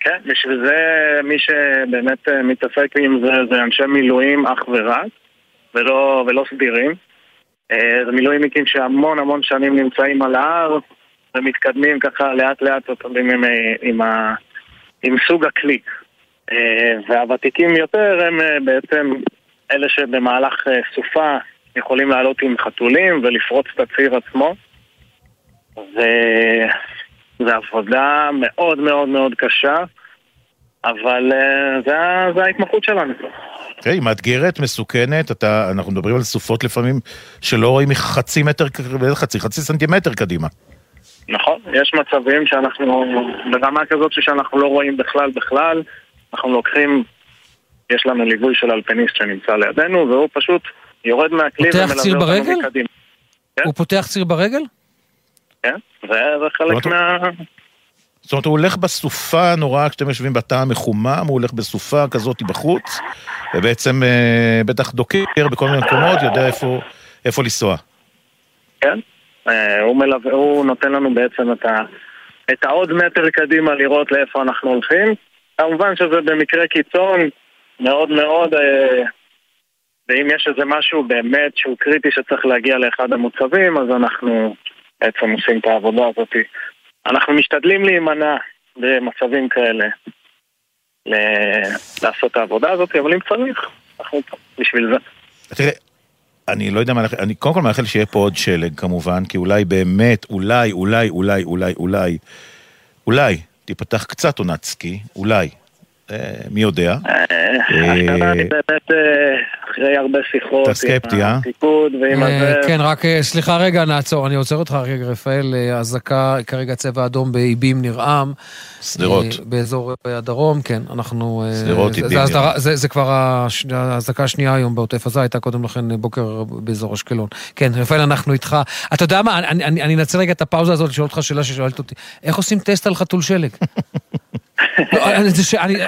כן, בשביל זה מי שבאמת מתעסק עם זה, זה אנשי מילואים אך ורק, ולא, ולא סדירים. זה מילואימניקים שהמון המון שנים נמצאים על ההר, ומתקדמים ככה לאט לאט עם, עם, עם, עם סוג הכלי. והוותיקים יותר הם בעצם אלה שבמהלך סופה יכולים לעלות עם חתולים ולפרוץ את הציר עצמו. וזו עבודה מאוד מאוד מאוד קשה, אבל זה ההתמחות שלנו. כן, היא מאתגרת, מסוכנת, אתה, אנחנו מדברים על סופות לפעמים שלא רואים חצי מטר, חצי, חצי סנטימטר קדימה. נכון, יש מצבים שאנחנו ברמה כזאת שאנחנו לא רואים בכלל בכלל, אנחנו לוקחים, יש לנו ליווי של אלפיניסט שנמצא לידינו, והוא פשוט יורד מהכלי ומלווה אותנו מקדימה. כן? הוא פותח ציר ברגל? כן, זה, זה חלק מה... זאת אומרת, הוא הולך בסופה הנוראה כשאתם יושבים בתא המחומם, הוא הולך בסופה כזאת בחוץ, ובעצם אה, בטח דוקר בכל מיני מקומות, יודע איפה, איפה לנסוע. כן, אה, הוא, מלווה, הוא נותן לנו בעצם את, ה, את העוד מטר קדימה לראות לאיפה אנחנו הולכים. כמובן שזה במקרה קיצון מאוד מאוד, אה, ואם יש איזה משהו באמת שהוא קריטי שצריך להגיע לאחד המוצבים, אז אנחנו בעצם עושים את העבודה הזאת. אנחנו משתדלים להימנע במצבים כאלה לעשות את העבודה הזאת, אבל אם צריך, אנחנו בשביל זה. תראה, אני לא יודע מה, אני קודם כל מאחל שיהיה פה עוד שלג כמובן, כי אולי באמת, אולי, אולי, אולי, אולי, אולי, אולי תיפתח קצת עונת סקי, אולי. מי יודע. אחרי הרבה שיחות. אתה סקפטי, אה? הפיקוד ועם הזה. כן, רק סליחה רגע, נעצור, אני עוצר אותך רגע, רפאל, אזעקה, כרגע צבע אדום באיבים נרעם. שדרות. באזור הדרום, כן, אנחנו... שדרות, איבים. זה כבר האזעקה השנייה היום בעוטף עזה, הייתה קודם לכן בוקר באזור אשקלון. כן, רפאל, אנחנו איתך. אתה יודע מה, אני אנצל רגע את הפאוזה הזאת לשאול אותך שאלה ששואלת אותי. איך עושים טסט על חתול שלג?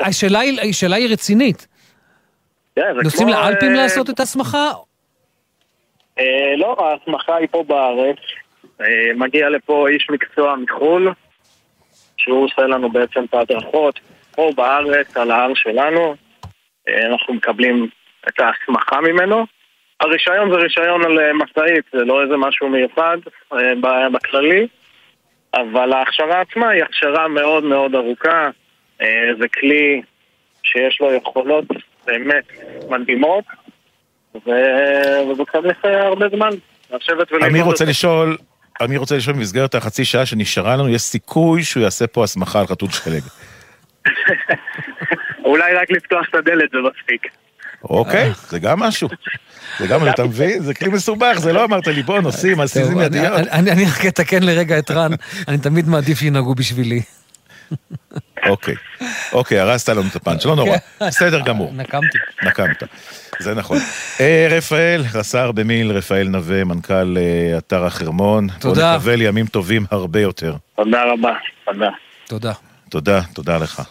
השאלה היא רצינית. נוסעים לאלפים לעשות את ההסמכה? לא, ההסמכה היא פה בארץ. מגיע לפה איש מקצוע מחו"ל, שהוא עושה לנו בעצם את ההדרכות פה בארץ, על ההר שלנו. אנחנו מקבלים את ההסמכה ממנו. הרישיון זה רישיון על משאית, זה לא איזה משהו מיוחד בכללי, אבל ההכשרה עצמה היא הכשרה מאוד מאוד ארוכה. זה כלי שיש לו יכולות באמת מדהימות, וזה צריך הרבה זמן לשבת וללמוד. אמיר רוצה לשאול, אמיר רוצה לשאול במסגרת החצי שעה שנשארה לנו, יש סיכוי שהוא יעשה פה הסמכה על חתול שלג. אולי רק לפתוח את הדלת זה מספיק. אוקיי, זה גם משהו. זה גם, אתה מבין? זה כלי מסובך, זה לא אמרת לי, בוא נוסעים, עשיזים ידיות. אני רק אתקן לרגע את רן, אני תמיד מעדיף שינהגו בשבילי. אוקיי, אוקיי, הרסת לנו את הפאנץ', לא נורא, בסדר גמור. נקמתי. נקמת, זה נכון. רפאל, רס"ר במיל, רפאל נווה, מנכ"ל אתר החרמון. תודה. בוא נקווה לימים טובים הרבה יותר. תודה רבה, תודה. תודה. תודה, תודה לך.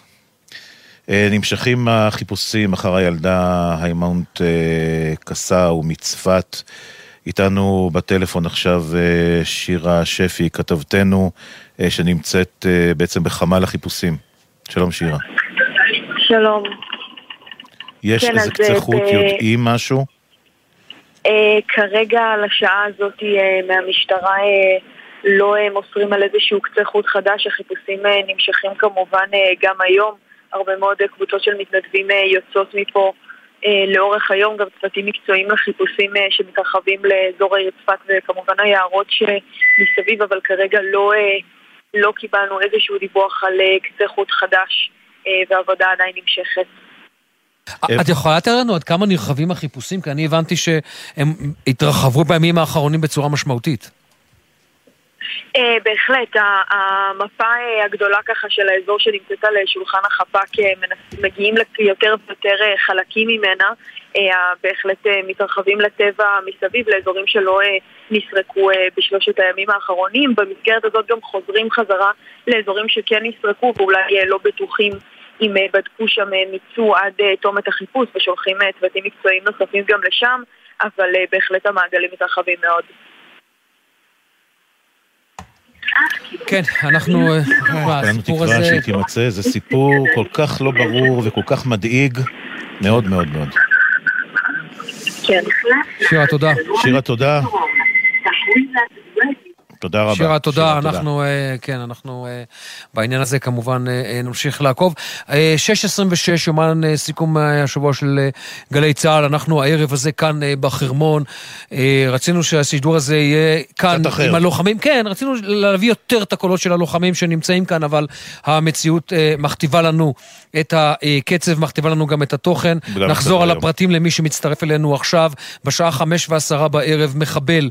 נמשכים החיפושים אחר הילדה היימנוט קסאו מצפת. איתנו בטלפון עכשיו שירה שפי, כתבתנו, שנמצאת בעצם בחמ"ל החיפושים. שלום שירה. שלום. יש כן, איזה קצה חוט, ב... יודעים משהו? אה, כרגע על השעה הזאת אה, מהמשטרה אה, לא אה, מוסרים על איזשהו קצה חוט חדש, החיפושים אה, נמשכים כמובן אה, גם היום. הרבה מאוד אה, קבוצות של מתנדבים אה, יוצאות מפה אה, לאורך היום, גם צוותים מקצועיים לחיפושים אה, שמתרחבים לאזור העיר צפת וכמובן היערות שמסביב, אבל כרגע לא... אה, לא קיבלנו איזשהו דיווח על קצה חוט חדש, והעבודה עדיין נמשכת. את יכולה לתאר לנו עד כמה נרחבים החיפושים? כי אני הבנתי שהם התרחבו בימים האחרונים בצורה משמעותית. בהחלט, המפה הגדולה ככה של האזור שנמצאת על שולחן החפ"ק מגיעים ליותר ויותר חלקים ממנה בהחלט מתרחבים לטבע מסביב לאזורים שלא נסרקו בשלושת הימים האחרונים. במסגרת הזאת גם חוזרים חזרה לאזורים שכן נסרקו ואולי לא בטוחים אם בדקו שם מיצו עד תום את החיפוש ושולחים צוותים מקצועיים נוספים גם לשם, אבל בהחלט המעגלים מתרחבים מאוד. כן, אנחנו... כולנו תקווה שהיא תימצא, זה סיפור כל כך לא ברור וכל כך מדאיג, מאוד מאוד מאוד. כן. שירה, תודה. שירה, תודה. תודה רבה. שירה, תודה. אנחנו, כן, אנחנו בעניין הזה כמובן נמשיך לעקוב. 6.26, יומן סיכום השבוע של גלי צה"ל. אנחנו הערב הזה כאן בחרמון. רצינו שהשידור הזה יהיה כאן עם הלוחמים. כן, רצינו להביא יותר את הקולות של הלוחמים שנמצאים כאן, אבל המציאות מכתיבה לנו את הקצב, מכתיבה לנו גם את התוכן. נחזור על הפרטים למי שמצטרף אלינו עכשיו. בשעה חמש ועשרה בערב מחבל.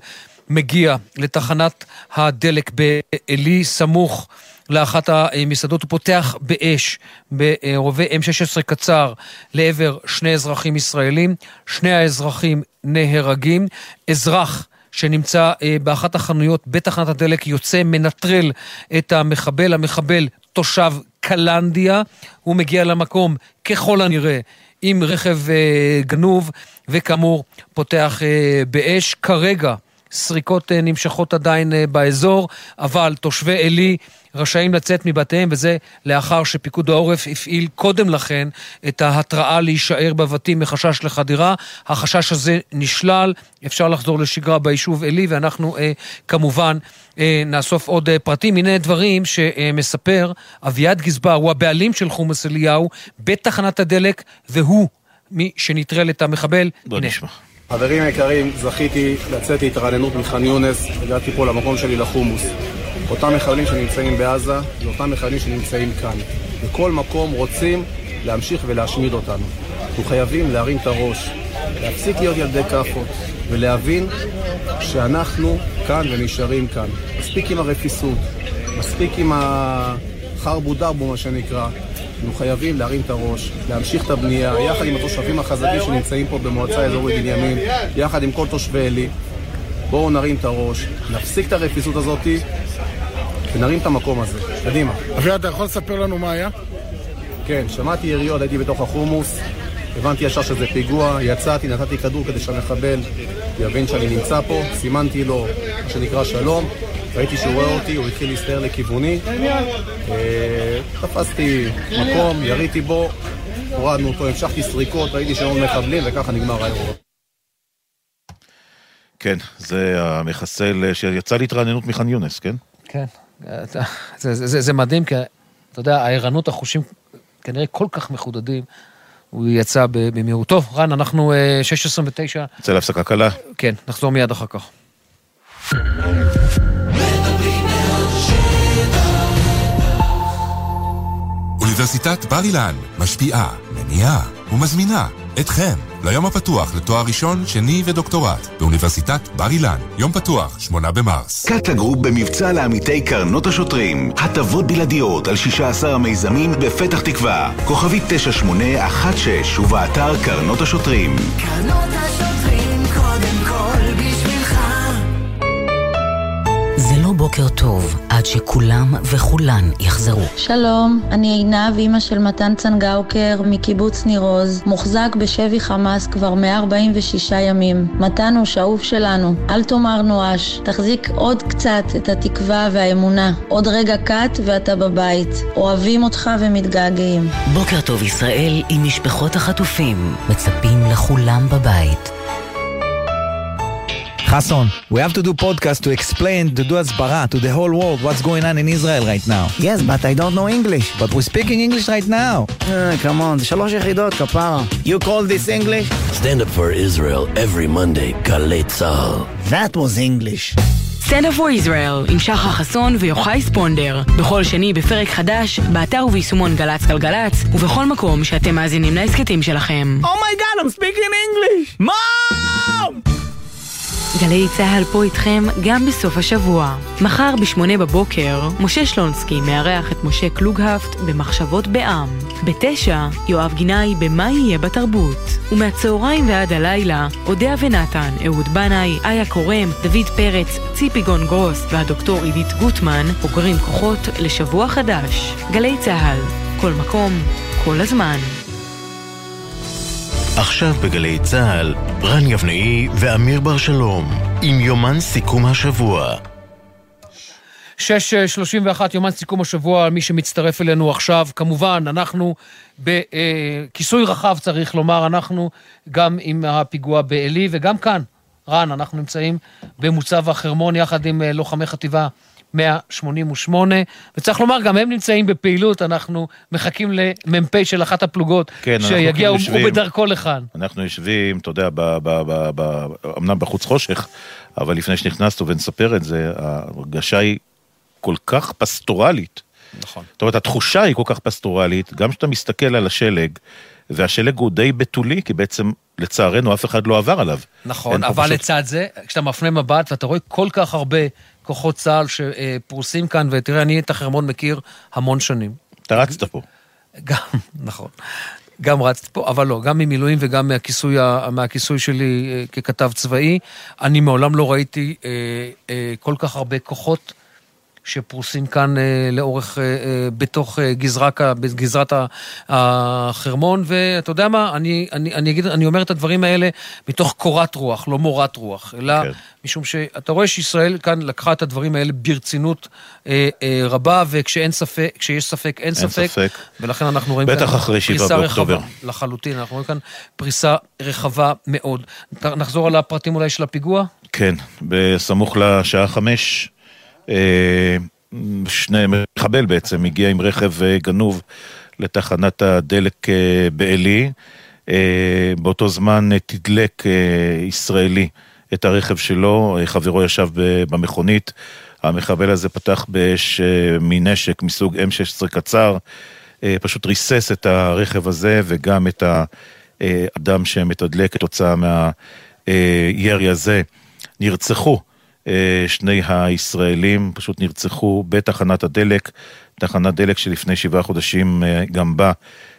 מגיע לתחנת הדלק בעלי, סמוך לאחת המסעדות, הוא פותח באש ברובה M16 קצר לעבר שני אזרחים ישראלים, שני האזרחים נהרגים, אזרח שנמצא באחת החנויות בתחנת הדלק יוצא, מנטרל את המחבל, המחבל תושב קלנדיה, הוא מגיע למקום ככל הנראה עם רכב גנוב, וכאמור פותח באש. כרגע סריקות נמשכות עדיין באזור, אבל תושבי עלי רשאים לצאת מבתיהם, וזה לאחר שפיקוד העורף הפעיל קודם לכן את ההתראה להישאר בבתים מחשש לחדירה. החשש הזה נשלל, אפשר לחזור לשגרה ביישוב עלי, ואנחנו אה, כמובן אה, נאסוף עוד אה, פרטים. הנה דברים שמספר אביעד גזבר, הוא הבעלים של חומוס אליהו, בתחנת הדלק, והוא מי שנטרל את המחבל. בוא הנה. נשמע. חברים יקרים, זכיתי לצאת להתרעננות מח'אן יונס, הגעתי פה למקום שלי לחומוס. אותם מחבלים שנמצאים בעזה, זה אותם מחבלים שנמצאים כאן. בכל מקום רוצים להמשיך ולהשמיד אותנו. אנחנו חייבים להרים את הראש. להפסיק להיות ילדי כאפות ולהבין שאנחנו כאן ונשארים כאן. מספיק עם הרפיסות, מספיק עם החרבו דרבו, מה שנקרא. אנחנו חייבים להרים את הראש, להמשיך את הבנייה, יחד עם התושבים החזקים שנמצאים פה במועצה האזורית בנימין, יחד עם כל תושבי עלי. בואו נרים את הראש, נפסיק את הרפיסות הזאתי ונרים את המקום הזה. קדימה. אביעד, אתה יכול לספר לנו מה היה? כן, שמעתי יריות, הייתי בתוך החומוס, הבנתי ישר שזה פיגוע, יצאתי, נתתי כדור כדי שהמחבל יבין שאני נמצא פה, סימנתי לו מה שנקרא שלום, ראיתי שהוא רואה אותי, הוא התחיל להסתער לכיווני, אה, תפסתי מקום, יריתי בו, הורדנו אותו, המשכתי סריקות, ראיתי שהיו מחבלים וככה נגמר האירוע. כן, זה המחסל שיצא להתרעננות מח'אן יונס, כן? כן, זה, זה, זה, זה מדהים, כי אתה יודע, הערנות החושים כנראה כל כך מחודדים. הוא יצא במהירות. טוב, רן, אנחנו 6.29. יוצא להפסקה קלה. כן, נחזור מיד אחר כך. אוניברסיטת בר אילן משפיעה, מניעה ומזמינה אתכם ליום הפתוח לתואר ראשון, שני ודוקטורט באוניברסיטת בר אילן. יום פתוח, שמונה במרס. קאטה גרופ במבצע לעמיתי קרנות השוטרים. הטבות בלעדיות על 16 המיזמים בפתח תקווה. כוכבית 9816 ובאתר קרנות השוטרים. קרנות השוטרים זה לא בוקר טוב עד שכולם וכולן יחזרו. שלום, אני עינב, אימא של מתן צנגאוקר מקיבוץ ניר עוז, מוחזק בשבי חמאס כבר 146 ימים. מתן האהוב שלנו, אל תאמר נואש, תחזיק עוד קצת את התקווה והאמונה. עוד רגע קט ואתה בבית. אוהבים אותך ומתגעגעים. בוקר טוב ישראל עם משפחות החטופים, מצפים לכולם בבית. Hassan, we have to do podcast to explain, to do asbara to the whole world what's going on in Israel right now. Yes, but I don't know English. But we're speaking English right now. Uh, come on, זה שלוש יחידות, כפרה. You call this English? Stand up for Israel every Monday, גלי צה"ל. That was English. Stand up for Israel עם שחר חסון ויוחאי ספונדר. בכל שני בפרק חדש, באתר וביישומון גל"צ גלגלצ, ובכל מקום שאתם מאזינים להסכתים שלכם. Oh my god, I'm speaking English! Mom! גלי צה"ל פה איתכם גם בסוף השבוע. מחר בשמונה בבוקר, משה שלונסקי מארח את משה קלוגהפט במחשבות בעם. בתשע, יואב גינאי במה יהיה בתרבות. ומהצהריים ועד הלילה, אודיה ונתן, אהוד בנאי, איה קורם, דוד פרץ, ציפי גון גרוס והדוקטור עידית גוטמן, אוגרים כוחות לשבוע חדש. גלי צה"ל, כל מקום, כל הזמן. עכשיו בגלי צה"ל, רן יבנאי ואמיר בר שלום, עם יומן סיכום השבוע. 6.31 יומן סיכום השבוע, מי שמצטרף אלינו עכשיו, כמובן, אנחנו בכיסוי רחב, צריך לומר, אנחנו גם עם הפיגוע בעלי וגם כאן, רן, אנחנו נמצאים במוצב החרמון יחד עם לוחמי חטיבה 188, וצריך לומר, גם הם נמצאים בפעילות, אנחנו מחכים למ"פ של אחת הפלוגות, כן, שיגיע, הוא, הוא בדרכו לכאן. אנחנו יושבים, אתה יודע, אמנם בחוץ חושך, אבל לפני שנכנסנו ונספר את זה, ההרגשה היא כל כך פסטורלית. נכון. זאת אומרת, התחושה היא כל כך פסטורלית, גם כשאתה מסתכל על השלג, והשלג הוא די בתולי, כי בעצם, לצערנו, אף אחד לא עבר עליו. נכון, אבל פשוט... לצד זה, כשאתה מפנה מבט ואתה רואה כל כך הרבה כוחות צה"ל שפרוסים כאן, ותראה, אני את החרמון מכיר המון שנים. אתה רצת פה. גם, נכון. גם רצתי פה, אבל לא, גם ממילואים וגם מהכיסוי, מהכיסוי שלי אה, ככתב צבאי. אני מעולם לא ראיתי אה, אה, כל כך הרבה כוחות שפרוסים כאן אה, לאורך, אה, אה, בתוך גזרה, בגזרת החרמון, ואתה יודע מה, אני, אני, אני, אגיד, אני אומר את הדברים האלה מתוך קורת רוח, לא מורת רוח, אלא כן. משום שאתה רואה שישראל כאן לקחה את הדברים האלה ברצינות אה, אה, רבה, וכשאין ספק, כשיש ספק, אין, אין ספק, ספק, ולכן אנחנו רואים כאן פריסה רחבה, לחלוטין, אנחנו רואים כאן פריסה רחבה מאוד. נחזור על הפרטים אולי של הפיגוע? כן, בסמוך לשעה חמש. אה, שני, מחבל בעצם, הגיע עם רכב אה, גנוב לתחנת הדלק אה, בעלי. באותו זמן תדלק ישראלי את הרכב שלו, חברו ישב במכונית. המחבל הזה פתח באש מנשק מסוג M16 קצר, פשוט ריסס את הרכב הזה וגם את אדם שמתדלק כתוצאה מהירי הזה. נרצחו שני הישראלים, פשוט נרצחו בתחנת הדלק, תחנת דלק שלפני שבעה חודשים גם בה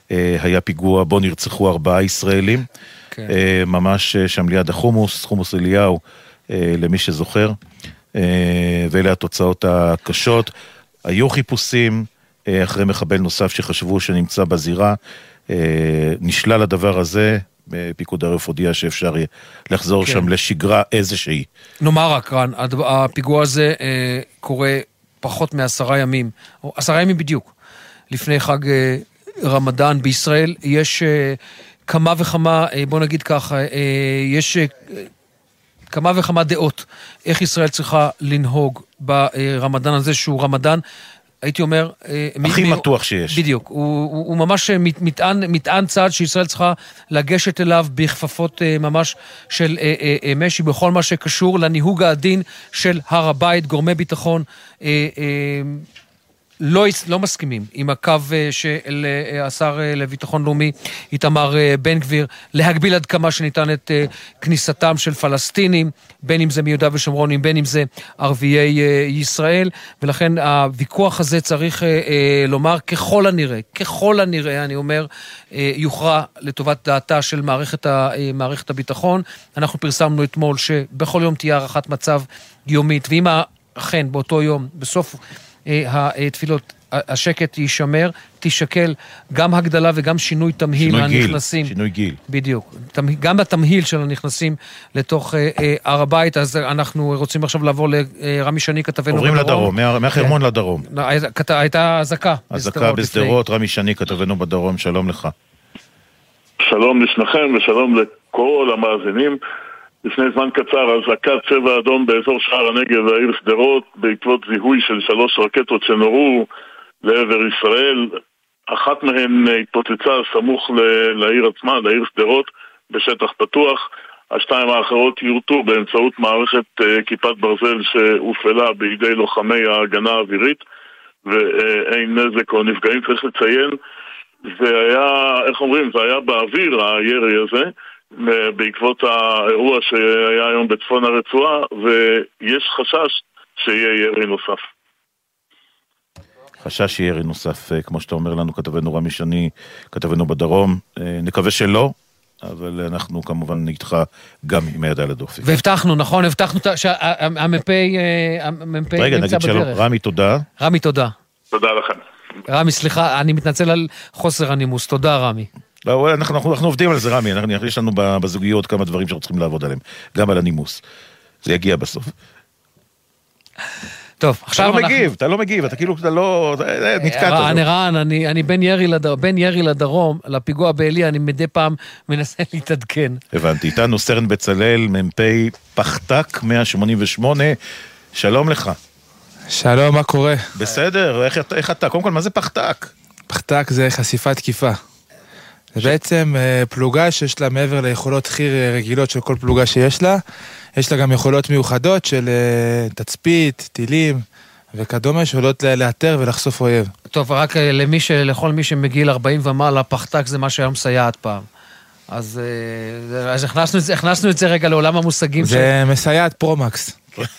היה פיגוע בו נרצחו ארבעה ישראלים. כן. ממש שם ליד החומוס, חומוס אליהו, למי שזוכר. ואלה התוצאות הקשות. היו חיפושים אחרי מחבל נוסף שחשבו שנמצא בזירה. נשלל הדבר הזה, פיקוד העורף הודיע שאפשר לחזור כן. שם לשגרה איזושהי. נאמר רק, רן, הפיגוע הזה אה, קורה פחות מעשרה ימים, או עשרה ימים בדיוק, לפני חג אה, רמדאן בישראל. יש אה, כמה וכמה, אה, בוא נגיד ככה, אה, יש... אה, כמה וכמה דעות איך ישראל צריכה לנהוג ברמדאן הזה, שהוא רמדאן הייתי אומר... אה, הכי מ- מתוח שיש. בדיוק. הוא, הוא, הוא ממש מטען, מטען צעד שישראל צריכה לגשת אליו בכפפות אה, ממש של אה, משי, בכל מה שקשור לניהוג העדין של הר הבית, גורמי ביטחון. לא, לא מסכימים עם הקו אה, של אה, השר אה, לביטחון לאומי איתמר בן גביר להגביל עד כמה שניתן את כניסתם של פלסטינים, בין אם זה מיהודה ושומרון, בין אם זה ערביי ישראל, ולכן הוויכוח הזה צריך לומר ככל הנראה, ככל הנראה, אני אומר, יוכרע לטובת דעתה של מערכת, מערכת הביטחון. אנחנו פרסמנו אתמול שבכל יום תהיה הערכת מצב יומית, ואם אכן באותו יום, בסוף... התפילות, השקט יישמר, תישקל גם הגדלה וגם שינוי תמהיל שינוי הנכנסים. גיל, שינוי גיל. בדיוק. גם התמהיל של הנכנסים לתוך אה, אה, הר הבית, אז אנחנו רוצים עכשיו לעבור לרמי שני, כתבנו בדרום. עוברים לדרום, מהחרמון כן. לדרום. לא, הייתה אזעקה. אזעקה בשדרות, רמי שני, כתבנו בדרום, שלום לך. שלום לשניכם ושלום לכל המאזינים. לפני זמן קצר אזעקת צבע אדום באזור שער הנגב והעיר שדרות בעקבות זיהוי של שלוש רקטות שנורו לעבר ישראל. אחת מהן התפוצצה סמוך לעיר עצמה, לעיר שדרות, בשטח פתוח. השתיים האחרות יורטו באמצעות מערכת אה, כיפת ברזל שהופעלה בידי לוחמי ההגנה האווירית ואין נזק או נפגעים, צריך לציין. זה היה, איך אומרים, זה היה באוויר הירי הזה. בעקבות האירוע שהיה היום בצפון הרצועה, ויש חשש שיהיה ירי נוסף. חשש שיהיה ירי נוסף, אה, כמו שאתה אומר לנו, כתבנו רמי שני, כתבנו בדרום. אה, נקווה שלא, אבל אנחנו כמובן איתך גם עם היד על הדופק. והבטחנו, נכון? הבטחנו שהמ"פ אה, נמצא בדרך. רגע, נגיד שלום. רמי, תודה. רמי, תודה. תודה לכם. רמי, סליחה, אני מתנצל על חוסר הנימוס. תודה, רמי. לא, אנחנו, אנחנו, אנחנו עובדים על זה, רמי, אנחנו, יש לנו בזוגיות כמה דברים שאנחנו צריכים לעבוד עליהם, גם על הנימוס. זה יגיע בסוף. טוב, עכשיו אנחנו... אתה לא מגיב, אתה לא מגיב, אתה כאילו, אתה לא... נתקעת. רן, רן, אני, אני בין, ירי לדר, בין ירי לדרום, לפיגוע בעלי, אני מדי פעם מנסה להתעדכן. הבנתי. איתנו סרן בצלאל, מ"פ פחתק 188, שלום לך. שלום, מה קורה? בסדר, איך, איך אתה? קודם כל, מה זה פחתק? פחתק זה חשיפת תקיפה. זה בעצם אה, פלוגה שיש לה מעבר ליכולות חי"ר אה, רגילות של כל פלוגה שיש לה, יש לה גם יכולות מיוחדות של אה, תצפית, טילים וכדומה, שיכולות לאתר ולחשוף אויב. טוב, רק למי ש... לכל מי שמגיל 40 ומעלה, פחתק זה מה שהיום מסייעת פעם. אז, אז הכנסנו, הכנסנו את זה רגע לעולם המושגים. זה ש... מסייעת פרומקס.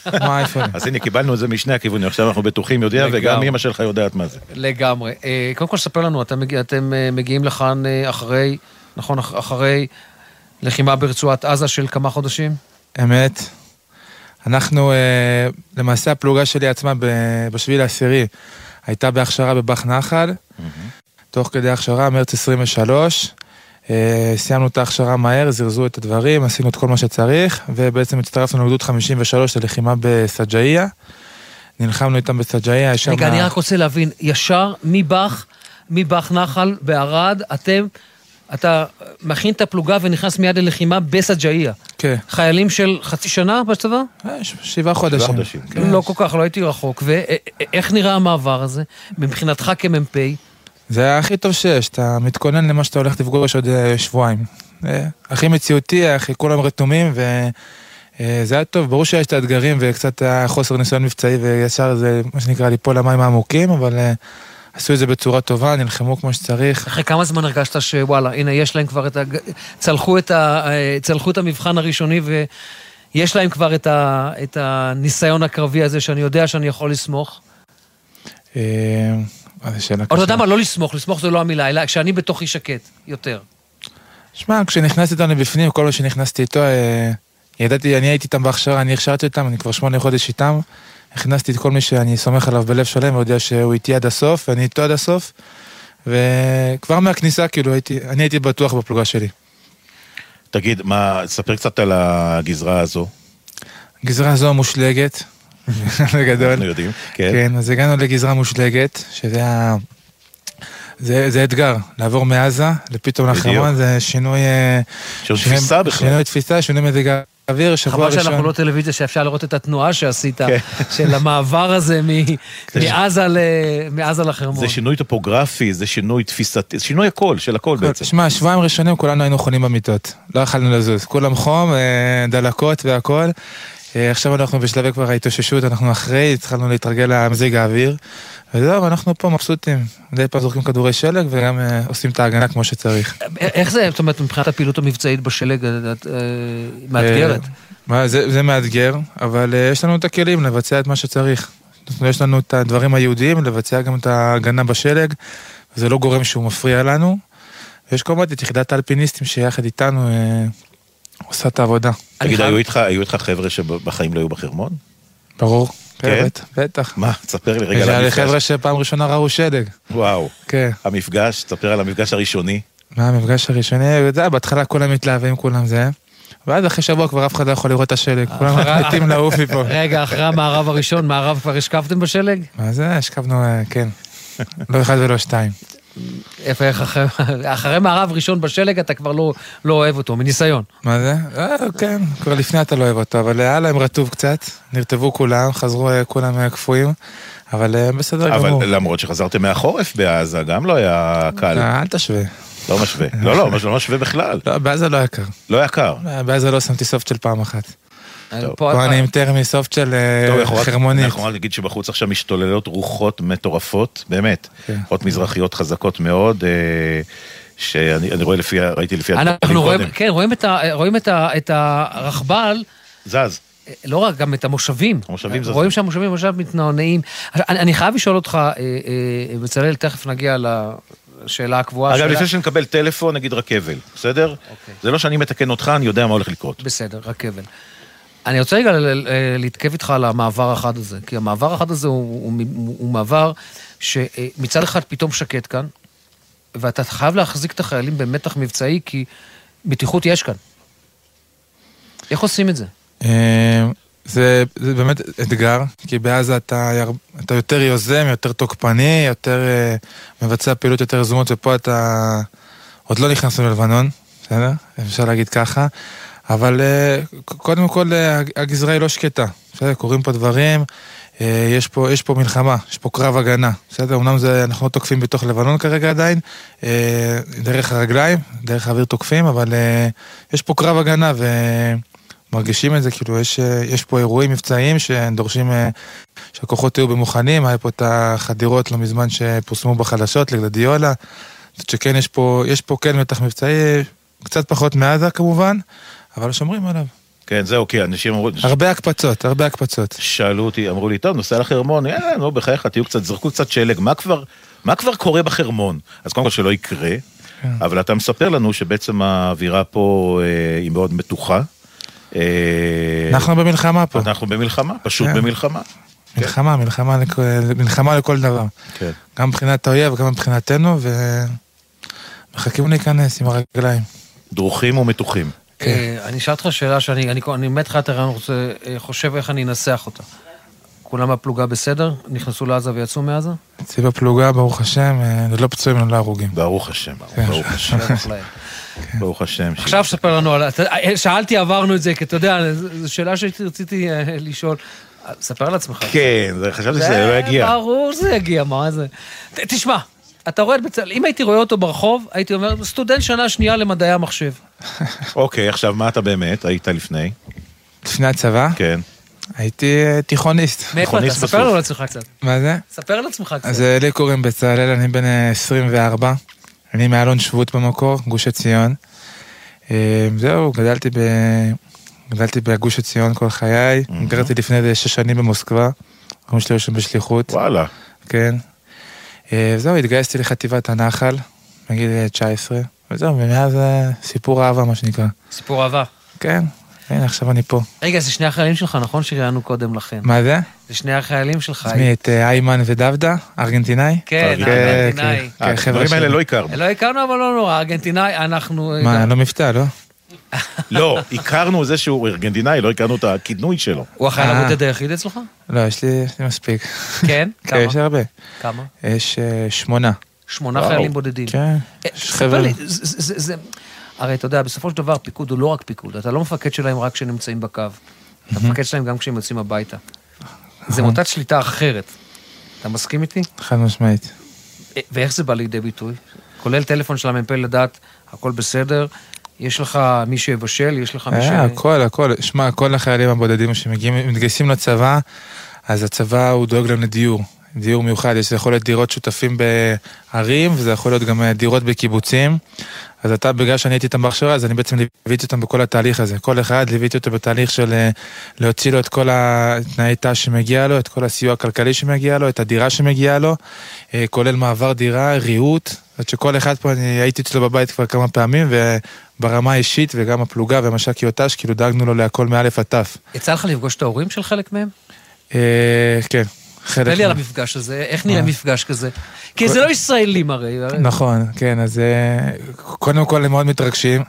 אז הנה, קיבלנו את זה משני הכיוונים, עכשיו אנחנו בטוחים יודע, וגם אמא שלך יודעת מה זה. לגמרי. אה, קודם כל, ספר לנו, אתם אה, מגיעים לכאן אה, אחרי, נכון, אחרי לחימה ברצועת עזה של כמה חודשים? אמת. אנחנו, למעשה הפלוגה שלי עצמה בשביל העשירי הייתה בהכשרה בבאח נחל, תוך כדי הכשרה, מרץ 23. אה, סיימנו את ההכשרה מהר, זרזו את הדברים, עשינו את כל מה שצריך, ובעצם הצטרפנו לגדוד 53 ללחימה בסג'איה. נלחמנו איתם בסג'איה, יש שם... רגע, אני רק רוצה להבין, ישר מבאח, מבאח נחל בערד, אתם, אתה מכין את הפלוגה ונכנס מיד ללחימה בסג'איה. כן. חיילים של חצי שנה בצבא? אה, שבעה חודשים. שבעה חודשים. כן. לא כל כך, לא הייתי רחוק. ואיך נראה המעבר הזה, מבחינתך כמ"פ? זה הכי טוב שיש, אתה מתכונן למה שאתה הולך לפגוש עוד אה, שבועיים. אה, הכי מציאותי, הכי כולם רתומים, וזה אה, היה טוב. ברור שיש את האתגרים וקצת חוסר ניסיון מבצעי, וישר זה, מה שנקרא, ליפול למים העמוקים, אבל עשו את זה בצורה טובה, נלחמו כמו שצריך. אחרי כמה זמן הרגשת שוואלה, הנה, יש להם כבר את ה... צלחו את, ה... צלחו את המבחן הראשוני ויש להם כבר את, ה... את הניסיון הקרבי הזה שאני יודע שאני יכול לסמוך? אה, זו שאלה קשה. אתה יודע מה, לא לסמוך, לסמוך זו לא המילה, אלא כשאני בתוכי שקט, יותר. שמע, כשנכנסתי איתנו בפנים, כל מה שנכנסתי איתו, אה, ידעתי, אני הייתי איתם בהכשרה, אני הכשרתי אותם, אני כבר שמונה חודש איתם. הכנסתי את כל מי שאני סומך עליו בלב שלם, ויודע שהוא איתי עד הסוף, ואני איתו עד הסוף. וכבר מהכניסה, כאילו, הייתי, אני הייתי בטוח בפלוגה שלי. תגיד, מה, ספר קצת על הגזרה הזו. הגזרה הזו מושלגת, בגדול. אנחנו יודעים, כן. כן, אז הגענו לגזרה מושלגת, שזה היה... זה, זה אתגר, לעבור מעזה לפתאום לחרמון, זה שינוי... אה, שינוי תפיסה בכלל. שינוי תפיסה, שינוי מזג אוויר, שבוע ראשון. חבל שאנחנו לא טלוויזיה שאפשר לראות את התנועה שעשית, כן. של המעבר הזה מעזה לחרמון. זה שינוי טופוגרפי, זה שינוי תפיסתי, שינוי הכל, של הכל בעצם. שמע, שבועיים ראשונים כולנו היינו חולים במיטות, לא יכלנו לזוז, כולם חום, אה, דלקות והכל. אה, עכשיו אנחנו בשלבי כבר ההתאוששות, אנחנו אחרי, התחלנו להתרגל למזג האוויר. וזהו, אנחנו פה מבסוטים. מדי פעם זורקים כדורי שלג וגם אה, עושים את ההגנה כמו שצריך. איך זה, זאת אומרת, מבחינת הפעילות המבצעית בשלג, אה, מאתגרת? זה, זה מאתגר, אבל יש לנו את הכלים לבצע את מה שצריך. יש לנו את הדברים היהודיים, לבצע גם את ההגנה בשלג, וזה לא גורם שהוא מפריע לנו. ויש כמובן את יחידת האלפיניסטים שיחד איתנו עושה את העבודה. תגיד, היו איתך, היו איתך חבר'ה שבחיים לא היו בחרמון? ברור. כן? בטח. מה? תספר לי רגע על המפגש. יש חבר'ה שפעם ראשונה ראו שלג. וואו. כן. המפגש, תספר על המפגש הראשוני. מה המפגש הראשוני? אתה יודע, בהתחלה כולם מתלהבים, כולם זה. ואז אחרי שבוע כבר אף אחד לא יכול לראות את השלג, כולם מתים לעוף מפה. רגע, אחרי המערב הראשון, מערב כבר השכבתם בשלג? מה זה? השכבנו, אה, כן. לא אחד ולא שתיים. איפה, איך אחרי, אחרי מערב ראשון בשלג אתה כבר לא, לא אוהב אותו, מניסיון. מה זה? אה, כן, כבר לפני אתה לא אוהב אותו, אבל היה להם רטוב קצת, נרטבו כולם, חזרו אה, כולם אה, קפואים, אבל אה, בסדר אבל גמור. אבל למרות שחזרתם מהחורף בעזה, גם לא היה קל. אל תשווה. לא משווה. לא, לא, לא משווה בכלל. לא, בעזה לא היה קר. לא היה קר. בעזה לא שמתי סופט של פעם אחת. פה אני עם טרמי סופט של אה, חרמונית. אני יכול להגיד שבחוץ עכשיו משתוללות רוחות מטורפות, באמת. כן. רוחות מזרחיות חזקות מאוד. אה, שאני רואה לפי, ראיתי לפי אנחנו רואים, כן, רואים את, ה, רואים את, ה, את הרכבל. זז. לא רק, גם את המושבים. המושבים זזים. רואים שהמושבים עכשיו מתנענעים. אני, אני חייב לשאול אותך, אה, בצלאל, תכף נגיע לשאלה הקבועה. אגב, לפני שנקבל טלפון, נגיד רכבל, בסדר? אוקיי. זה לא שאני מתקן אותך, אני יודע מה הולך לקרות. בסדר, רכבל. אני רוצה רגע להתעכב איתך על המעבר החד הזה, כי המעבר החד הזה הוא, הוא, הוא, הוא מעבר שמצד אחד פתאום שקט כאן, ואתה חייב להחזיק את החיילים במתח מבצעי, כי מתיחות יש כאן. איך עושים את זה? אה, זה, זה באמת אתגר, כי בעזה אתה, אתה יותר יוזם, יותר תוקפני, יותר uh, מבצע פעילות יותר יזומות, ופה אתה עוד לא נכנסנו ללבנון, בסדר? אפשר להגיד ככה. אבל אה, קודם כל אה, הגזרה היא לא שקטה, בסדר? קורים פה דברים, אה, יש פה, יש פה מלחמה, יש פה קרב הגנה, בסדר? אמנם זה, אנחנו לא תוקפים בתוך לבנון כרגע עדיין, דרך הרגליים, דרך האוויר תוקפים, אבל יש פה קרב הגנה ומרגישים את זה, כאילו יש, יש פה אירועים מבצעיים שדורשים שהכוחות יהיו במוכנים, היה פה את החדירות לא מזמן שפורסמו בחדשות לגלדיולה, שכן יש פה, יש פה כן מתח מבצעי, קצת פחות מעזה כמובן, אבל שומרים עליו. כן, זהו, כי אנשים אמרו... הרבה הקפצות, הרבה הקפצות. שאלו אותי, אמרו לי, טוב, נוסע לחרמון, אה, נו, בחייך, תהיו קצת, זרקו קצת שלג, מה כבר, מה כבר קורה בחרמון? אז קודם כל שלא יקרה, כן. אבל אתה מספר לנו שבעצם האווירה פה אה, היא מאוד מתוחה. אה, אנחנו במלחמה פה. אנחנו במלחמה, פשוט כן. במלחמה. מלחמה, כן. מלחמה, לכ... מלחמה לכל דבר. כן. גם מבחינת האויב, גם מבחינתנו, ומחכים להיכנס עם הרגליים. דרוכים ומתוחים. כן. אה, אני אשאל אותך שאלה שאני מת לך יותר, אני רוצה, אה, חושב איך אני אנסח אותה. כולם בפלוגה בסדר? נכנסו לעזה ויצאו מעזה? אצלי בפלוגה, ברוך השם, אה, לא פצועים, לא הרוגים. ברוך השם, כן. ברוך השם. ברוך השם. עכשיו ספר לנו על... שאלתי, עברנו את זה, כי אתה יודע, זו שאלה שרציתי לשאול. ספר על עצמך. כן, חשבתי שזה לא יגיע. ברור שזה יגיע, מה זה? תשמע, אתה רואה את בצלאל, אם הייתי רואה אותו ברחוב, הייתי אומר, סטודנט שנה שנייה למדעי המחשב. אוקיי, עכשיו מה אתה באמת היית לפני? לפני הצבא? כן. הייתי תיכוניסט. מאיפה אתה? ספר לנו על עצמך קצת. מה זה? ספר על עצמך קצת. אז לי קוראים בצלאל, אני בן 24. אני מאלון שבות במקור, גוש עציון. זהו, גדלתי ב... גדלתי בגוש עציון כל חיי, גרתי לפני שש שנים במוסקבה, ההורים שלי היו שם בשליחות. וואלה. כן. זהו, התגייסתי לחטיבת הנחל, בגיל 19, וזהו, ומאז סיפור אהבה, מה שנקרא. סיפור אהבה. כן, הנה, עכשיו אני פה. רגע, זה שני החיילים שלך, נכון שראיינו קודם לכן? מה זה? זה שני החיילים שלך. מי, את איימן ודבדה, ארגנטינאי? כן, ארגנטינאי. הדברים האלה לא הכרנו. לא הכרנו, אבל לא נורא, ארגנטינאי, אנחנו... מה, לא מבטא, לא? לא, הכרנו זה שהוא ארגנטינאי, לא הכרנו את הכינוי שלו. הוא החייל הבודד היחיד אצלך? לא, יש לי מספיק. כן? כמה? יש הרבה. כמה? יש שמונה. שמונה חיילים בודדים. כן. ספר לי, זה... הרי אתה יודע, בסופו של דבר פיקוד הוא לא רק פיקוד, אתה לא מפקד שלהם רק כשהם נמצאים בקו. אתה מפקד שלהם גם כשהם יוצאים הביתה. זה מוטת שליטה אחרת. אתה מסכים איתי? חד משמעית. ואיך זה בא לידי ביטוי? כולל טלפון של המ"פ לדעת, הכל בסדר, יש לך מי שיבשל, יש לך מי ש... הכל, הכל. שמע, כל החיילים הבודדים שמגיעים, מתגייסים לצבא, אז הצבא הוא דואג להם לדיור. דיור מיוחד, יש יכול להיות דירות שותפים בערים, וזה יכול להיות גם דירות בקיבוצים. אז אתה, בגלל שאני הייתי איתם בהכשרה, אז אני בעצם ליוויתי אותם בכל התהליך הזה. כל אחד ליוויתי אותו בתהליך של להוציא לו את כל התנאי תא שמגיע לו, את כל הסיוע הכלכלי שמגיע לו, את הדירה שמגיעה לו, כולל מעבר דירה, ריהוט. זאת שכל אחד פה, אני הייתי אצלו בבית כבר כמה פעמים, וברמה האישית וגם הפלוגה והמש"קי אותש, כאילו דאגנו לו להכל מאלף עד תף. יצא לך לפגוש את ההורים של חלק מהם? כן. ספר לי על המפגש הזה, איך נראה מפגש כזה? כי זה לא ישראלים הרי. נכון, כן, אז קודם כל הם מאוד מתרגשים.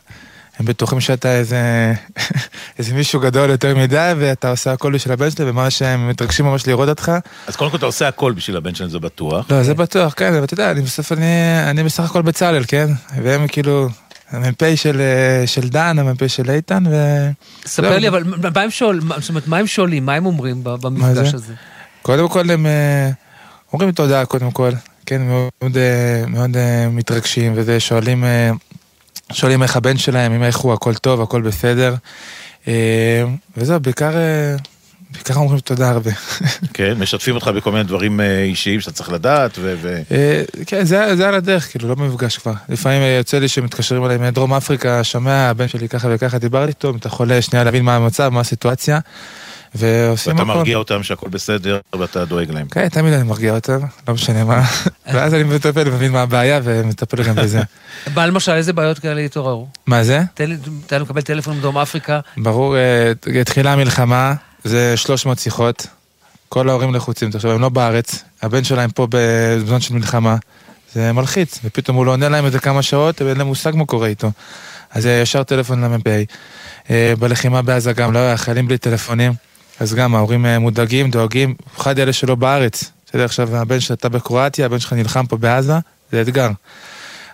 הם בטוחים שאתה איזה, איזה מישהו גדול יותר מדי, ואתה עושה הכל בשביל הבן שלי, וממש הם מתרגשים ממש לראות אותך. אז קודם כל אתה עושה הכל בשביל הבן שלהם, זה בטוח. לא, זה בטוח, כן, אבל אתה יודע, אני בסוף, אני, אני בסך הכל בצלאל, כן? והם כאילו... המ"פ של, של דן, המ"פ של איתן, ו... ספר לי, אבל מה הם שואלים, זאת אומרת, מה הם שואלים, מה הם אומרים במפגש הזה? קודם כל הם אומרים תודה, קודם כל, כן, מאוד, מאוד מתרגשים, וזה, שואלים, שואלים איך הבן שלהם, אם איך הוא, הכל טוב, הכל בסדר, וזהו, בעיקר... בעיקר אומרים תודה הרבה. כן, משתפים אותך בכל מיני דברים אישיים שאתה צריך לדעת, ו... כן, זה על הדרך, כאילו, לא מפגש כבר. לפעמים יוצא לי שמתקשרים אליי מדרום אפריקה, שומע, הבן שלי ככה וככה, דיברתי איתו, אם אתה חולה, שנייה להבין מה המצב, מה הסיטואציה. ועושים הכל. ואתה מרגיע אותם שהכל בסדר ואתה דואג להם. כן, תמיד אני מרגיע אותם, לא משנה מה. ואז אני מטפל, מבין מה הבעיה ומטפל גם בזה. מה למשל, איזה בעיות כאלה התעוררו? מה זה? אתה מקבל טלפון מדרום אפריקה? ברור, התחילה המלחמה, זה 300 שיחות. כל ההורים לחוצים, עכשיו הם לא בארץ, הבן שלהם פה בזמן של מלחמה. זה מלחיץ, ופתאום הוא לא עונה להם איזה כמה שעות, ואין להם מושג מה קורה איתו. אז ישר טלפון למ"פ. בלחימה בעזה גם לא היה חיילים בלי טלפונים. אז גם ההורים מודאגים, דואגים, במיוחד אלה שלא בארץ. בסדר, עכשיו הבן שאתה בקרואטיה, הבן שלך נלחם פה בעזה, זה אתגר.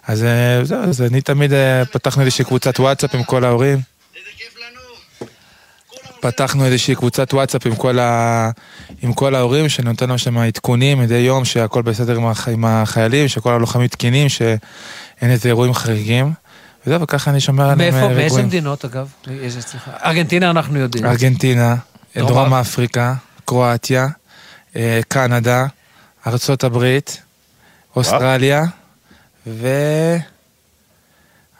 אז זהו, אז אני תמיד פתחנו איזושהי קבוצת וואטסאפ עם כל ההורים. פתחנו איזושהי קבוצת וואטסאפ עם כל, ה... עם כל ההורים, שנותן לנו שם עדכונים מדי יום, שהכל בסדר עם, הח... עם החיילים, שכל הלוחמים תקינים, שאין איזה אירועים חריגים. וזהו, וככה אני שומר עליהם רגועים. מאיפה, מאיזה מדינות אגב? ארגנטינה אנחנו יודעים. ארגנטינה. דרום אפריקה, קרואטיה, קנדה, ארצות הברית, אוסטרליה,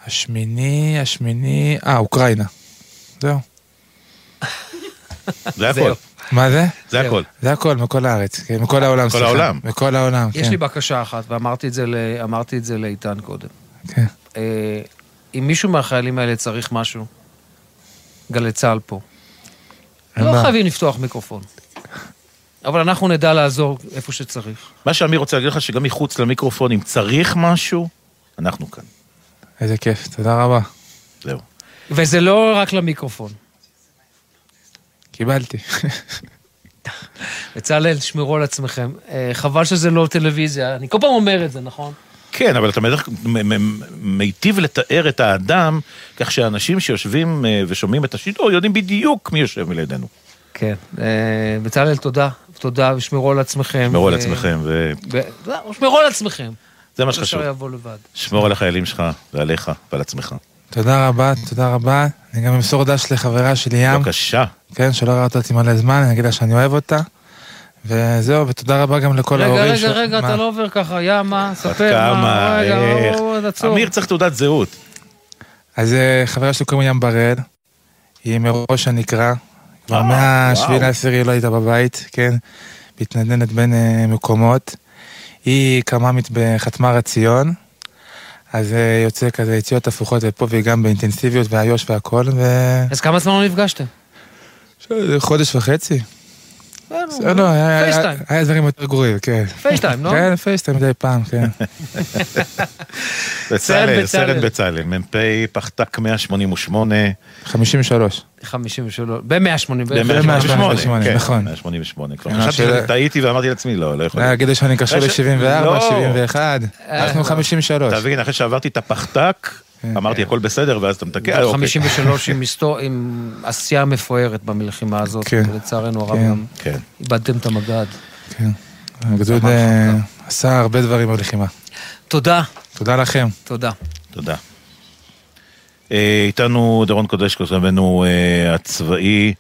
והשמיני, השמיני, אה, אוקראינה. זהו. זה הכל. מה זה? זה הכל. זה הכל, מכל הארץ, מכל העולם, מכל העולם. מכל העולם, יש לי בקשה אחת, ואמרתי את זה לאיתן קודם. כן. אם מישהו מהחיילים האלה צריך משהו, גלי צה"ל פה. לא חייבים לפתוח מיקרופון. אבל אנחנו נדע לעזור איפה שצריך. מה שאמיר רוצה להגיד לך, שגם מחוץ למיקרופון, אם צריך משהו, אנחנו כאן. איזה כיף, תודה רבה. זהו. וזה לא רק למיקרופון. קיבלתי. בצלאל, שמרו על עצמכם. חבל שזה לא טלוויזיה, אני כל פעם אומר את זה, נכון? כן, אבל אתה מיטיב לתאר את האדם, כך שאנשים שיושבים ושומעים את השידור יודעים בדיוק מי יושב מלידינו. כן. בצלאל, תודה. תודה, ושמרו על עצמכם. שמרו על עצמכם. שמרו על עצמכם. זה מה שחשוב. אפשר יבוא לבד. שמור על החיילים שלך ועליך ועל עצמך. תודה רבה, תודה רבה. אני גם אמסור דש לחברה שלי ים. בבקשה. כן, שלא ראית אותי מלא זמן, אני אגיד לה שאני אוהב אותה. וזהו, ותודה רבה גם לכל ההורים. רגע, רגע, רגע, אתה לא עובר ככה, יא, מה? ספר, מה? רגע, עצור. אמיר צריך תעודת זהות. אז אה, חברה שלי קוראים ים בראל, היא מראש הנקרה. כבר מהשביעי לעשירי לא הייתה בבית, כן? מתנדנדת בין אה, מקומות. היא קמ"מית בחטמ"ר הציון. אז אה, יוצא כזה יציאות הפוכות ופה וגם באינטנסיביות והיוש והכל, ו... אז כמה זמן לא נפגשתם? חודש וחצי. לא, היה דברים יותר גרועים, כן. פייסטיים, לא? כן, פייסטיים מדי פעם, כן. בצלאל, סרט בצלאל, מ"פ פחתק 188. 53. 53, ב-188. ב-188, נכון. 188, כבר חשבתי שטעיתי ואמרתי לעצמי, לא, לא יכול להיות. להגיד שאני קשור ל-74, 71, אנחנו 53. תבין, אחרי שעברתי את הפחתק, כן. אמרתי הכל בסדר, ואז אתה מתקן. 53 אוקיי. עם עשייה מפוארת במלחמה הזאת, כן. ולצערנו הרב כן. גם איבדתם את המג"ד. כן, הגדוד אה, עשה הרבה דברים בלחימה. תודה. תודה לכם. תודה. תודה. אה, איתנו דורון קודש, כותבנו אה, הצבאי.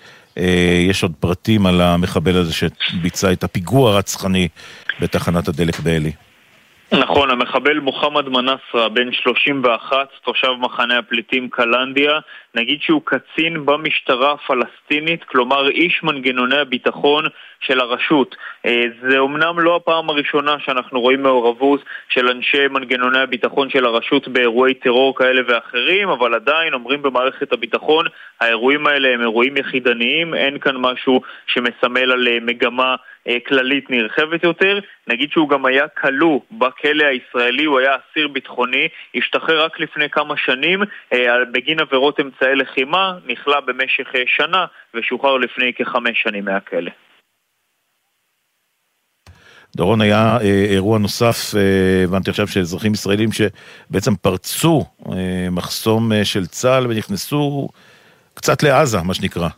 יש עוד פרטים על המחבל הזה שביצע את הפיגוע הרצחני בתחנת הדלק בעלי. נכון, המחבל מוחמד מנסרה, בן 31, תושב מחנה הפליטים קלנדיה, נגיד שהוא קצין במשטרה הפלסטינית, כלומר איש מנגנוני הביטחון של הרשות. אה, זה אומנם לא הפעם הראשונה שאנחנו רואים מעורבות של אנשי מנגנוני הביטחון של הרשות באירועי טרור כאלה ואחרים, אבל עדיין אומרים במערכת הביטחון, האירועים האלה הם אירועים יחידניים, אין כאן משהו שמסמל על אה, מגמה כללית נרחבת יותר. נגיד שהוא גם היה כלוא בכלא הישראלי, הוא היה אסיר ביטחוני, השתחרר רק לפני כמה שנים בגין עבירות אמצעי לחימה, נכלא במשך שנה ושוחרר לפני כחמש שנים מהכלא. דורון, היה אה, אירוע נוסף, אה, הבנתי עכשיו שאזרחים ישראלים שבעצם פרצו אה, מחסום אה, של צה"ל ונכנסו קצת לעזה, מה שנקרא.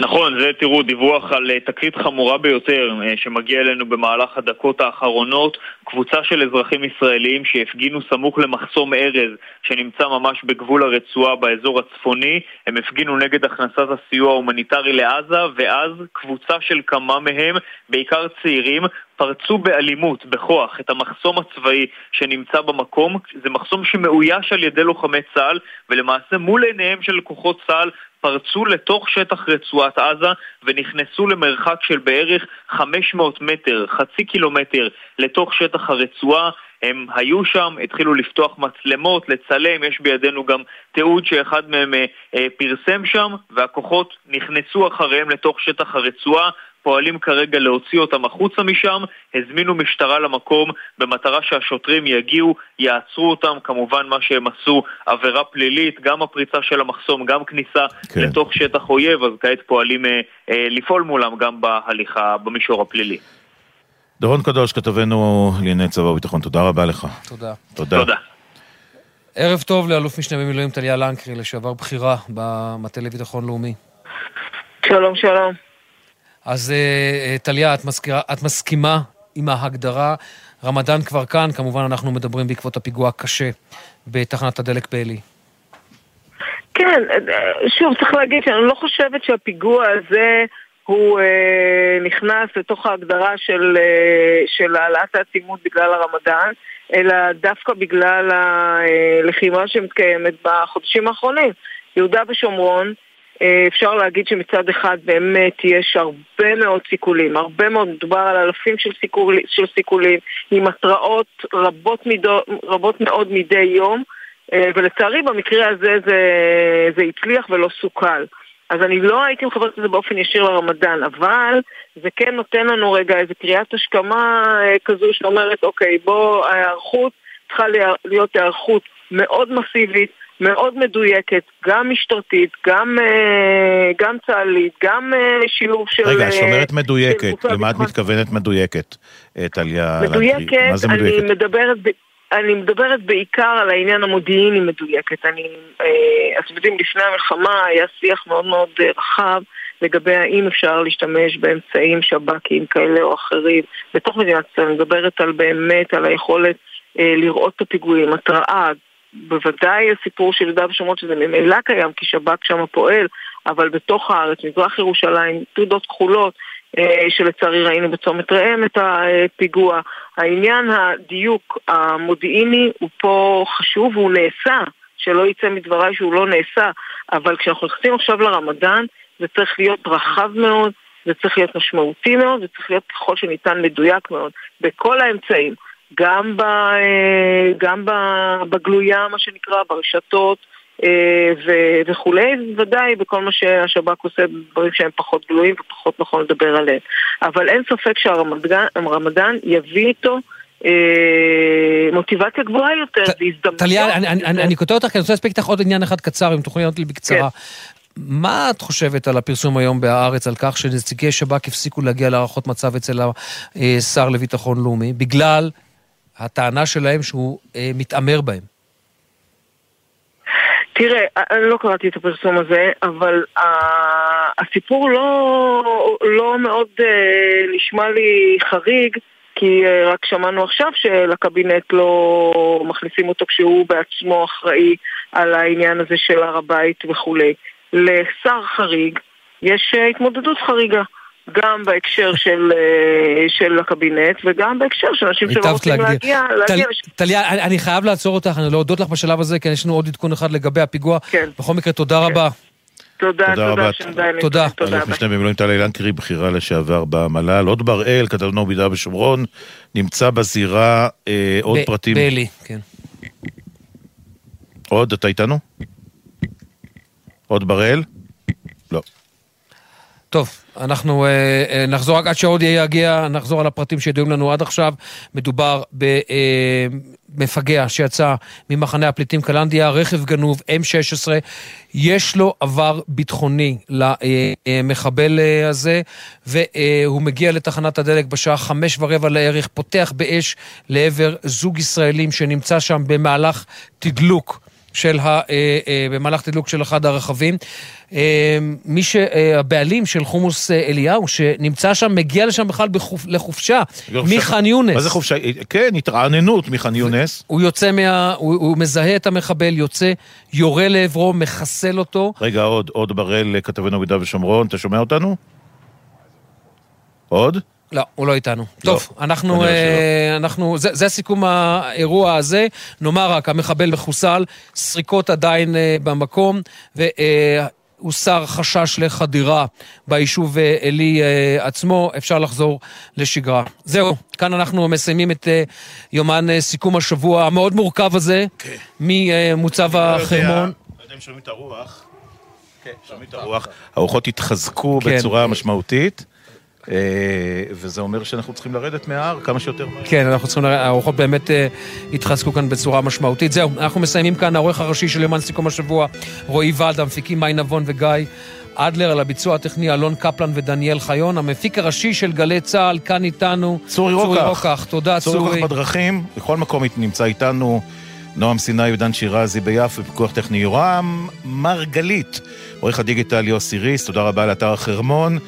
נכון, זה תראו דיווח על אה, תקרית חמורה ביותר אה, שמגיע אלינו במהלך הדקות האחרונות. קבוצה של אזרחים ישראלים שהפגינו סמוך למחסום ארז שנמצא ממש בגבול הרצועה באזור הצפוני. הם הפגינו נגד הכנסת הסיוע ההומניטרי לעזה ואז קבוצה של כמה מהם, בעיקר צעירים, פרצו באלימות, בכוח, את המחסום הצבאי שנמצא במקום. זה מחסום שמאויש על ידי לוחמי צה"ל, ולמעשה מול עיניהם של כוחות צה"ל פרצו לתוך שטח רצועת עזה ונכנסו למרחק של בערך 500 מטר, חצי קילומטר, לתוך שטח הרצועה. הם היו שם, התחילו לפתוח מצלמות, לצלם, יש בידינו גם תיעוד שאחד מהם אה, אה פרסם שם, והכוחות נכנסו אחריהם לתוך שטח הרצועה, פועלים כרגע להוציא אותם החוצה משם, הזמינו משטרה למקום במטרה שהשוטרים יגיעו, יעצרו אותם, כמובן מה שהם עשו עבירה פלילית, גם הפריצה של המחסום, גם כניסה כן. לתוך שטח אויב, אז כעת פועלים אה, אה, לפעול מולם גם בהליכה במישור הפלילי. דורון קדוש, כתבנו לענייני צבא וביטחון, תודה רבה לך. תודה. תודה. תודה. ערב טוב לאלוף משנה במילואים טליה לנקרי, לשעבר בכירה במטה לביטחון לאומי. שלום, שלום. אז אה, אה, טליה, את, את מסכימה עם ההגדרה? רמדאן כבר כאן, כמובן אנחנו מדברים בעקבות הפיגוע הקשה בתחנת הדלק בעלי. כן, שוב, צריך להגיד שאני לא חושבת שהפיגוע הזה הוא אה, נכנס לתוך ההגדרה של, אה, של העלאת העצימות בגלל הרמדאן, אלא דווקא בגלל הלחימה שמתקיימת בחודשים האחרונים. יהודה ושומרון אה, אפשר להגיד שמצד אחד באמת יש הרבה מאוד סיכולים, הרבה מאוד, מדובר על אלפים של, סיכול, של סיכולים עם התראות רבות, מידו, רבות מאוד מדי יום אה, ולצערי במקרה הזה זה, זה הצליח ולא סוכל. אז אני לא הייתי מחברת את זה באופן ישיר לרמדאן, אבל זה כן נותן לנו רגע איזה קריאת השכמה אה, כזו שאומרת, אוקיי, בוא, ההיערכות צריכה להיות היערכות מאוד מסיבית, מאוד מדויקת, גם משטרתית, גם, אה, גם צה"לית, גם אה, שילוב של... רגע, כשאת אומרת מדויקת, למה את מתכוונת מדויקת, אה, טליה? מדויקת, מה זה מדויקת? אני מדברת... אני מדברת בעיקר על העניין המודיעיני מדויקת. אני, אתם יודעים, לפני המלחמה היה שיח מאוד מאוד רחב לגבי האם אפשר להשתמש באמצעים שב"כיים כאלה או אחרים בתוך מדינת ישראל. אני מדברת על באמת, על היכולת לראות את הפיגועים, התראה, בוודאי הסיפור של יהודה ושומרון שזה ממילא קיים כי שב"כ שם פועל, אבל בתוך הארץ, מזרח ירושלים, תעודות כחולות, אה, שלצערי ראינו בצומת ראם את הפיגוע. העניין הדיוק המודיעיני הוא פה חשוב, הוא נעשה, שלא יצא מדבריי שהוא לא נעשה, אבל כשאנחנו נכנסים עכשיו לרמדאן, זה צריך להיות רחב מאוד, זה צריך להיות משמעותי מאוד, זה צריך להיות ככל שניתן מדויק מאוד, בכל האמצעים, גם, ב, אה, גם בגלויה, מה שנקרא, ברשתות, אה, ו- וכולי, ודאי בכל מה שהשב"כ עושה, דברים שהם פחות גלויים ופחות נכון לדבר עליהם. אבל אין ספק שהרמדאן יביא איתו אה, מוטיבציה גבוהה יותר, והזדמנות. טליה, אני קוטע אותך, כי אני רוצה להספיק איתך עוד עניין אחד קצר, אם תוכלי לענות לי בקצרה. כן. מה את חושבת על הפרסום היום בהארץ על כך שנציגי שב"כ הפסיקו להגיע להערכות מצב אצל השר לביטחון לאומי, בגלל הטענה שלהם שהוא אה, מתעמר בהם? תראה, אני לא קראתי את הפרסום הזה, אבל uh, הסיפור לא, לא מאוד uh, נשמע לי חריג, כי uh, רק שמענו עכשיו שלקבינט לא מכניסים אותו כשהוא בעצמו אחראי על העניין הזה של הר הבית וכולי. לשר חריג יש uh, התמודדות חריגה. גם בהקשר של, אה, של הקבינט וגם בהקשר של אנשים שלא רוצים להגיע... טליה, אני, אני חייב לעצור אותך, אני להודות לך בשלב הזה, כי יש לנו עוד עדכון אחד לגבי הפיגוע. כן. בכל מקרה, תודה כן. רבה. תודה, תודה, תודה. תודה. תודה. אלוף משנה במילואים טלי לנקרי, בכירה לשעבר במל"ל. עוד בראל, כתבנו ביהודה ושומרון, נמצא בזירה אה, עוד פרטים. באלי, כן. עוד, אתה איתנו? עוד בראל? לא. טוב, אנחנו uh, uh, נחזור רק עד שעוד יגיע, נחזור על הפרטים שידועים לנו עד עכשיו. מדובר במפגע uh, שיצא ממחנה הפליטים קלנדיה, רכב גנוב, M16. יש לו עבר ביטחוני למחבל uh, הזה, והוא uh, מגיע לתחנת הדלק בשעה חמש ורבע לערך, פותח באש לעבר זוג ישראלים שנמצא שם במהלך תדלוק. של ה, אה, אה, במהלך תדלוק של אחד הרכבים. אה, מי שהבעלים של חומוס אליהו, שנמצא שם, מגיע לשם בכלל בחופ, לחופשה, מח'אן יונס. מה זה חופשה? כן, התרעננות מח'אן יונס. הוא יוצא מה... הוא, הוא מזהה את המחבל, יוצא, יורה לעברו, מחסל אותו. רגע, עוד, עוד בראל, כתבנו ביהודה ושומרון, אתה שומע אותנו? עוד? לא, הוא לא איתנו. לא, טוב, אנחנו, אה, אנחנו, זה, זה סיכום האירוע הזה. נאמר רק, המחבל מחוסל, סריקות עדיין אה, במקום, והוסר חשש לחדירה ביישוב אה, עלי אה, עצמו, אפשר לחזור לשגרה. זהו, כאן אנחנו מסיימים את אה, יומן אה, סיכום השבוע המאוד מורכב הזה, okay. כן. ממוצב לא החרמון. לא יודע אם שומעים את הרוח. כן, שומעים את הרוח. הרוחות התחזקו כן. בצורה משמעותית. אה, וזה אומר שאנחנו צריכים לרדת מההר כמה שיותר כן, אנחנו צריכים לרדת, הרוחות באמת אה, התחזקו כאן בצורה משמעותית. זהו, אנחנו מסיימים כאן, העורך הראשי של יומן סיכום השבוע, רועי ולד, המפיקים מאי נבון וגיא. אדלר, על הביצוע הטכני אלון קפלן ודניאל חיון, המפיק הראשי של גלי צה"ל, כאן איתנו. צורי רוקח. תודה צורי. צורי רוקח בדרכים, בכל מקום נמצא איתנו נועם סיני ודן שירזי ביפו, פיקוח טכני יורם מרגלית. עורך הדיגיטל יוסי ריס, תודה רבה לאתר החרמון.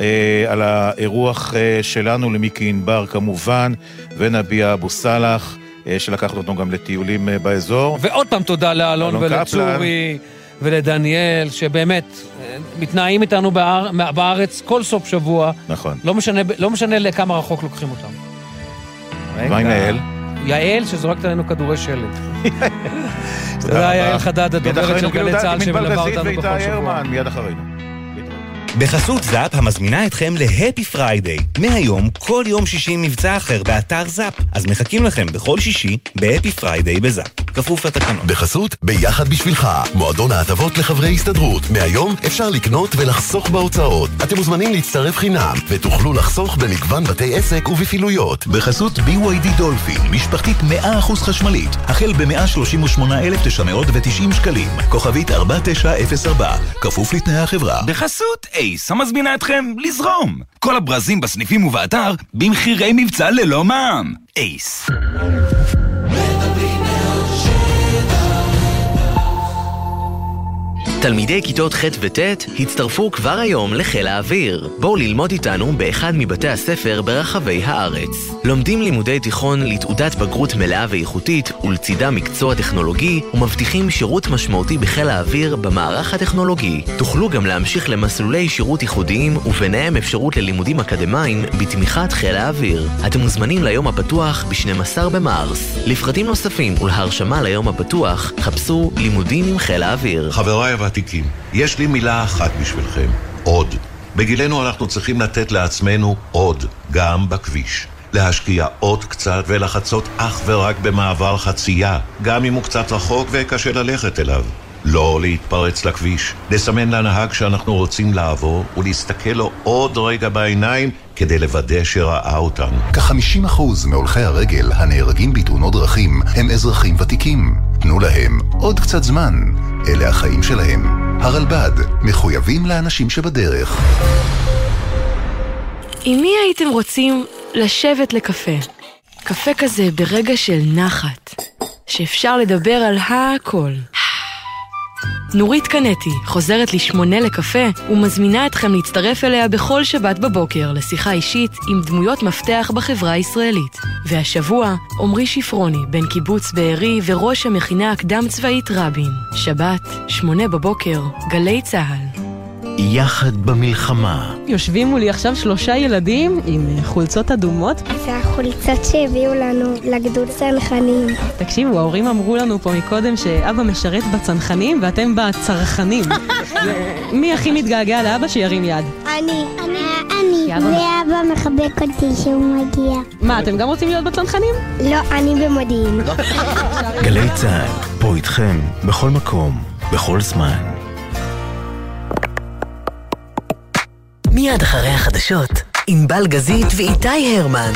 אה, על האירוח אה, שלנו למיקי ענבר כמובן, ונביע אבו סאלח, אה, שלקח אותנו גם לטיולים באזור. ועוד פעם תודה לאלון ולצורי ולדניאל, שבאמת נמצאים איתנו באר, בארץ כל סוף שבוע. נכון. לא משנה, לא משנה לכמה רחוק לוקחים אותם. מה עם יעל? יעל שזורקת עלינו כדורי שלג. תודה יעל חדד, הדוברת של גלי צה"ל שמלווה אותנו בכל שבוע. מיד אחרינו. בחסות זאפ המזמינה אתכם ל Happy Friday. מהיום, כל יום שישי מבצע אחר באתר זאפ. אז מחכים לכם בכל שישי ב Happy Friday בזאפ. כפוף לתקנון. בחסות ביחד בשבילך, מועדון ההטבות לחברי הסתדרות. מהיום אפשר לקנות ולחסוך בהוצאות. אתם מוזמנים להצטרף חינם, ותוכלו לחסוך במגוון בתי עסק ובפעילויות. בחסות BYD דולפין, משפחתית 100% חשמלית, החל ב-138,990 שקלים. כוכבית 4904, כפוף לתנאי החברה. בחסות אייס, המזמינה אתכם לזרום. כל הברזים בסניפים ובאתר במחירי מבצע ללא מע"מ. אייס. תלמידי כיתות ח' וט' הצטרפו כבר היום לחיל האוויר. בואו ללמוד איתנו באחד מבתי הספר ברחבי הארץ. לומדים לימודי תיכון לתעודת בגרות מלאה ואיכותית ולצידה מקצוע טכנולוגי ומבטיחים שירות משמעותי בחיל האוויר במערך הטכנולוגי. תוכלו גם להמשיך למסלולי שירות ייחודיים וביניהם אפשרות ללימודים אקדמיים בתמיכת חיל האוויר. אתם מוזמנים ליום הפתוח ב-12 במרס. לפרטים נוספים ולהרשמה ליום הפתוח חפשו לימודים עם חיל האוויר. חבריי הוותיקים, יש לי מילה אחת בשבילכם, עוד. בגילנו אנחנו צריכים לתת לעצמנו עוד, גם בכביש. להשקיע עוד קצת ולחצות אך ורק במעבר חצייה, גם אם הוא קצת רחוק וקשה ללכת אליו. לא להתפרץ לכביש, לסמן לנהג שאנחנו רוצים לעבור ולהסתכל לו עוד רגע בעיניים כדי לוודא שראה אותנו. כ-50% מהולכי הרגל הנהרגים בתאונות דרכים הם אזרחים ותיקים. תנו להם עוד קצת זמן. אלה החיים שלהם. הרלב"ד, מחויבים לאנשים שבדרך. עם מי הייתם רוצים לשבת לקפה? קפה כזה ברגע של נחת, שאפשר לדבר על הכל. נורית קנטי חוזרת לשמונה לקפה ומזמינה אתכם להצטרף אליה בכל שבת בבוקר לשיחה אישית עם דמויות מפתח בחברה הישראלית. והשבוע, עמרי שפרוני, בן קיבוץ בארי וראש המכינה הקדם צבאית רבין. שבת, שמונה בבוקר, גלי צה"ל. יחד במלחמה. יושבים מולי עכשיו שלושה ילדים עם חולצות אדומות. זה החולצות שהביאו לנו לגדוד צנחנים. תקשיבו, ההורים אמרו לנו פה מקודם שאבא משרת בצנחנים ואתם בצרכנים. מי הכי מתגעגע לאבא שירים יד? אני. אני. ואבא מחבק אותי כשהוא מגיע. מה, אתם גם רוצים להיות בצנחנים? לא, אני במודיעין. גלי צה"ל, פה איתכם, בכל מקום, בכל זמן. מיד אחרי החדשות, עם בלגזית ואיתי הרמן.